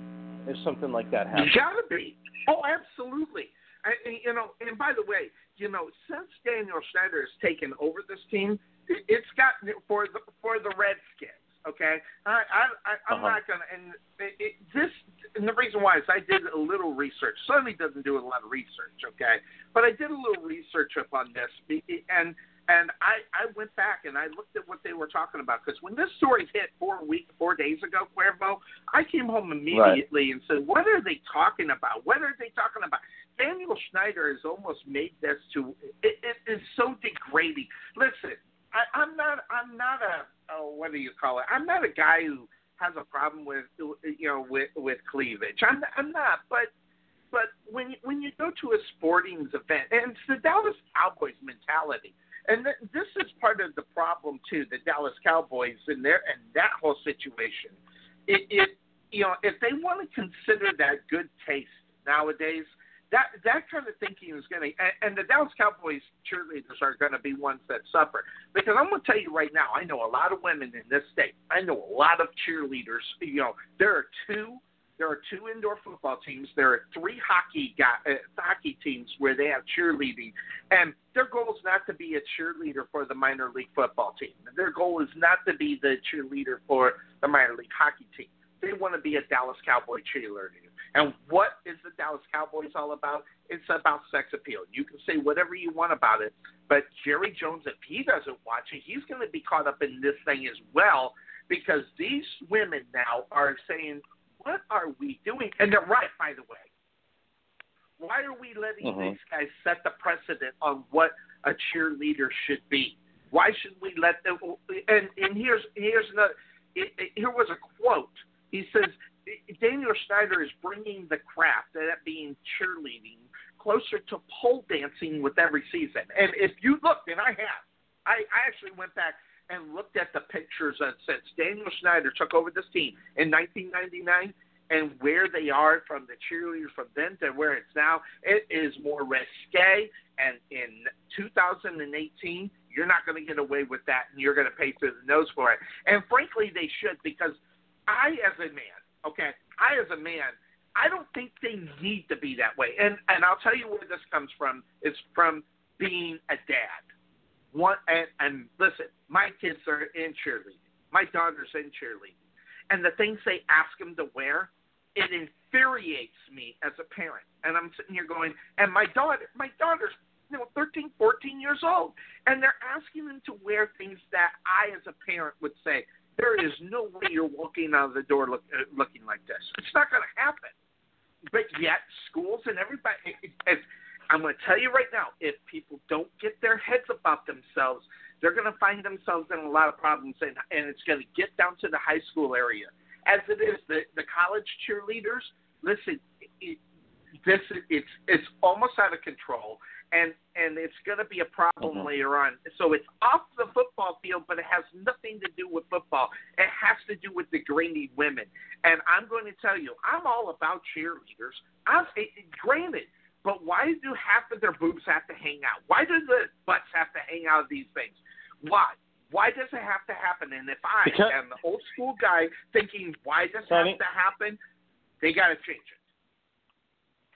if something like that happened. You gotta be. Oh, absolutely. I, you know, and by the way, you know, since Daniel Snyder has taken over this team, it's gotten for the for the Redskins. Okay, I, I, I I'm Uh-huh. not gonna. And it, it, this, and the reason why is I did a little research. Sonny doesn't do a lot of research. Okay, but I did a little research up on this, and and I I went back and I looked at what they were talking about because when this story hit four week four days ago, Cuervo, I came home immediately and said, what are they talking about? What are they talking about? Daniel Snyder has almost made this to it, it is so degrading. Listen, I, I'm not I'm not a oh, what do you call it? I'm not a guy who has a problem with you know with with cleavage. I'm I'm not, but but when you, when you go to a sporting event, and it's the Dallas Cowboys mentality, and th- this is part of the problem too. The Dallas Cowboys and their and that whole situation. It, it you know if they want to consider that good taste nowadays, that that kind of thinking is going to and, and the Dallas Cowboys cheerleaders are going to be ones that suffer because I'm going to tell you right now I know a lot of women in this state I know a lot of cheerleaders you know there are two there are two indoor football teams there are three hockey guy, uh, hockey teams where they have cheerleading and their goal is not to be a cheerleader for the minor league football team their goal is not to be the cheerleader for the minor league hockey team they want to be a Dallas Cowboy cheerleader. And what is the Dallas Cowboys all about? It's about sex appeal. You can say whatever you want about it, but Jerry Jones, if he doesn't watch it, he's going to be caught up in this thing as well because these women now are saying, What are we doing? And they're right, by the way. Why are we letting Mhm. these guys set the precedent on what a cheerleader should be? Why should we let them? And and here's here's another. It, it, here was a quote. He says Daniel Snyder is bringing the craft, that being cheerleading, closer to pole dancing with every season. And if you looked, and I have, I, I actually went back and looked at the pictures that since Daniel Snyder took over this team in 1999 and where they are from the cheerleaders from then to where it's now, it is more risque. And in 2018, you're not going to get away with that, and you're going to pay through the nose for it. And frankly, they should because I, as a man, okay, I, as a man, I don't think they need to be that way. And and I'll tell you where this comes from. It's from being a dad. One and, and listen, my kids are in cheerleading. My daughter's in cheerleading, and the things they ask them to wear, it infuriates me as a parent. And I'm sitting here going, and my daughter, my daughter's you know 13, 14 years old, and they're asking them to wear things that I, as a parent, would say there is no way you're walking out of the door look, uh, looking like this. It's not going to happen. But yet, schools and everybody, it, it, I'm going to tell you right now, if people don't get their heads about themselves, they're going to find themselves in a lot of problems, and, and it's going to get down to the high school area. As it is, the, the college cheerleaders, listen, it, this it's it's almost out of control, and and it's going to be a problem Mhm. later on. So it's off the football field, but it has nothing to do with football. It has to do with degrading women. And I'm going to tell you, I'm all about cheerleaders. I'm it, it- granted, but why do half of their boobs have to hang out? Why do the butts have to hang out of these things? Why? Why does it have to happen? And if I Because- am the old school guy thinking, why does it have to happen? They got to change it.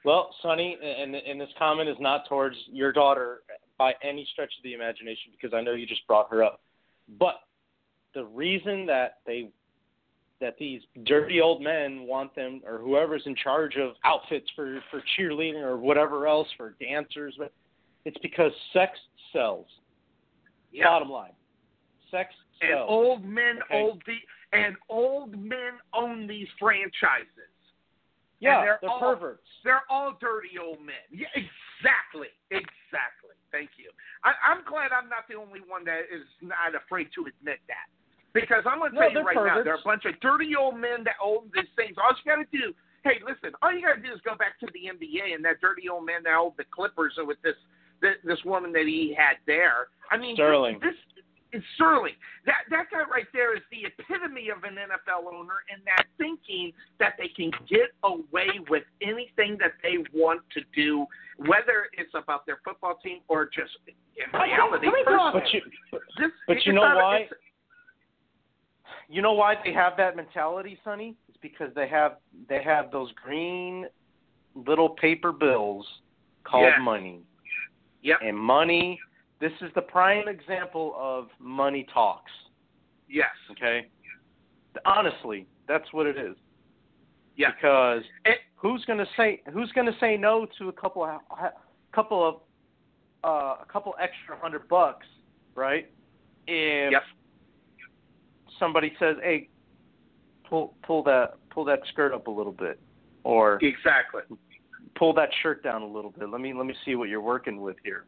Well, Sonny, and and this comment is not towards your daughter by any stretch of the imagination because I know you just brought her up. But the reason that they that these dirty old men want them or whoever's in charge of outfits for for cheerleading or whatever else for dancers, but it's because sex sells. Yeah. Bottom line, sex And old men, Okay. old the, and old men own these franchises. yeah, and they're they're all- perverts. They're all dirty old men. Yeah, exactly, exactly. Thank you. I, I'm glad I'm not the only one that is not afraid to admit that. Because I'm going to No, tell you they're right now, perverts. there are a bunch of dirty old men that own these things. All you got to do, hey, listen, all you got to do is go back to the NBA and that dirty old man that owned the Clippers with this this, this woman that he had there. I mean, Sterling. This, It's Sterling. That that guy right there is the epitome of an NFL owner, and that thinking that they can get away with anything that they want to do, whether it's about their football team or just in reality. But you, this, but you know not a- why? You know why they have that mentality, Sonny? It's because they have they have those green little paper bills called Yes. money. Yep. And money. This is the prime example of money talks. Yes. Okay. Honestly, that's what it is. Yeah. Because It- who's gonna say who's gonna say no to a couple of a couple of uh, a couple extra hundred bucks, right? If Yep. Somebody says, "Hey, pull pull that pull that skirt up a little bit," or Exactly. pull that shirt down a little bit. Let me let me see what you're working with here.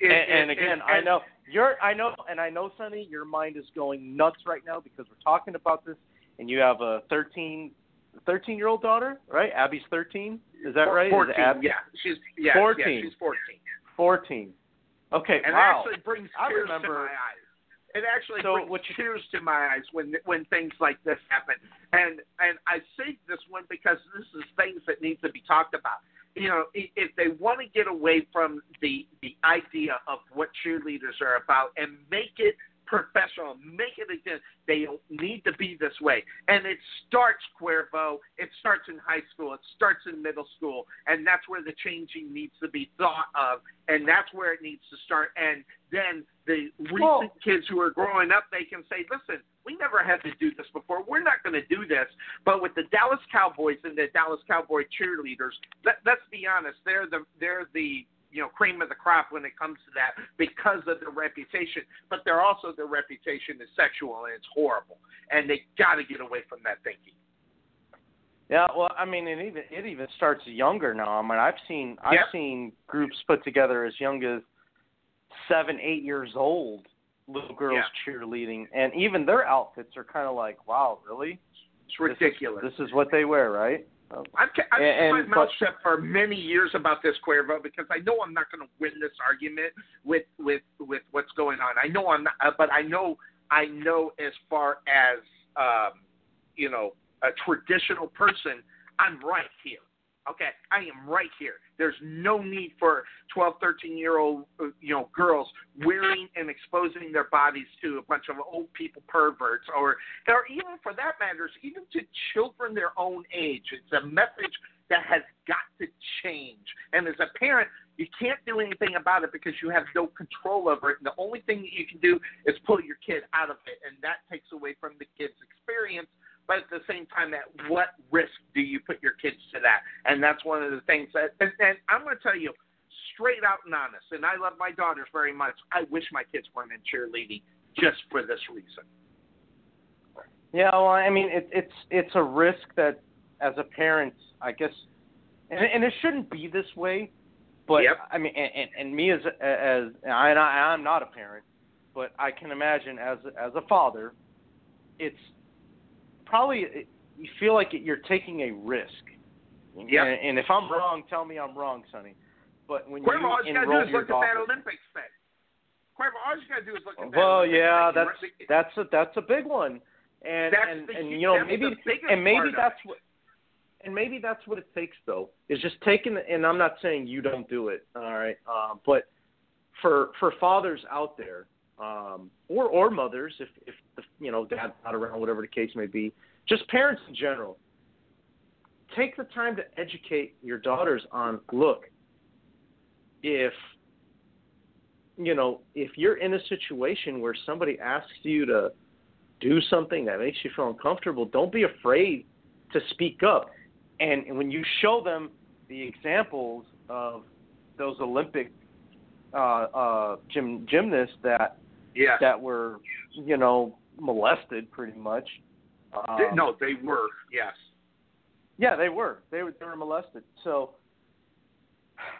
It- and, and again, it- I know you're, I know, and I know, Sonny, your mind is going nuts right now because we're talking about this, and you have a 13, 13 year old daughter, right? Abby's 13. Is that right? It Fourteen. Yeah, she's yeah, 14. Yeah, she's fourteen. 14. Okay. And wow. it actually brings I tears remember- to my eyes. It actually So brings what you- tears to my eyes when when things like this happen. And and I say this one because this is things that need to be talked about. You know, if they want to get away from the the idea of what cheerleaders are about and make it professional, make it again, they don't need to be this way. And it starts Cuervo. It starts in high school. It starts in middle school, and that's where the changing needs to be thought of, and that's where it needs to start. And then the recent kids who are growing up, they can say, "Listen, we never had to do this before. We're not going to do this." But with the Dallas Cowboys and the Dallas Cowboy cheerleaders, let, let's be honest, they're the they're the you know cream of the crop when it comes to that because of their reputation. But they're also their reputation is sexual and it's horrible, and they got to get away from that thinking. Yeah, well, I mean, it even it even starts younger now. I mean, I've seen I've Yep. seen groups put together as young as seven, eight years old, little girls cheerleading, and even their outfits are kind of like, wow, really? It's ridiculous. This is, this is what they wear, right? I've, ke- I've And- kept and- my mouth shut for many years about this Cuervo because I know I'm not going to win this argument with with with what's going on. I know I'm not, uh, but I know I know as far as um, you know a traditional person, I'm right here. Okay, I am right here. There's no need for 12, 13 year old uh, you know girls wearing and exposing their bodies to a bunch of old people perverts or or even for that matters, even to children their own age. It's a message that has got to change. And as a parent, you can't do anything about it because you have no control over it. And the only thing that you can do is pull your kid out of it, and that takes away from the kid's experience. But at the same time, at what risk do you put your kids to that? And that's one of the things that. And, and I'm going to tell you, straight out and honest. And I love my daughters very much. I wish my kids weren't in cheerleading just for this reason. Yeah, well, I mean, it, it's it's a risk that, as a parent, I guess, and, and it shouldn't be this way. But Yep. I mean, and, and, and me as as and I, I I'm not a parent, but I can imagine as as a father, it's probably you feel like you're taking a risk. Yep. And, and if I'm wrong, tell me I'm wrong, Sonny. But when all you you got to do is look at that Olympics thing. All you got to do is look at that. well, Olympics yeah, thing. that's that's a that's a big one, and That's and the and you know maybe and maybe that's what and maybe that's what it takes though is just taking and I'm not saying you don't do it, all right, uh, but for for fathers out there, um, or or mothers if if the, you know dad's not around, whatever the case may be, just parents in general, take the time to educate your daughters on look if you know if you're in a situation where somebody asks you to do something that makes you feel uncomfortable don't be afraid to speak up. And when you show them the examples of those olympic uh uh gym gymnasts that yeah. that were you know molested pretty much um, no, they were. Yes. yeah, they were. They were they were molested. So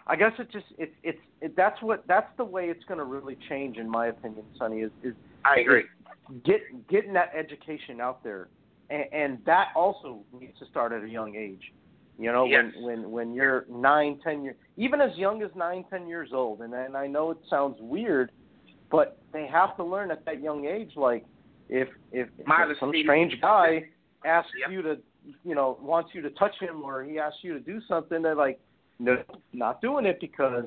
I guess it just it's it's it, that's what that's the way it's going to really change in my opinion, Sonny. Is is I agree. get getting that education out there, and, and that also needs to start at a young age. You know, Yes. when when when you're nine, ten years, even as young as nine, ten years old, and and I know it sounds weird, but they have to learn at that young age, like if if, if some strange guy asks Yep. you to, you know, wants you to touch him or he asks you to do something, they're like, no, not doing it because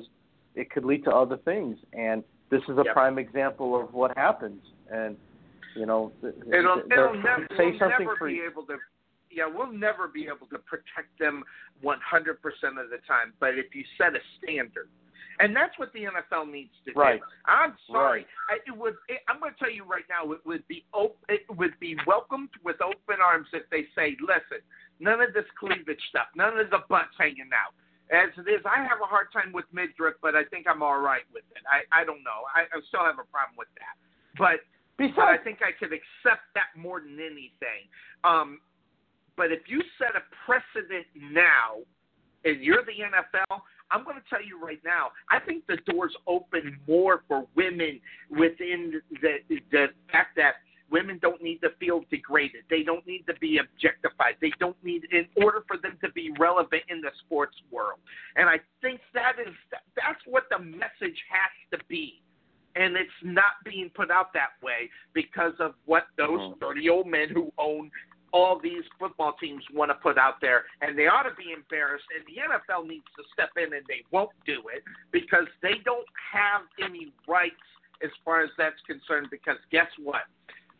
it could lead to other things. And this is a Yep. prime example of what happens. And you know, It'll, it'll never, say we'll something never for be able to. Yeah, we'll never be able to protect them 100% of the time. But if you set a standard, and that's what the NFL needs to Right. do. I'm sorry, I, it would. It, I'm going to tell you right now, it would be op- it would be welcomed with open arms if they say, "Listen, none of this cleavage stuff, none of the butts hanging out." As it is, I have a hard time with midriff, but I think I'm all right with it. I, I don't know. I, I still have a problem with that, but but I think I could accept that more than anything. Um, but if you set a precedent now, and you're the NFL, I'm going to tell you right now, I think the doors open more for women within the the fact that women don't need to feel degraded. They don't need to be objectified. They don't need, in order for them to be relevant in the sports world. And I think that is that's what the message has to be and it's not being put out that way because of what those Mhm. dirty old men who own all these football teams want to put out there, and they ought to be embarrassed. And the NFL needs to step in, and they won't do it because they don't have any rights as far as that's concerned. Because guess what?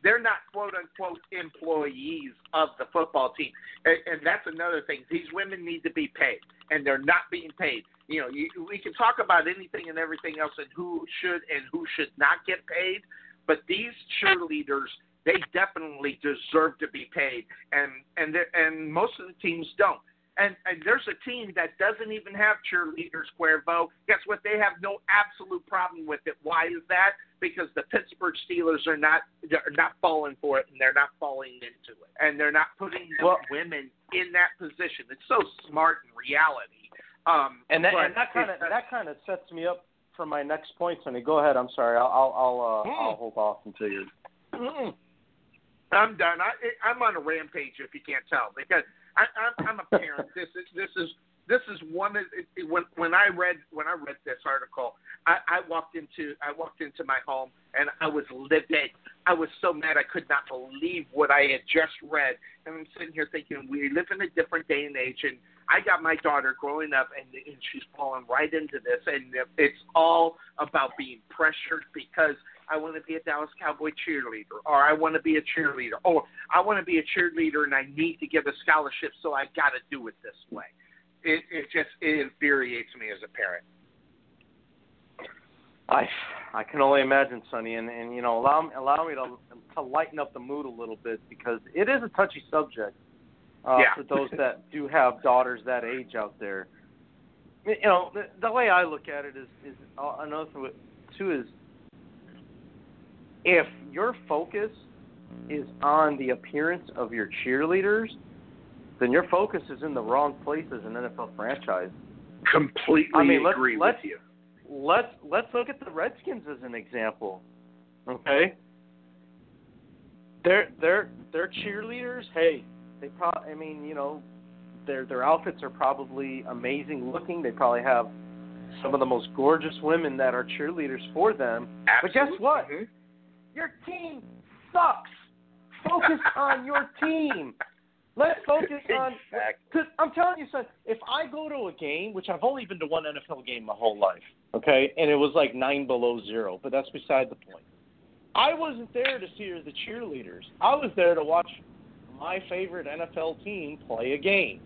They're not quote unquote employees of the football team, and, and that's another thing. These women need to be paid, and they're not being paid. You know, you, we can talk about anything and everything else, and who should and who should not get paid, but these cheerleaders they definitely deserve to be paid, and and and most of the teams don't. And and there's a team that doesn't even have cheerleaders, Cuervo. Guess what? They have no absolute problem with it. Why is that? Because the Pittsburgh Steelers are not they're not falling for it, and they're not falling into it, and they're not putting Well- women in that position. It's so smart in reality. Um, and that and that kind of that kind of sets me up for my next point, Sonny. Go ahead. I'm sorry. I'll I'll I'll, uh, Mm. I'll hold off until you're. Mm-mm. I'm done. I, I'm on a rampage if you can't tell because I, I'm, I'm a parent. this is this is this is one of when when I read when I read this article, I, I walked into I walked into my home and I was livid. I was so mad I could not believe what I had just read. And I'm sitting here thinking we live in a different day and age, and I got my daughter growing up, and, and she's falling right into this, and it's all about being pressured because I want to be a Dallas Cowboy cheerleader, or I want to be a cheerleader, or I want to be a cheerleader and I need to get a scholarship, so I got to do it this way. It, it just it infuriates me as a parent. I I can only imagine, Sonny, and and you know allow allow me to to lighten up the mood a little bit because it is a touchy subject uh, Yeah. for those that do have daughters that age out there. You know the, the way I look at it is is uh, another thing too is if your focus is on the appearance of your cheerleaders, then your focus is in the wrong place as an NFL franchise. Completely I mean, let's- agree let's- with you. let's let's look at the Redskins as an example. Okay. Their their their cheerleaders, hey, they pro I mean, you know, their their outfits are probably amazing looking. They probably have some of the most gorgeous women that are cheerleaders for them. Absolutely. But guess what? Mhm. Your team sucks. Focus <laughs> on your team. Let's focus on Exactly. because I'm telling you, son, if I go to a game, which I've only been to one NFL game my whole life, okay, and it was like nine below zero, but that's beside the point. I wasn't there to see the cheerleaders. I was there to watch my favorite NFL team play a game.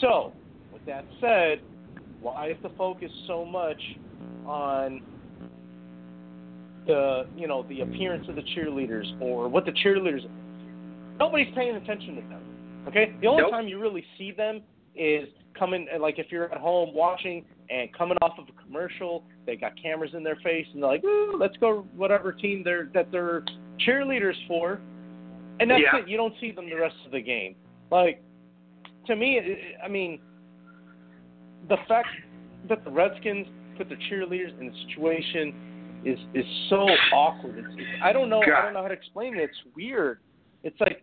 So, with that said, why is the focus so much on the you know the appearance of the cheerleaders or what the cheerleaders? Nobody's paying attention to them. Okay, the only Nope. time you really see them is coming like if you're at home watching and coming off of a commercial, they got cameras in their face and they're like, "Ooh, let's go whatever team they're that they're cheerleaders for," and that's Yeah. it. You don't see them the rest of the game. Like to me, it- I mean, the fact that the Redskins put their cheerleaders in a situation is is so awkward. It's, it's I don't know I don't know how to explain it. It's weird. It's like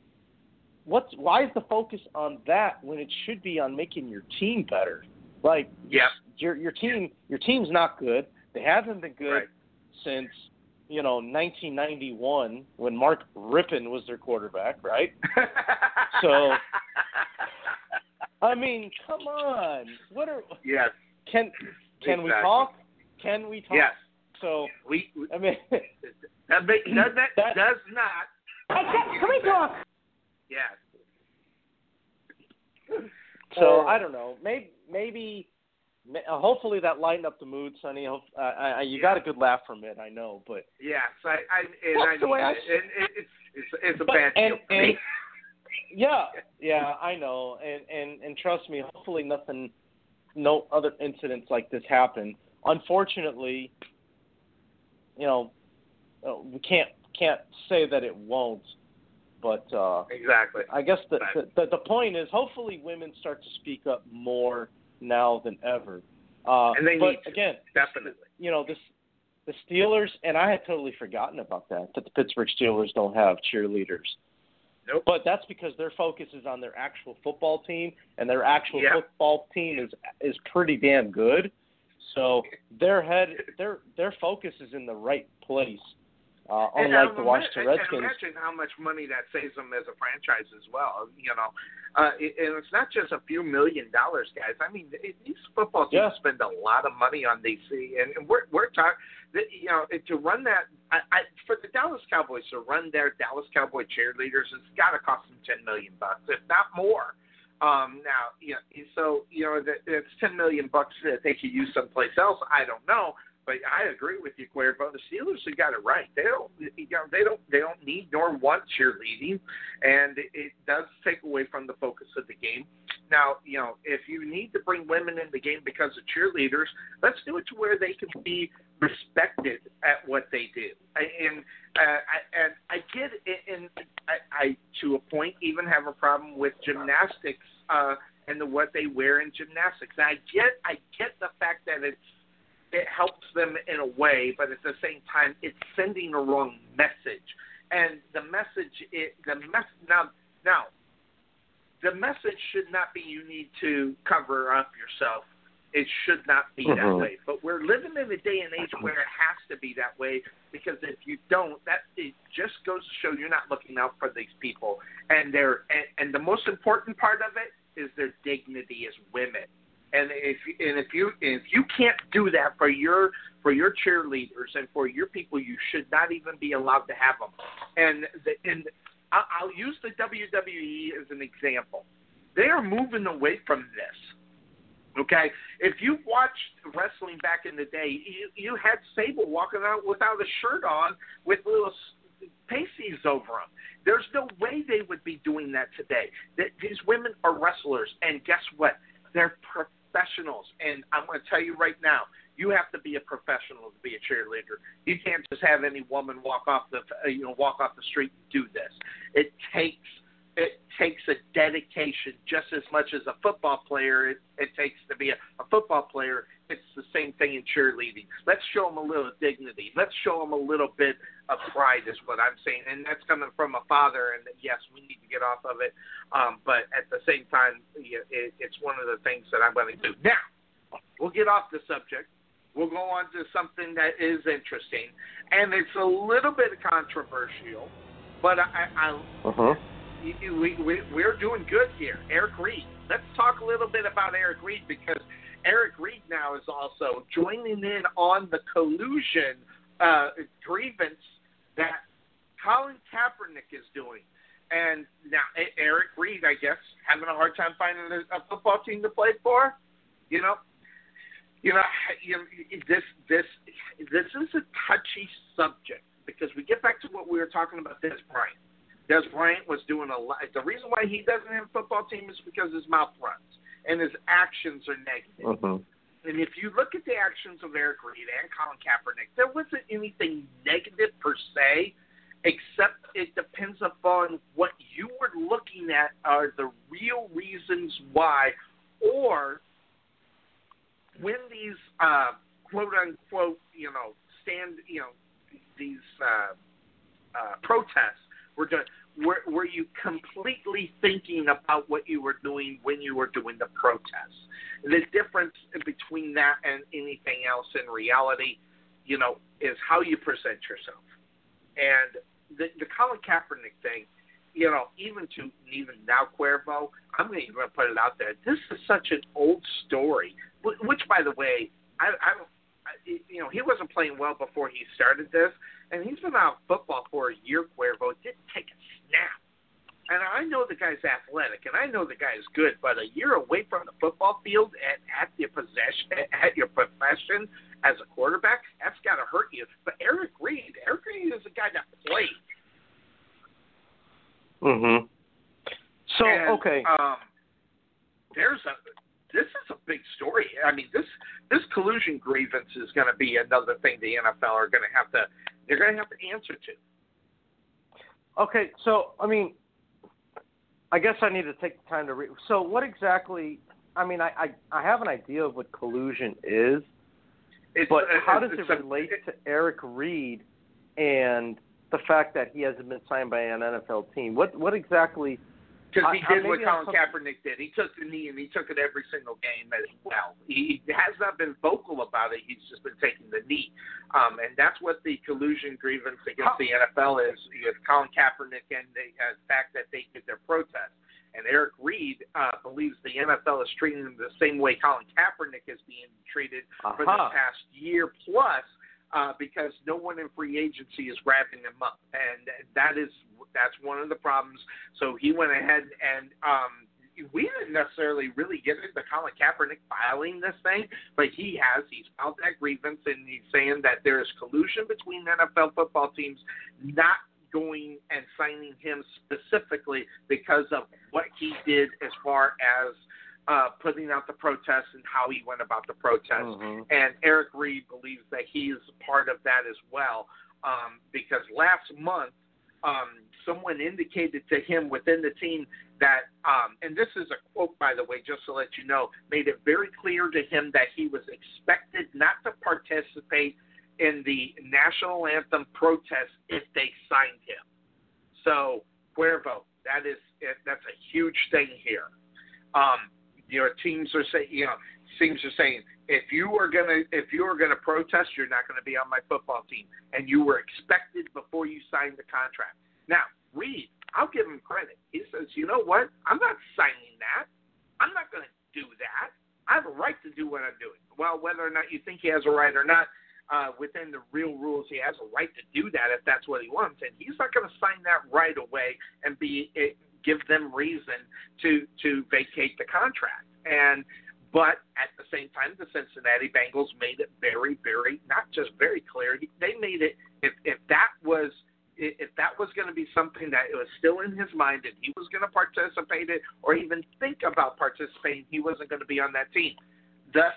what's why is the focus on that when it should be on making your team better? Like Yeah. your your team your team's not good. They haven't been good Right. since you know 1991 when Mark Rypien was their quarterback, right? <laughs> So- I mean, come on. What are yes, can can we talk? Can we talk? yes. So We, we I mean, <laughs> that, make, does that, That- does not. Can we talk? Yes. so Uh, I don't know. Maybe maybe ma- uh, hopefully that lightened up the mood, Sonny. Hope, uh, I, I, you got a good laugh from it, I know, but Yes, I, I and That's I the way mean I it. And it, it's it's it's a But- bad and- deal and- <laughs> yeah, yeah, I know, and and and trust me, hopefully nothing, no other incidents like this happen. Unfortunately, you know, uh, we can't can't say that it won't, but uh, Exactly. I guess the, the the point is hopefully women start to speak up more now than ever. Uh, And they but need to. again, Definitely. you know this the Steelers, and I had totally forgotten about that that the Pittsburgh Steelers don't have cheerleaders. Nope. But that's because their focus is on their actual football team, and their actual Yeah. football team is is pretty damn good. So their head, their their focus is in the right place. Uh, unlike um, the Washington Redskins. Imagine how much money that saves them as a franchise as well. You know, uh, it- and it's not just a few million dollars, guys. I mean, it, these football teams Yeah. spend a lot of money on DC, and, and we're we're talking. You know, to run that, I, I, for the Dallas Cowboys to run their Dallas Cowboy cheerleaders, it's got to cost them ten million bucks, if not more. Um, now, you know, so you know that it's ten million bucks that they could use someplace else. I don't know, but I agree with you, Cuervo. The Steelers have got it right. They don't, you know, they don't, they don't need nor want cheerleading, and it, it does take away from the focus of the game. Now, you know, if you need to bring women in the game because of cheerleaders, let's do it to where they can be respected at what they do. And uh, I, and I get it, and I, I, to a point, even have a problem with gymnastics uh, and the what they wear in gymnastics. I get, I get the fact that it's it helps them in a way, but at the same time, it's sending a wrong message. And the message, it, the mess now, now, the message should not be you need to cover up yourself. It should not be that Mhm. way. But we're living in a day and age where it has to be that way because if you don't, that it just goes to show you're not looking out for these people. And they're and, and the most important part of it is their dignity as women. And if and if you if you can't do that for your for your cheerleaders and for your people, you should not even be allowed to have them. And the, and I- I'll use the WWE as an example. They are moving away from this. Okay, if you watched wrestling back in the day, you you had Sable walking out without a shirt on with little pasties over them. There's no way they would be doing that today. These women are wrestlers, and guess what? They're professionals. And I'm going to tell you right now, you have to be a professional to be a cheerleader. You can't just have any woman walk off the uh, you know walk off the street and do this. It takes it takes a dedication just as much as a football player it, it takes to be a, a football player. It's the same thing in cheerleading. Let's show them a little dignity. Let's show them a little bit of pride, is what I'm saying. And that's coming from a father. And yes, we need to get off of it. Um, but at the same time, it, it's one of the things that I'm going to do. Now, we'll get off the subject. We'll go on to something that is interesting, and it's a little bit controversial, but I, I, Uh-huh. we, we, we're doing good here. Eric Reid. Let's talk a little bit about Eric Reid because Eric Reid now is also joining in on the collusion uh, grievance that Colin Kaepernick is doing. And now Eric Reid, I guess, having a hard time finding a football team to play for. You know, you know, you, this this this is a touchy subject because we get back to what we were talking about. Dez Bryant. Dez Bryant was doing a lot. The reason why he doesn't have a football team is because his mouth runs and his actions are negative. Uh-huh. And if you look at the actions of Eric Reid and Colin Kaepernick, there wasn't anything negative per se, except it depends upon what you were looking at are the real reasons why, or when these uh, quote unquote, you know, stand, you know, these uh, uh, protests were done. Were, were you completely thinking about what you were doing when you were doing the protests? The difference between that and anything else in reality you know, is how you present yourself. And the the Colin Kaepernick thing, you know, even to even now Cuervo, I'm going to even put it out there. This is such an old story, which, by the way, I, I. You know, he wasn't playing well before he started this, and he's been out of football for a year. Cuervo didn't take a snap, and I know the guy's athletic, and I know the guy's good, but a year away from the football field at at your possession <laughs> at your profession as a quarterback, that's got to hurt you. But Eric Reid, Eric Reid is a guy that played. Mhm. So And, okay. Um, there's a this is a big story. I mean, this this collusion grievance is going to be another thing the NFL are going to have to they're going to have to answer to. Okay, so I mean, I guess I need to take the time to read. So, what exactly? I mean, I I, I have an idea of what collusion is, It's, but how does it a- relate to Eric Reid and the fact that he hasn't been signed by an NFL team? What what exactly? Because he I- I- did what Colin Kaepernick did. He took the knee and he took it every single game as well. He has not been vocal about it. He's just been taking the knee, um, and that's what the collusion grievance against the NFL is with Colin Kaepernick and the uh, fact that they did their protest. And Eric Reid uh, believes the NFL is treating him the same way Colin Kaepernick is being treated for the past year plus uh, because no one in free agency is wrapping him up, and that is that's one of the problems. So he went ahead and um, we didn't necessarily really get into Colin Kaepernick filing this thing, but he has. He's filed that grievance, and he's saying that there is collusion between NFL football teams not going and signing him specifically because of what he did as far as uh, putting out the protests and how he went about the protests. Mhm. And Eric Reid believes that he is part of that as well, um, because last month um, someone indicated to him within the team that, um, and this is a quote by the way, just to let you know, made it very clear to him that he was expected not to participate in the national anthem protest if they signed him. So Cuervo, that is that's a huge thing here. Um, your teams are saying, you know, teams are saying if you are gonna if you are gonna protest, you're not gonna be on my football team, and you were expected before you signed the contract. Now, Reid, I'll give him credit. He says, you know what? I'm not signing that. I'm not gonna do that. I have a right to do what I'm doing. Well, whether or not you think he has a right or not, uh, within the real rules, he has a right to do that if that's what he wants, and he's not going to sign that right away and be it, give them reason to to vacate the contract. And but at the same time, the Cincinnati Bengals made it very, very not just very clear. They made it if if that was if that was going to be something that it was still in his mind and he was going to participate in or even think about participating, he wasn't going to be on that team. Thus,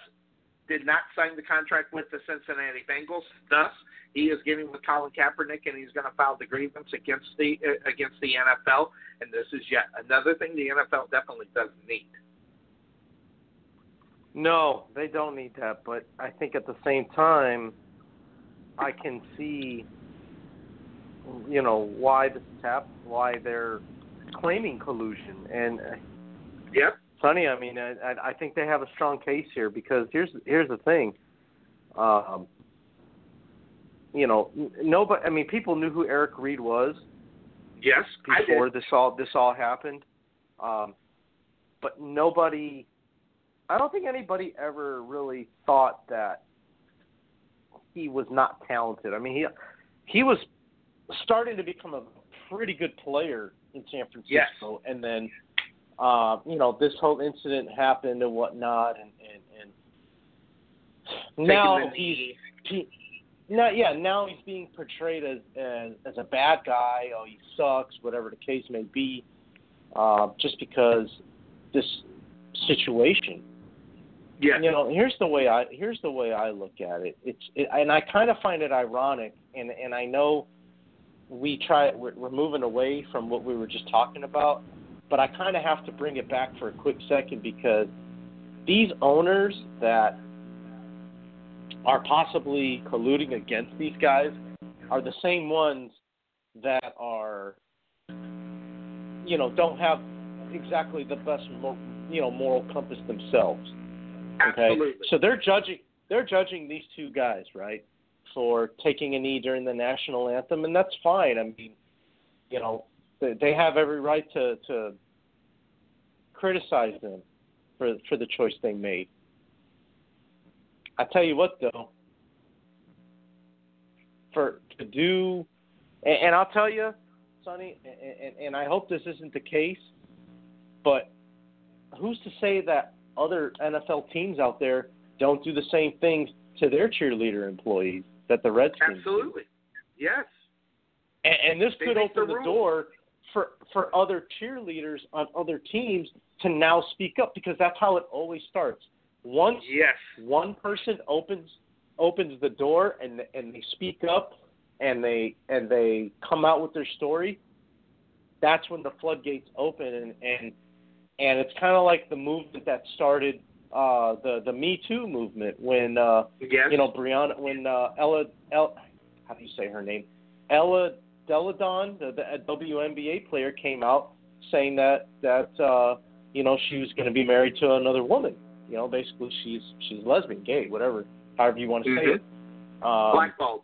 did not sign the contract with the Cincinnati Bengals. Thus, he is getting with Colin Kaepernick, and he's going to file the grievance against the uh, against the NFL. And this is yet another thing the NFL definitely doesn't need. No, they don't need that. But I think at the same time, I can see, you know, why this is happening, why they're claiming collusion. And uh, Yep. Sonny, I mean, I, I I think they have a strong case here because here's here's the thing. Um, you know, n- nobody. I mean, people knew who Eric Reid was Yes, I before this all this all happened, um, but nobody. I don't think anybody ever really thought that he was not talented. I mean, he he was starting to become a pretty good player in San Francisco, and then uh, you know this whole incident happened and whatnot, and and, and now he's he, no, yeah, now he's being portrayed as, as as a bad guy. Oh, he sucks, whatever the case may be, uh, just because this situation. Yes. You know, here's the way I here's the way I look at it. It's it, and I kind of find it ironic, and and I know we try we're, we're moving away from what we were just talking about, but I kind of have to bring it back for a quick second because these owners that are possibly colluding against these guys are the same ones that are you know don't have exactly the best you know moral compass themselves okay Absolutely. so they're judging they're judging these two guys right for taking a knee during the national anthem, and that's fine. I mean, you know, they, they have every right to to criticize them for for the choice they made. I tell you what, though, for to do, and, and I'll tell you, Sonny, and, and, and I hope this isn't the case, but who's to say that other NFL teams out there don't do the same things to their cheerleader employees that the Redskins Absolutely. Yes. And, and this They could open the the door for for other cheerleaders on other teams to now speak up because that's how it always starts. Once Yes. one person opens opens the door and and they speak up and they and they come out with their story, that's when the floodgates open and and and it's kind of like the movement that started uh the the Me Too movement when uh Yes. you know Brianna when uh Ella El how do you say her name Ella Delle Donne the, the WNBA player came out saying that that uh you know she was going to be married to another woman you know basically she's she's lesbian gay whatever however you want to say Mhm. it um, Blackballed.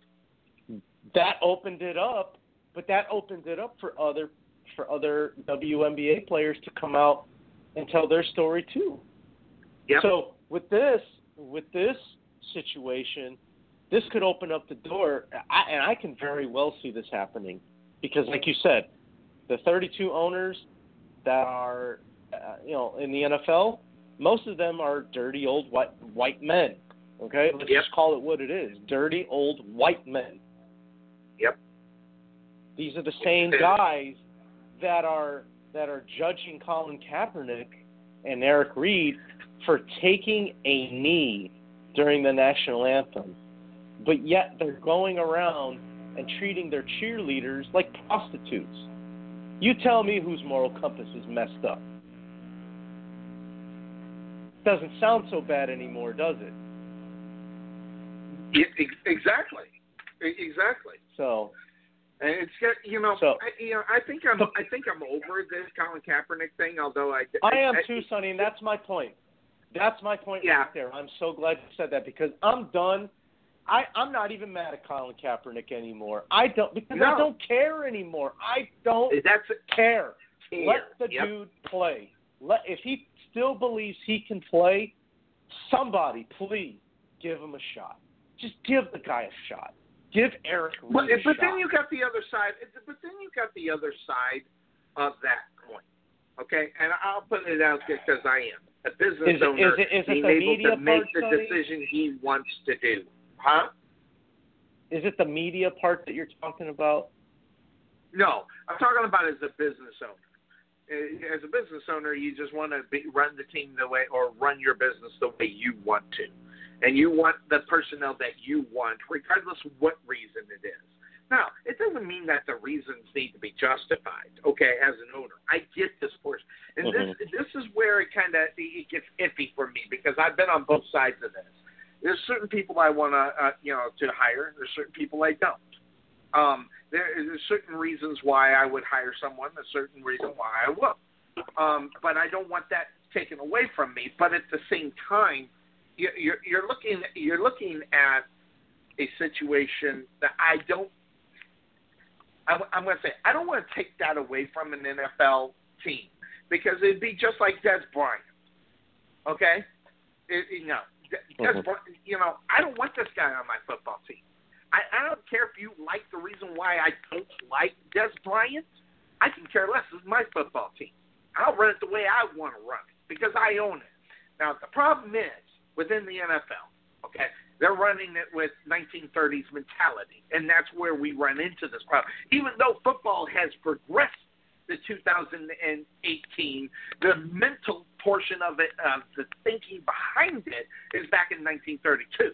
that opened it up but that opened it up for other for other WNBA players to come out and tell their story too Yep. so with this, with this situation, this could open up the door, I, and I can very well see this happening, because like you said, the 32 owners that are, uh, you know, in the NFL, most of them are dirty old white white men. Okay, let's Yep. just call it what it is: dirty old white men. Yep. These are the same guys that are that are judging Colin Kaepernick and Eric Reid for taking a knee during the national anthem, but yet they're going around and treating their cheerleaders like prostitutes. You tell me whose moral compass is messed up. Doesn't sound so bad anymore, does it? Yeah, exactly. Exactly. So, And it's got you know, So- I, you know, I think I'm I think I'm over this Colin Kaepernick thing. Although I I am too, Sonny, and that's my point. That's my point Yeah. right there. I'm so glad you said that because I'm done. I, I'm not even mad at Colin Kaepernick anymore. I don't because I don't care anymore. I don't That's care. care. Let the Yep. dude play. Let if he still believes he can play, somebody please give him a shot. Just give the guy a shot. Give Eric Reid But, a but shot. then you got the other side. But then you got the other side of that coin. Okay, and I'll put it out there because I am a business Is it- owner is it- is it being the able media to make the Sonny? decision he wants to do. Huh? Is it the media part that you're talking about? No, I'm talking about as a business owner. Uh, As a business owner, you just want to be, run the team the way, or run your business the way you want to, and you want the personnel that you want, regardless of what reason it is. Now, it doesn't mean that the reasons need to be justified. Okay, as an owner, I get this portion, and this this is where it kind of it gets iffy for me because I've been on both sides of this. There's certain people I want to uh, you know to hire. There's certain people I don't. Um, there, there's certain reasons why I would hire someone. There's certain reason why I will. Um, but I don't want that taken away from me. But at the same time, you- you're, you're looking you're looking at a situation that I don't. I'm, I'm going to say I don't want to take that away from an NFL team because it'd be just like Dez Bryant. Okay, it, you know, Dez Mhm. Bryant, you know, I don't want this guy on my football team. I, I don't care if you like the reason why I don't like Dez Bryant. I can care less. Is my football team. I'll run it the way I want to run it because I own it. Now the problem is within the NFL. Okay, they're running it with 1930s mentality, and that's where we run into this problem. Even though football has progressed to 2018, the mental portion of it, uh, the thinking behind it, is back in 1932.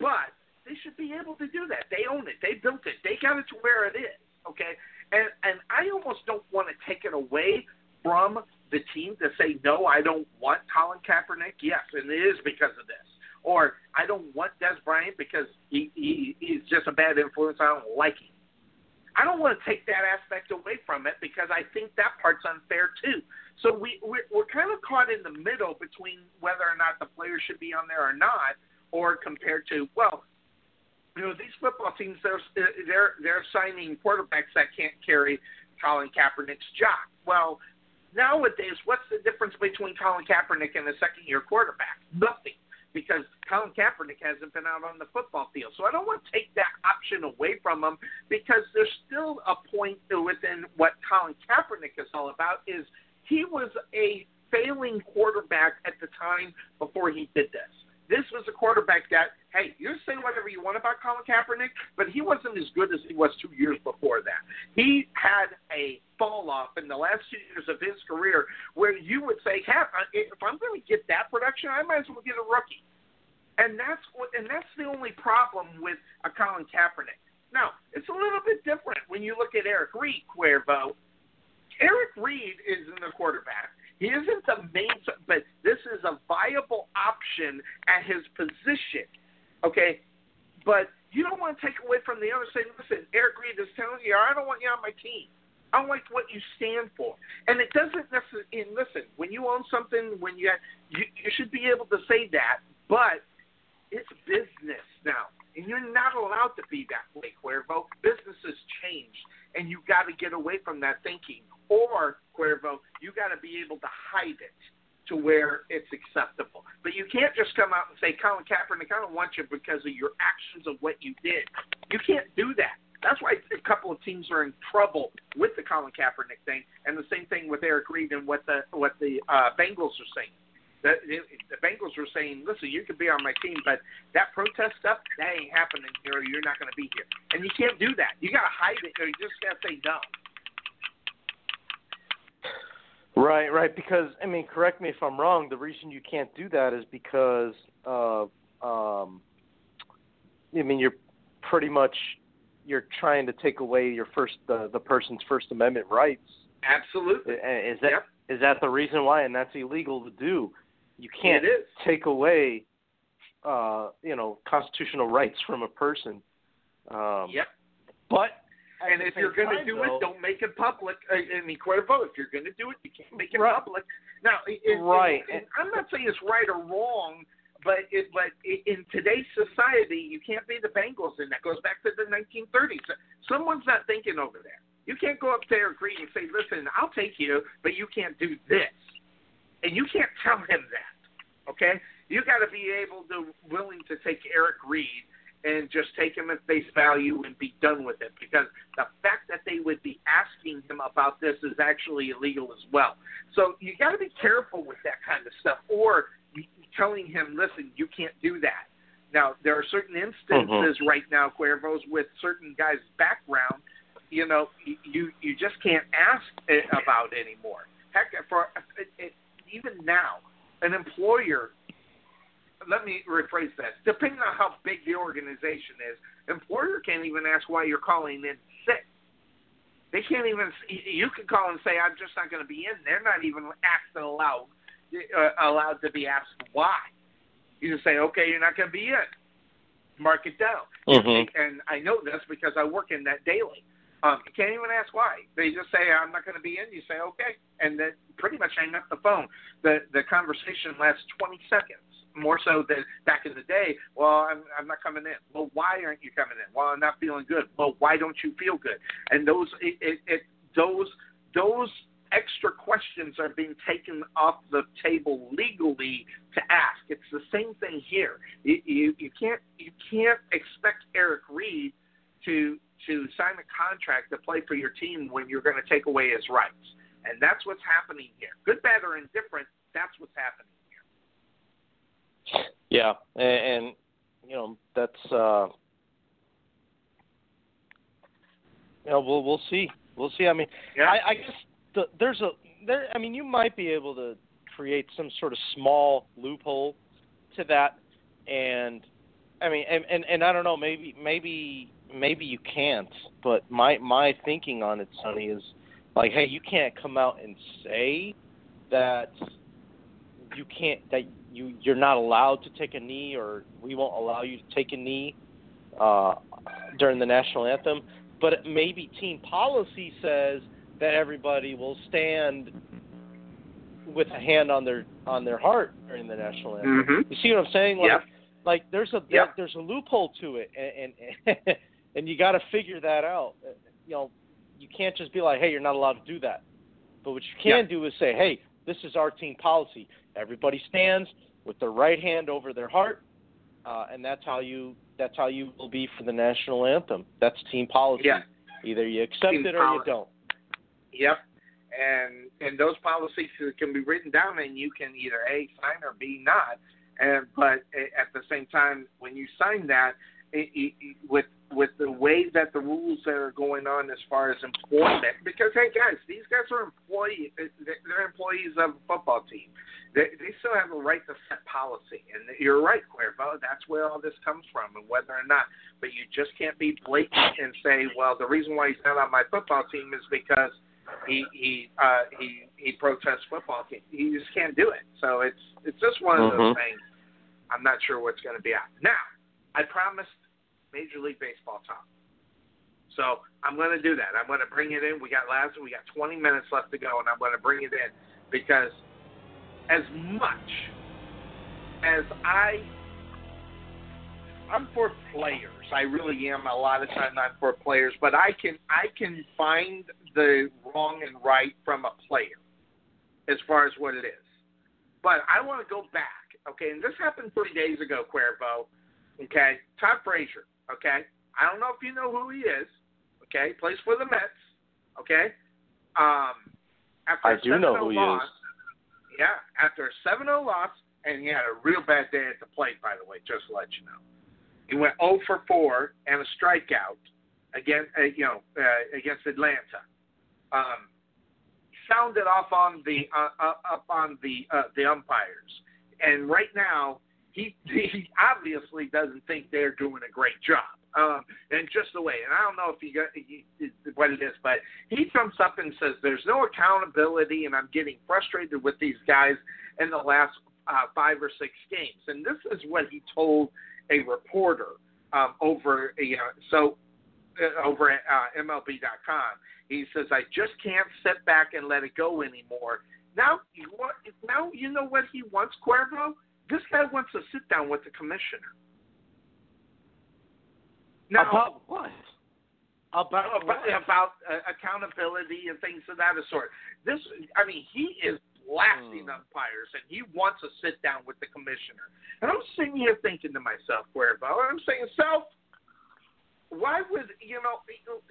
But they should be able to do that. They own it. They built it. They got it to where it is. Okay, and and I almost don't want to take it away from the team to say no. I don't want Colin Kaepernick. Yes, and it is because of this. Or I don't want Dez Bryant because he, he he's just a bad influence. I don't like him. I don't want to take that aspect away from it because I think that part's unfair too. So we we're, we're kind of caught in the middle between whether or not the players should be on there or not, or compared to well, you know these football teams they're they're they're signing quarterbacks that can't carry Colin Kaepernick's jock. Well, nowadays, what's the difference between Colin Kaepernick and a second year quarterback? Nothing. Because Colin Kaepernick hasn't been out on the football field. So I don't want to take that option away from him because there's still a point within what Colin Kaepernick is all about is he was a failing quarterback at the time before he did this. This was a quarterback that, hey, you say whatever you want about Colin Kaepernick, but he wasn't as good as he was two years before that. He had a fall off in the last two years of his career where you would say, Cap, if I'm going to get that production, I might as well get a rookie. And that's what, and that's the only problem with a Colin Kaepernick. Now, it's a little bit different when you look at Eric Reid, Cuervo. Eric Reid isn't a quarterback. He isn't the main, but this is a viable option at his position. Okay, but you don't want to take away from the other. Say, listen, Eric Reid is telling you, I don't want you on my team. I don't like what you stand for. And it doesn't necessarily. And listen, when you own something, when you, you you should be able to say that, but it's business now. And you're not allowed to be that way, Cuervo. Business has changed, and you've got to get away from that thinking. Or, Cuervo, you got to be able to hide it to where it's acceptable. But you can't just come out and say, Colin Kaepernick, I don't want you because of your actions of what you did. You can't do that. That's why a couple of teams are in trouble with the Colin Kaepernick thing, and the same thing with Eric Reid and what the what the uh, Bengals are saying. The, the Bengals were saying, "Listen, you could be on my team, but that protest stuff that ain't happening here. You're not going to be here, and you can't do that. You got to hide it, or you just got to say no." Right, right. Because I mean, correct me if I'm wrong. The reason you can't do that is because, uh, um, I mean, you're pretty much you're trying to take away your first the the person's First Amendment rights. Absolutely. Is that Yep. is that the reason why? And that's illegal to do. You can't take away, uh, you know, constitutional rights from a person. Um, Yep. But And if you're going to do though- it, don't make it public. I I mean, Cuervo, if you're going to do it, you can't make it Right. public. Now, it, it, Right. And, and I'm not saying it's right or wrong, but it, but in today's society, you can't be the Bengals, and that goes back to the 1930s. Someone's not thinking over there. You can't go up to Eric Reid and say, "Listen, I'll take you, but you can't do this," and you can't tell him that. Okay, you got to be able to willing to take Eric Reid and just take him at face value and be done with it. Because the fact that they would be asking him about this is actually illegal as well. So you got to be careful with that kind of stuff, or telling him, "Listen, you can't do that." Now there are certain instances mm-hmm. right now, Cuervos, with certain guys' background, you know, you you just can't ask about anymore. Heck, for it, it, even now, an employer let me rephrase that. Depending on how big the organization is, employer can't even ask why you're calling in sick. They can't even. You can call and say, "I'm just not going to be in." They're not even asked and allowed uh, allowed to be asked why. You just say, "Okay, you're not going to be in." Mark it down. Mhm. And I know this because I work in that daily. Um, you can't even ask why. They just say, "I'm not going to be in." You say, "Okay," and then pretty much hang up the phone. The the conversation lasts 20 seconds more so than back in the day. Well, I'm I'm not coming in. Well, why aren't you coming in? Well, I'm not feeling good. Well, why don't you feel good? And those it, it, it those those extra questions are being taken off the table legally to ask. It's the same thing here. You you, you can't you can't expect Eric Reid to to sign a contract to play for your team when you're going to take away his rights. And that's what's happening here. Good, bad, or indifferent, that's what's happening. Yeah, and, and you know that's uh, you know we'll we'll see we'll see. I mean, Yeah. I, I guess the, there's a there. I mean, you might be able to create some sort of small loophole to that, and I mean, and and, and I don't know, maybe maybe maybe you can't. But my my thinking on it, Sonny, is like, hey, you can't come out and say that you can't that you you're not allowed to take a knee or we won't allow you to take a knee uh, during the national anthem. But maybe team policy says that everybody will stand with a hand on their on their heart during the national anthem. Mm-hmm. You see what I'm saying? Like, Yeah. Like there's a Yeah. there's a loophole to it, and and, <laughs> and you got to figure that out. You know, you can't just be like, hey, you're not allowed to do that. But what you can do is say, hey, this is our team policy. Everybody stands with their right hand over their heart, uh, and that's how you that's how you will be for the national anthem. That's team policy. Yeah. Either you accept Team it or you don't. Yep. And and those policies can be written down, and you can either a sign or b not. And but at the same time, when you sign that, it, it, it- with with the way that the rules that are going on as far as employment, because hey guys, these guys are employee, they're employees of a football team. They, they still have a right to set policy, and you're right, Cuervo. That's where all this comes from, and whether or not. But you just can't be blatant and say, well, the reason why he's not on my football team is because he he uh, he he protests football team. You just can't do it. So it's it's just one of those Mhm. things. I'm not sure what's going to be out. Now, I promised Major League Baseball talk. So I'm going to do that. I'm going to bring it in. We got last. We got 20 minutes left to go, and I'm going to bring it in because as much as I I'm for players. I really am. A lot of times I'm for players, but I can I can find the wrong and right from a player as far as what it is. But I want to go back, okay? And this happened three days ago, Cuervo. Okay, Todd Frazier. Okay, I don't know if you know who he is. Okay, plays for the Mets. Okay, um, after I a do know 7-0 who he loss, is. Yeah, after a 7-0 loss, and he had a real bad day at the plate, by the way, just to let you know. He went 0 for 4 and a strikeout against, uh, you know, uh, against Atlanta. Um, sounded off on the uh, uh, up on the uh, the umpires, and right now he he obviously doesn't think they're doing a great job. Um, and just the way, and I don't know if he got he, what it is, but he jumps up and says, "There's no accountability, and I'm getting frustrated with these guys in the last uh, five or six games." And this is what he told a reporter um, over a, uh, so uh, over at uh, MLB.com. He says, "I just can't sit back and let it go anymore." Now, you want, now you know what he wants, Cuervo. This guy wants to sit down with the commissioner. Now, About what? About about, about uh, accountability and things of that sort. This, I mean, he is blasting Hmm. umpires, and he wants to sit down with the commissioner. And I'm sitting here thinking to myself, Cuervo, I'm saying, self, why would you know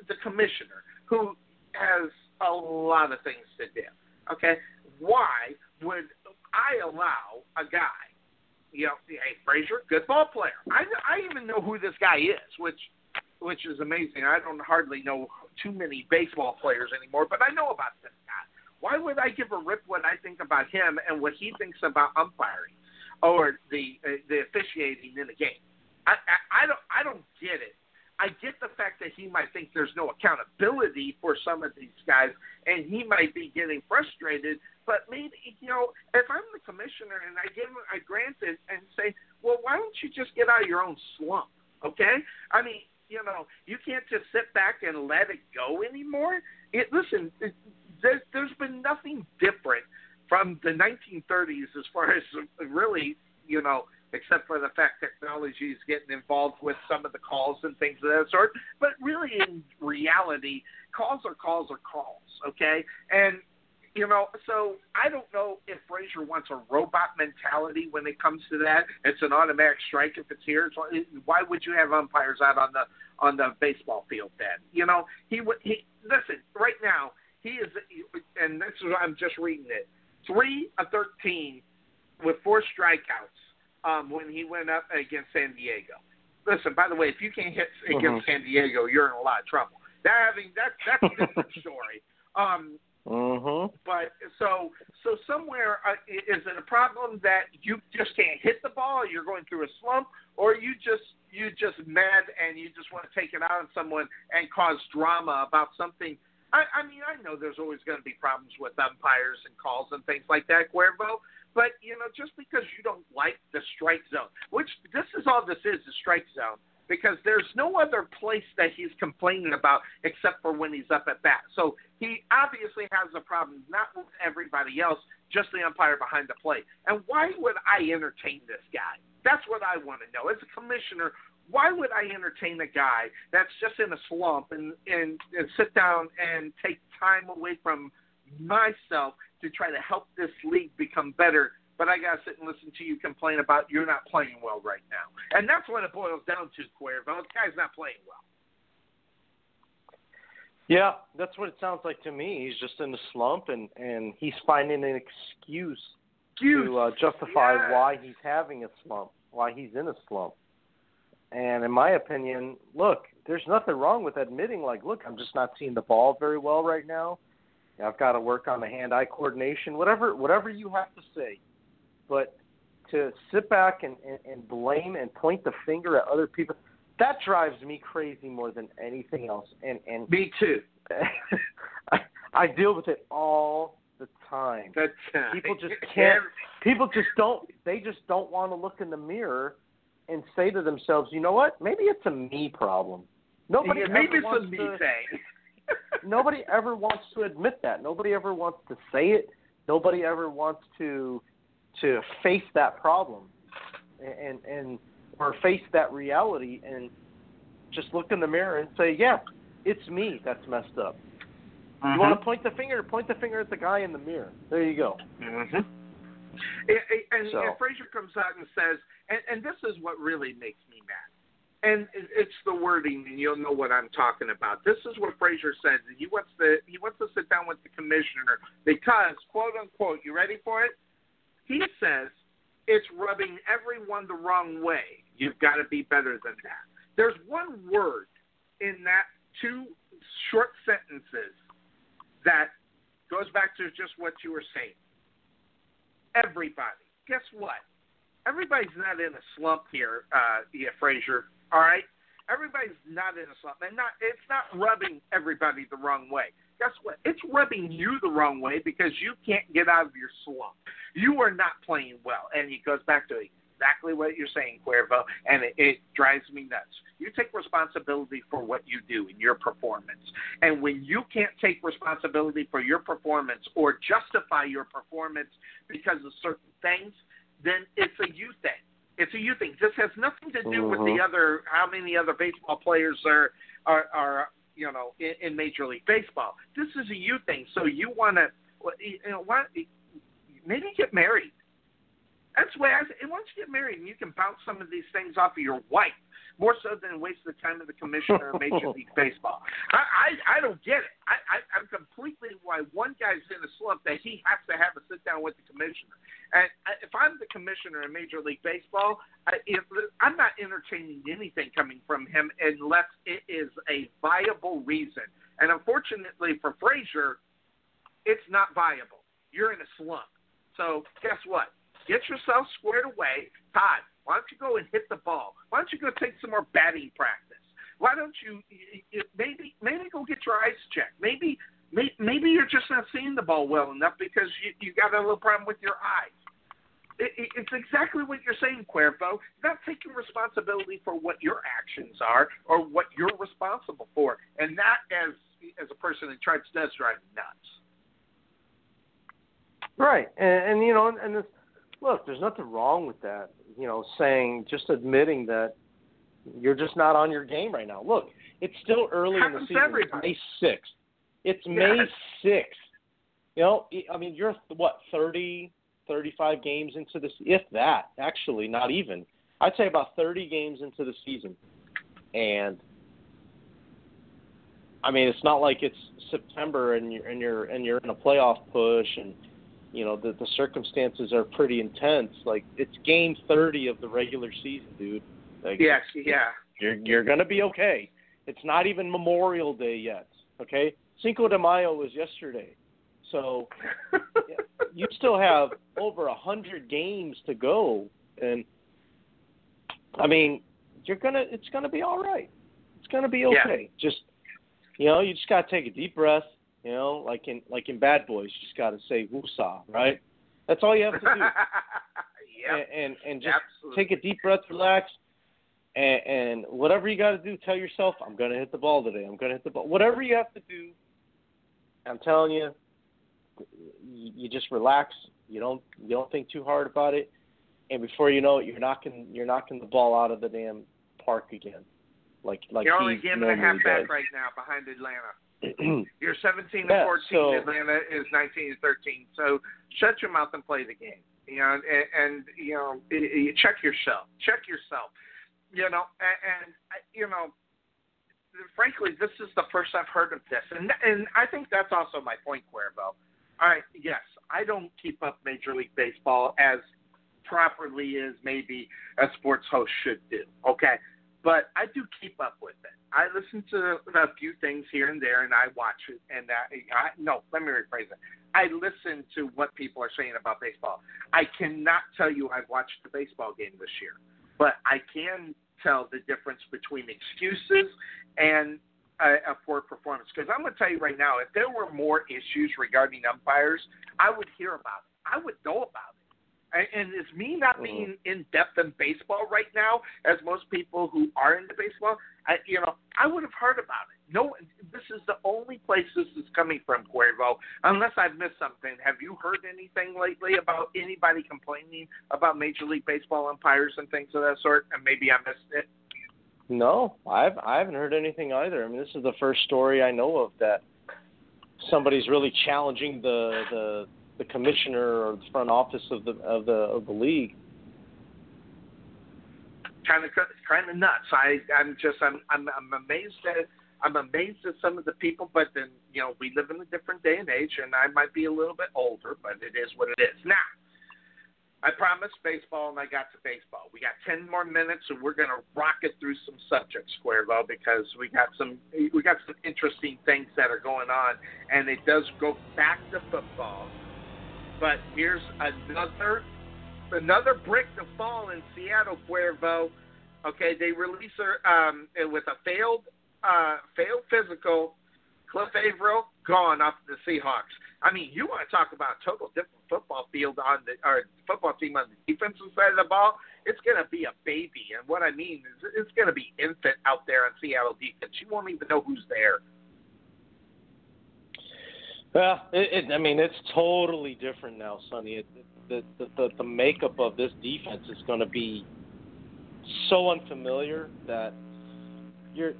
the commissioner who has a lot of things to do? Okay, why would I allow a guy? You know, hey Frazier, good ball player. I I even know who this guy is, which which is amazing. I don't hardly know too many baseball players anymore, but I know about this guy. Why would I give a rip what I think about him and what he thinks about umpiring or the uh, the officiating in the game? I, I I don't I don't get it. I get the fact that he might think there's no accountability for some of these guys, and he might be getting frustrated. But maybe you know, if I'm the commissioner and I give I grant it, and say, well, why don't you just get out of your own slump? Okay, I mean, you know, you can't just sit back and let it go anymore. It, listen, it, there, there's been nothing different from the 1930s as far as really, you know, except for the fact technology is getting involved with some of the calls and things of that sort. But really, in reality, calls are calls are calls, okay? And you know, so I don't know if Frazier wants a robot mentality when it comes to that. It's an automatic strike if it's here. So why would you have umpires out on the on the baseball field then? You know, he would. He listen right now. He is, and this is I'm just reading it. Three of thirteen with four strikeouts um, when he went up against San Diego. Listen, by the way, if you can't hit against San Diego, you're in a lot of trouble. That having that that's a different <laughs> story. Um, Mm-hmm. but so so somewhere uh, is it a problem that you just can't hit the ball? You're going through a slump, or you just you just mad and you just want to take it out on someone and cause drama about something. I, I mean, I know there's always going to be problems with umpires and calls and things like that, Cuervo. But you know, just because you don't like the strike zone, which this is all this is the strike zone because there's no other place that he's complaining about except for when he's up at bat. So he obviously has a problem, not with everybody else, just the umpire behind the plate. And why would I entertain this guy? That's what I want to know. As a commissioner, why would I entertain a guy that's just in a slump and, and, and sit down and take time away from myself to try to help this league become better but I gotta sit and listen to you complain about you're not playing well right now. And that's what it boils down to, Cuervo. This guy's not playing well. Yeah, that's what it sounds like to me. He's just in a slump, and and he's finding an excuse, excuse. to uh, justify yeah. why he's having a slump, why he's in a slump. And in my opinion, look, there's nothing wrong with admitting, like, look, I'm just not seeing the ball very well right now. I've got to work on the hand-eye coordination, whatever, whatever you have to say. But to sit back and, and, and blame and point the finger at other people, that drives me crazy more than anything else. And and me too. <laughs> I, I deal with it all the time. That's, uh, people just <laughs> can't. People just don't. They just don't want to look in the mirror and say to themselves, you know what? Maybe it's a me problem. Nobody yeah, maybe it's a me to, thing. <laughs> nobody ever wants to admit that. Nobody ever wants to say it. Nobody ever wants to to face that problem and and or face that reality and just look in the mirror and say, yeah, it's me that's messed up. Mm-hmm. You want to point the finger? Point the finger at the guy in the mirror. There you go. Mm-hmm. And, and, So- and Frazier comes out and says, and, and this is what really makes me mad. And it's the wording, and you'll know what I'm talking about. This is what Frazier says. He wants to he wants to sit down with the commissioner because, quote unquote, you ready for it? He says it's rubbing everyone the wrong way. You've got to be better than that. There's one word in that two short sentences that goes back to just what you were saying. Everybody. Guess what? Everybody's not in a slump here, uh, yeah, Frazier. All right? Everybody's not in a slump. And not it's not rubbing everybody the wrong way. Guess what? It's rubbing you the wrong way because you can't get out of your slump. You are not playing well. And it goes back to exactly what you're saying, Cuervo, and it, it drives me nuts. You take responsibility for what you do in your performance. And when you can't take responsibility for your performance or justify your performance because of certain things, then it's a you thing. It's a you thing. This has nothing to do with the Mhm. other how many other baseball players are are, are you know in, in Major League Baseball. This is a you thing. So you want to you know why maybe get married. That's the way I say. Once you get married, and you can bounce some of these things off of your wife more so than waste the time of the commissioner of Major League <laughs> Baseball. I, I I don't get it. I, I I'm completely why one guy's in a slump that he has to have a sit down with the commissioner. And I- if I'm the commissioner in Major League Baseball, I, if, I'm not entertaining anything coming from him unless it is a viable reason. And unfortunately for Frazier, it's not viable. You're in a slump. So guess what? Get yourself squared away. Todd, why don't you go and hit the ball? Why don't you go take some more batting practice? Why don't you maybe maybe go get your eyes checked? Maybe maybe you're just not seeing the ball well enough because you you got a little problem with your eyes. It, it, it's exactly what you're saying, Cuervo. Not taking responsibility for what your actions are or what you're responsible for, and that, as as a person in charge, does drive nuts. Right, and, and you know, and, and this, look, there's nothing wrong with that. You know, saying just admitting that you're just not on your game right now. Look, it's still early in the season. It's. May sixth. It's May sixth. You know, I mean, you're what 30, 35 games into this, if that. Actually, not even. I'd say about 30 games into the season, and I mean, it's not like it's September and you're and you're and you're in a playoff push and you know the the circumstances are pretty intense. Like it's game 30 of the regular season, dude. Like, Yes, yeah. you're you're gonna be okay. It's not even Memorial Day yet. Okay, Cinco de Mayo was yesterday, so <laughs> yeah, you still have over a hundred games to go, and I mean, you're gonna it's gonna be all right. It's gonna be okay. Yeah. Just you know, you just gotta take a deep breath. You know, like in like in Bad Boys, you just gotta say woosah, right? That's all you have to do <laughs> yep. and, and and just Absolutely. take a deep breath, relax, and, and whatever you got to do, tell yourself, I'm going to hit the ball today. I'm going to hit the ball. Whatever you have to do, I'm telling you, you, you just relax. You don't you don't think too hard about it, and before you know it, you're knocking you're knocking the ball out of the damn park again. Like like You're only game and a half back right now behind Atlanta. <clears throat> You're 17 Yeah, to 14. so- Atlanta is 19 to 13. So shut your mouth and play the game. You know, and, and you know, y- y- check yourself. Check yourself. You know, and, and you know, frankly, this is the first I've heard of this, and and I think that's also my point, Cuervo. All right, yes, I don't keep up Major League Baseball as properly as maybe a sports host should do. Okay, but I do keep up with it. I listen to a few things here and there, and I watch it. And that, I, no, let me rephrase it. I listen to what people are saying about baseball. I cannot tell you I've watched the baseball game this year, but I can tell the difference between excuses and a, a poor performance. Because I'm going to tell you right now, if there were more issues regarding umpires, I would hear about it. I would know about it. And, it's me not mm-hmm. being in depth in baseball right now, as most people who are into baseball, I, you know, I would have heard about it. No, this is the only place this is coming from, Cuervo. Unless I've missed something. Have you heard anything lately about anybody complaining about Major League Baseball umpires and things of that sort? And maybe I missed it. No, I've I haven't heard anything either. I mean, this is the first story I know of that somebody's really challenging the the the commissioner or the front office of the of the of the league. kind of kind of nuts. I I'm just I'm I'm I'm amazed at I'm amazed at some of the people, but then you know we live in a different day and age, and I might be a little bit older, but it is what it is. Now, I promised baseball, and I got to baseball. We got ten more minutes, and we're gonna rock it through some subjects, Cuervo, because we got some we got some interesting things that are going on, and it does go back to football. But here's another another brick to fall in Seattle, Cuervo. Okay, they release her um, with a failed uh, failed physical. Cliff Avril gone off the Seahawks. I mean, you want to talk about a total different football field on the or football team on the defensive side of the ball? It's going to be a baby, and what I mean is it's going to be infant out there on Seattle defense. You won't even know who's there. Well, it, it, I mean, it's totally different now, Sonny. It, the, the the the makeup of this defense is going to be so unfamiliar that you're.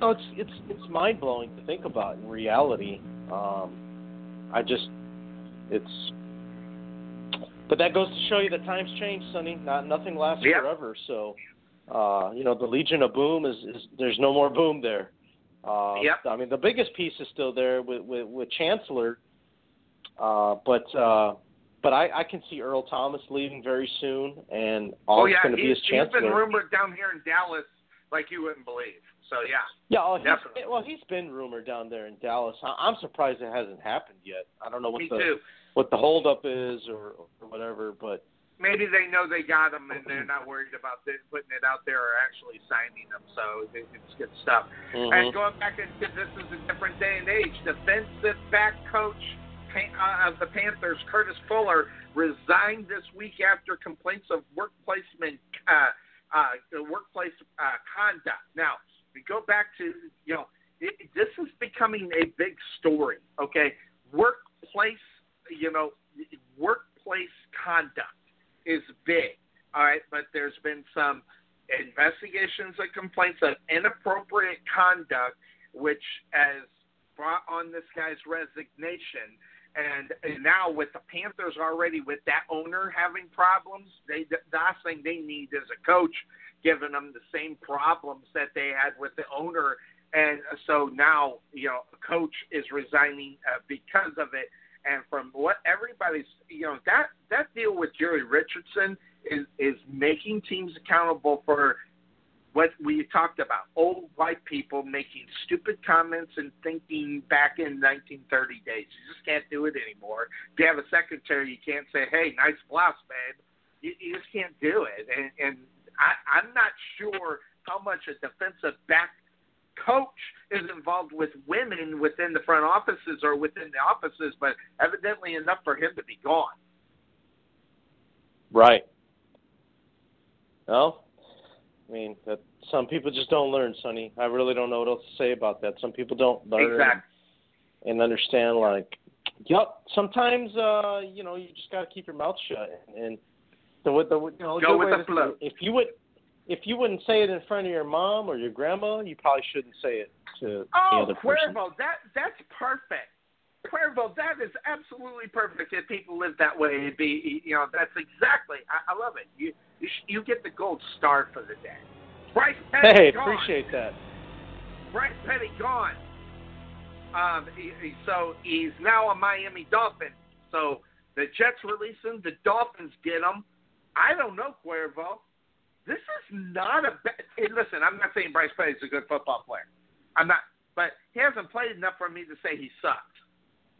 No, it's it's it's mind blowing to think about in reality. Um, I just, it's. But that goes to show you that times change, Sonny. Not nothing lasts Yeah. forever. So, uh, you know, the Legion of Boom is, is there's no more boom there. Uh, Yep. I mean, the biggest piece is still there with with, with Chancellor, uh, but uh, but I, I can see Earl Thomas leaving very soon, and all oh it's yeah, going to be he's, is he's Chancellor. been rumored down here in Dallas like you wouldn't believe. So yeah, yeah, oh, he's, definitely. well, he's been rumored down there in Dallas. I, I'm surprised it hasn't happened yet. I don't know what me the too. what the holdup is or, or whatever, but maybe they know they got them and they're not worried about it, putting it out there or actually signing them. So it- it's good stuff. mhm. And going back into this is a different day and age. Defensive back coach uh, of the Panthers, Curtis Fuller, resigned this week after complaints of workplace uh, uh, workplace uh, conduct. Now we go back to you know it, this is becoming a big story. Okay, workplace you know workplace conduct is big. All right, but there's been some investigations and complaints of inappropriate conduct, which has brought on this guy's resignation. And, now with the Panthers already with that owner having problems, they the last thing they need is a coach giving them the same problems that they had with the owner. And so now, you know, a coach is resigning uh, because of it. And from what everybody's, you know, that that deal with Jerry Richardson is is making teams accountable for what we talked about old white people making stupid comments and thinking back in 1930 days. You just can't do it anymore. If you have a secretary, you can't say, "Hey, nice blouse, babe." You, you just can't do it. And, and I, I'm not sure how much a defensive back coach is involved with women within the front offices or within the offices, but evidently enough for him to be gone. Right. Well, I mean, that some people just don't learn, Sonny. I really don't know what else to say about that. Some people don't learn Exactly. and understand. Like, yep. Sometimes, uh, you know, you just got to keep your mouth shut. And the the you know, Go with the flow. If you would, if you wouldn't say it in front of your mom or your grandma, you probably shouldn't say it to the Oh, other person. Cuervo, that that's perfect. Cuervo, that is absolutely perfect. If people live that way, it'd be you know that's exactly. I, I love it. You you, sh- you get the gold star for the day. Bryce Petty Hey, gone. appreciate that. Bryce Petty gone. Um, he, he- so he's now a Miami Dolphin. So the Jets release him, the Dolphins get him. I don't know, Cuervo. This is not a bad. Hey, listen, I'm not saying Bryce Petty's a good football player. I'm not, but he hasn't played enough for me to say he sucks.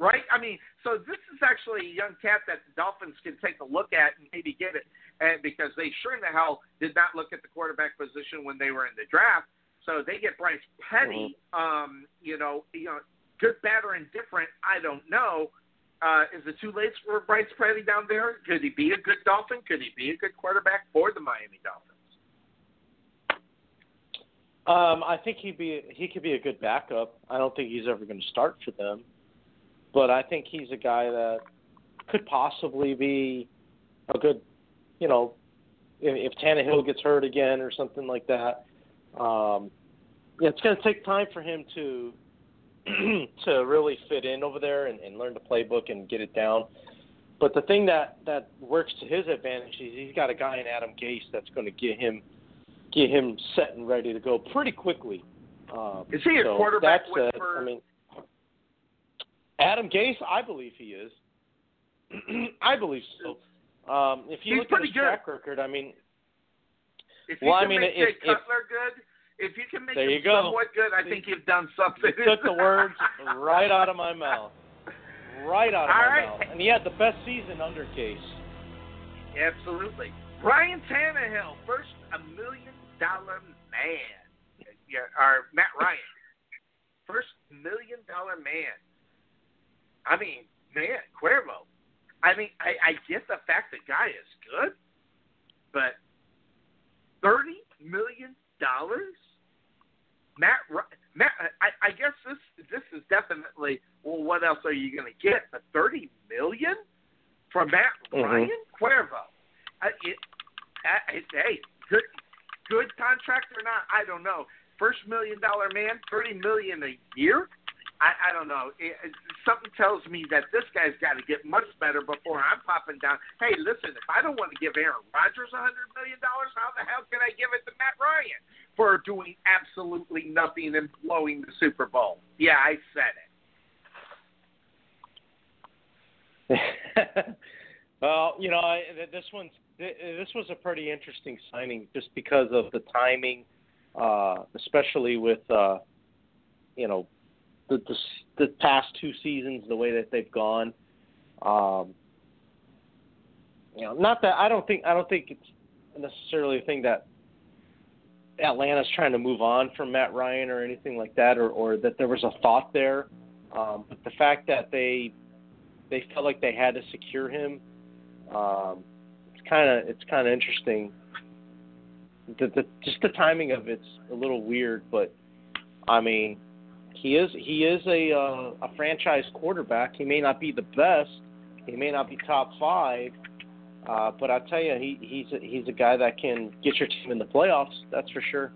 Right? I mean, so this is actually a young cat that the Dolphins can take a look at and maybe get it, and because they sure in the hell did not look at the quarterback position when they were in the draft. So they get Bryce Petty. Um, you know, you know, good, bad, or indifferent. I don't know. Uh, is it too late for Bryce Petty down there? Could he be a good Dolphin? Could he be a good quarterback for the Miami Dolphins? Um, I think he'd be he could be a good backup. I don't think he's ever going to start for them, but I think he's a guy that could possibly be a good, you know, if, if Tannehill gets hurt again or something like that. Um, yeah, it's going to take time for him to <clears throat> to really fit in over there and, and learn the playbook and get it down. But the thing that that works to his advantage is he's got a guy in Adam Gase that's going to get him get him set and ready to go pretty quickly. Um, Is he a quarterback whisperer? I mean, Adam Gase, I believe he is. <clears throat> I believe so. Um, if you He's look at his good. track record, I mean, If you Well, I can mean, make if- Jay if- good, if you can make There him you go. somewhat good, I think you've done something. you took the words right out of my <laughs> mouth. Right out of All my right. mouth. And he had the best season under Gase. Absolutely. Brian Tannehill, first a million dollar man. Yeah, or Matt Ryan, first million dollar man. I mean, man, Cuervo. I mean, I, I get the fact the guy is good, but thirty million dollars. Matt, Matt, I, I guess this this is definitely. Well, what else are you going to get? But thirty million from Matt Mhm. Ryan Cuervo. I, it, I, it, hey, good good contract or not? I don't know. First million dollar man, thirty million a year. I, I don't know. It, it, something tells me that this guy's got to get much better before I'm popping down. Hey, listen, if I don't want to give Aaron Rodgers a hundred million dollars, how the hell can I give it to Matt Ryan for doing absolutely nothing and blowing the Super Bowl? Yeah, I said it. <laughs> well, you know, I, this one's this was a pretty interesting signing just because of the timing, uh, especially with uh, you know the, the the past two seasons, the way that they've gone. Um, you know, not that I don't think I don't think it's necessarily a thing that Atlanta's trying to move on from Matt Ryan or anything like that, or or that there was a thought there. Um, but the fact that they they felt like they had to secure him. Um, kind of it's kind of interesting. The, the just the timing of it's a little weird, but I mean, he is he is a uh, a franchise quarterback. He may not be the best. He may not be top five. Uh, but I tell you, he he's a, he's a guy that can get your team in the playoffs. That's for sure.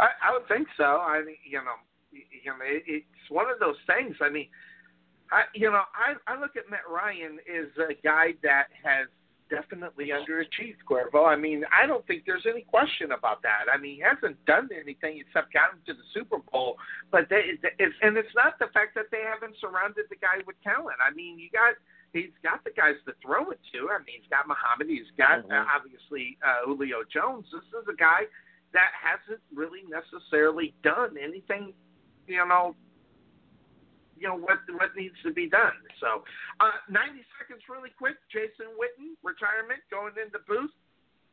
I, I would think so. I mean, you know, you know, it, it's one of those things. I mean, I you know, I I look at Matt Ryan as a guy that has definitely underachieved Cuervo. I mean, I don't think there's any question about that. I mean, he hasn't done anything except gotten to the Super Bowl. But they, it's, and it's not the fact that they haven't surrounded the guy with talent. I mean, you got he's got the guys to throw it to. I mean, he's got Muhammad. He's got Mhm. uh, obviously uh, Julio Jones. This is a guy that hasn't really necessarily done anything, you know, you know what what needs to be done. So, uh, 90 seconds, really quick. Jason Witten, retirement, going into booth.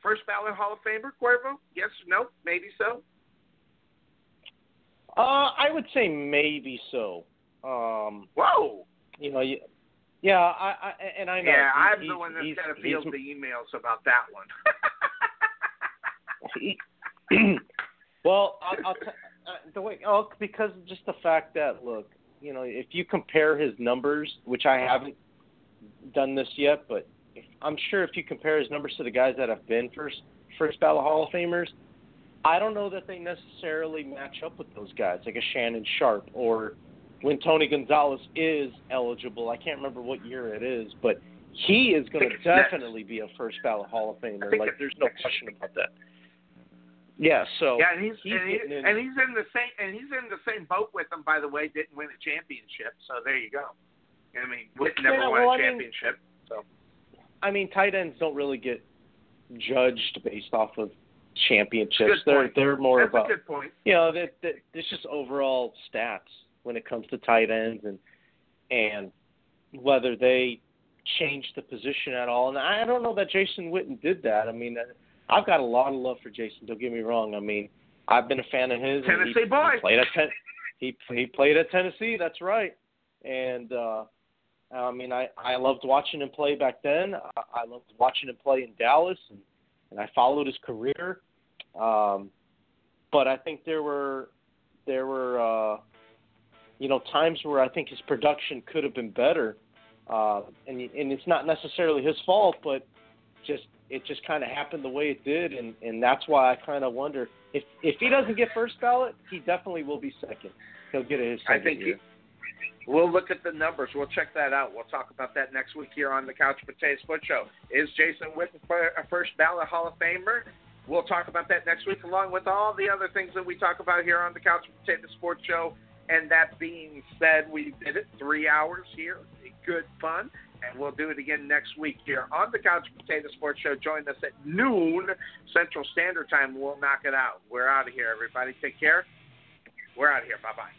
First ballot Hall of Famer, Cuervo? Yes, or no, maybe so. Uh, I would say maybe so. Um, Whoa. you know, you, yeah, I, I and I know. Yeah, he- I'm the one that's got to field the emails about that one. he, <clears throat> well, I'll, I'll t- uh, the way oh because just the fact that look, you know, if you compare his numbers, which I haven't done this yet, but I'm sure if you compare his numbers to the guys that have been first first ballot Hall of Famers, I don't know that they necessarily match up with those guys, like a Shannon Sharpe or when Tony Gonzalez is eligible. I can't remember what year it is, but he is going to definitely be a first ballot Hall of Famer. Like, there's no question about that. Yeah, so yeah, and he's, he's and, he, in- and he's in the same and he's in the same boat with them. By the way, didn't win a championship, so there you go. I mean, Witt never Yeah, won well, a I mean- championship. so I mean, tight ends don't really get judged based off of championships. They're they're more that's about a good point. you know that that it's just overall stats when it comes to tight ends and and whether they change the position at all. And I don't know that Jason Witten did that. I mean, I've got a lot of love for Jason. Don't get me wrong. I mean, I've been a fan of his. Tennessee he, boy. He played at ten, he he played at Tennessee. That's right. And uh I mean, I I loved watching him play back then. I, I loved watching him play in Dallas, and and I followed his career. Um, but I think there were there were uh, you know times where I think his production could have been better, uh, and and it's not necessarily his fault, but just it just kind of happened the way it did, and and that's why I kind of wonder if if he doesn't get first ballot, he definitely will be second. He'll get it his I second think year. he, we'll look at the numbers. We'll check that out. We'll talk about that next week here on the Couch Potatoes Sports Show. Is Jason for- a first ballot Hall of Famer? We'll talk about that next week, along with all the other things that we talk about here on the Couch Potatoes Sports Show. And that being said, we did it three hours here. Good fun. And we'll do it again next week here on the Couch Potato Sports Show. Join us at noon Central Standard Time. We'll knock it out. We're out of here, everybody. Take care. We're out of here. Bye bye.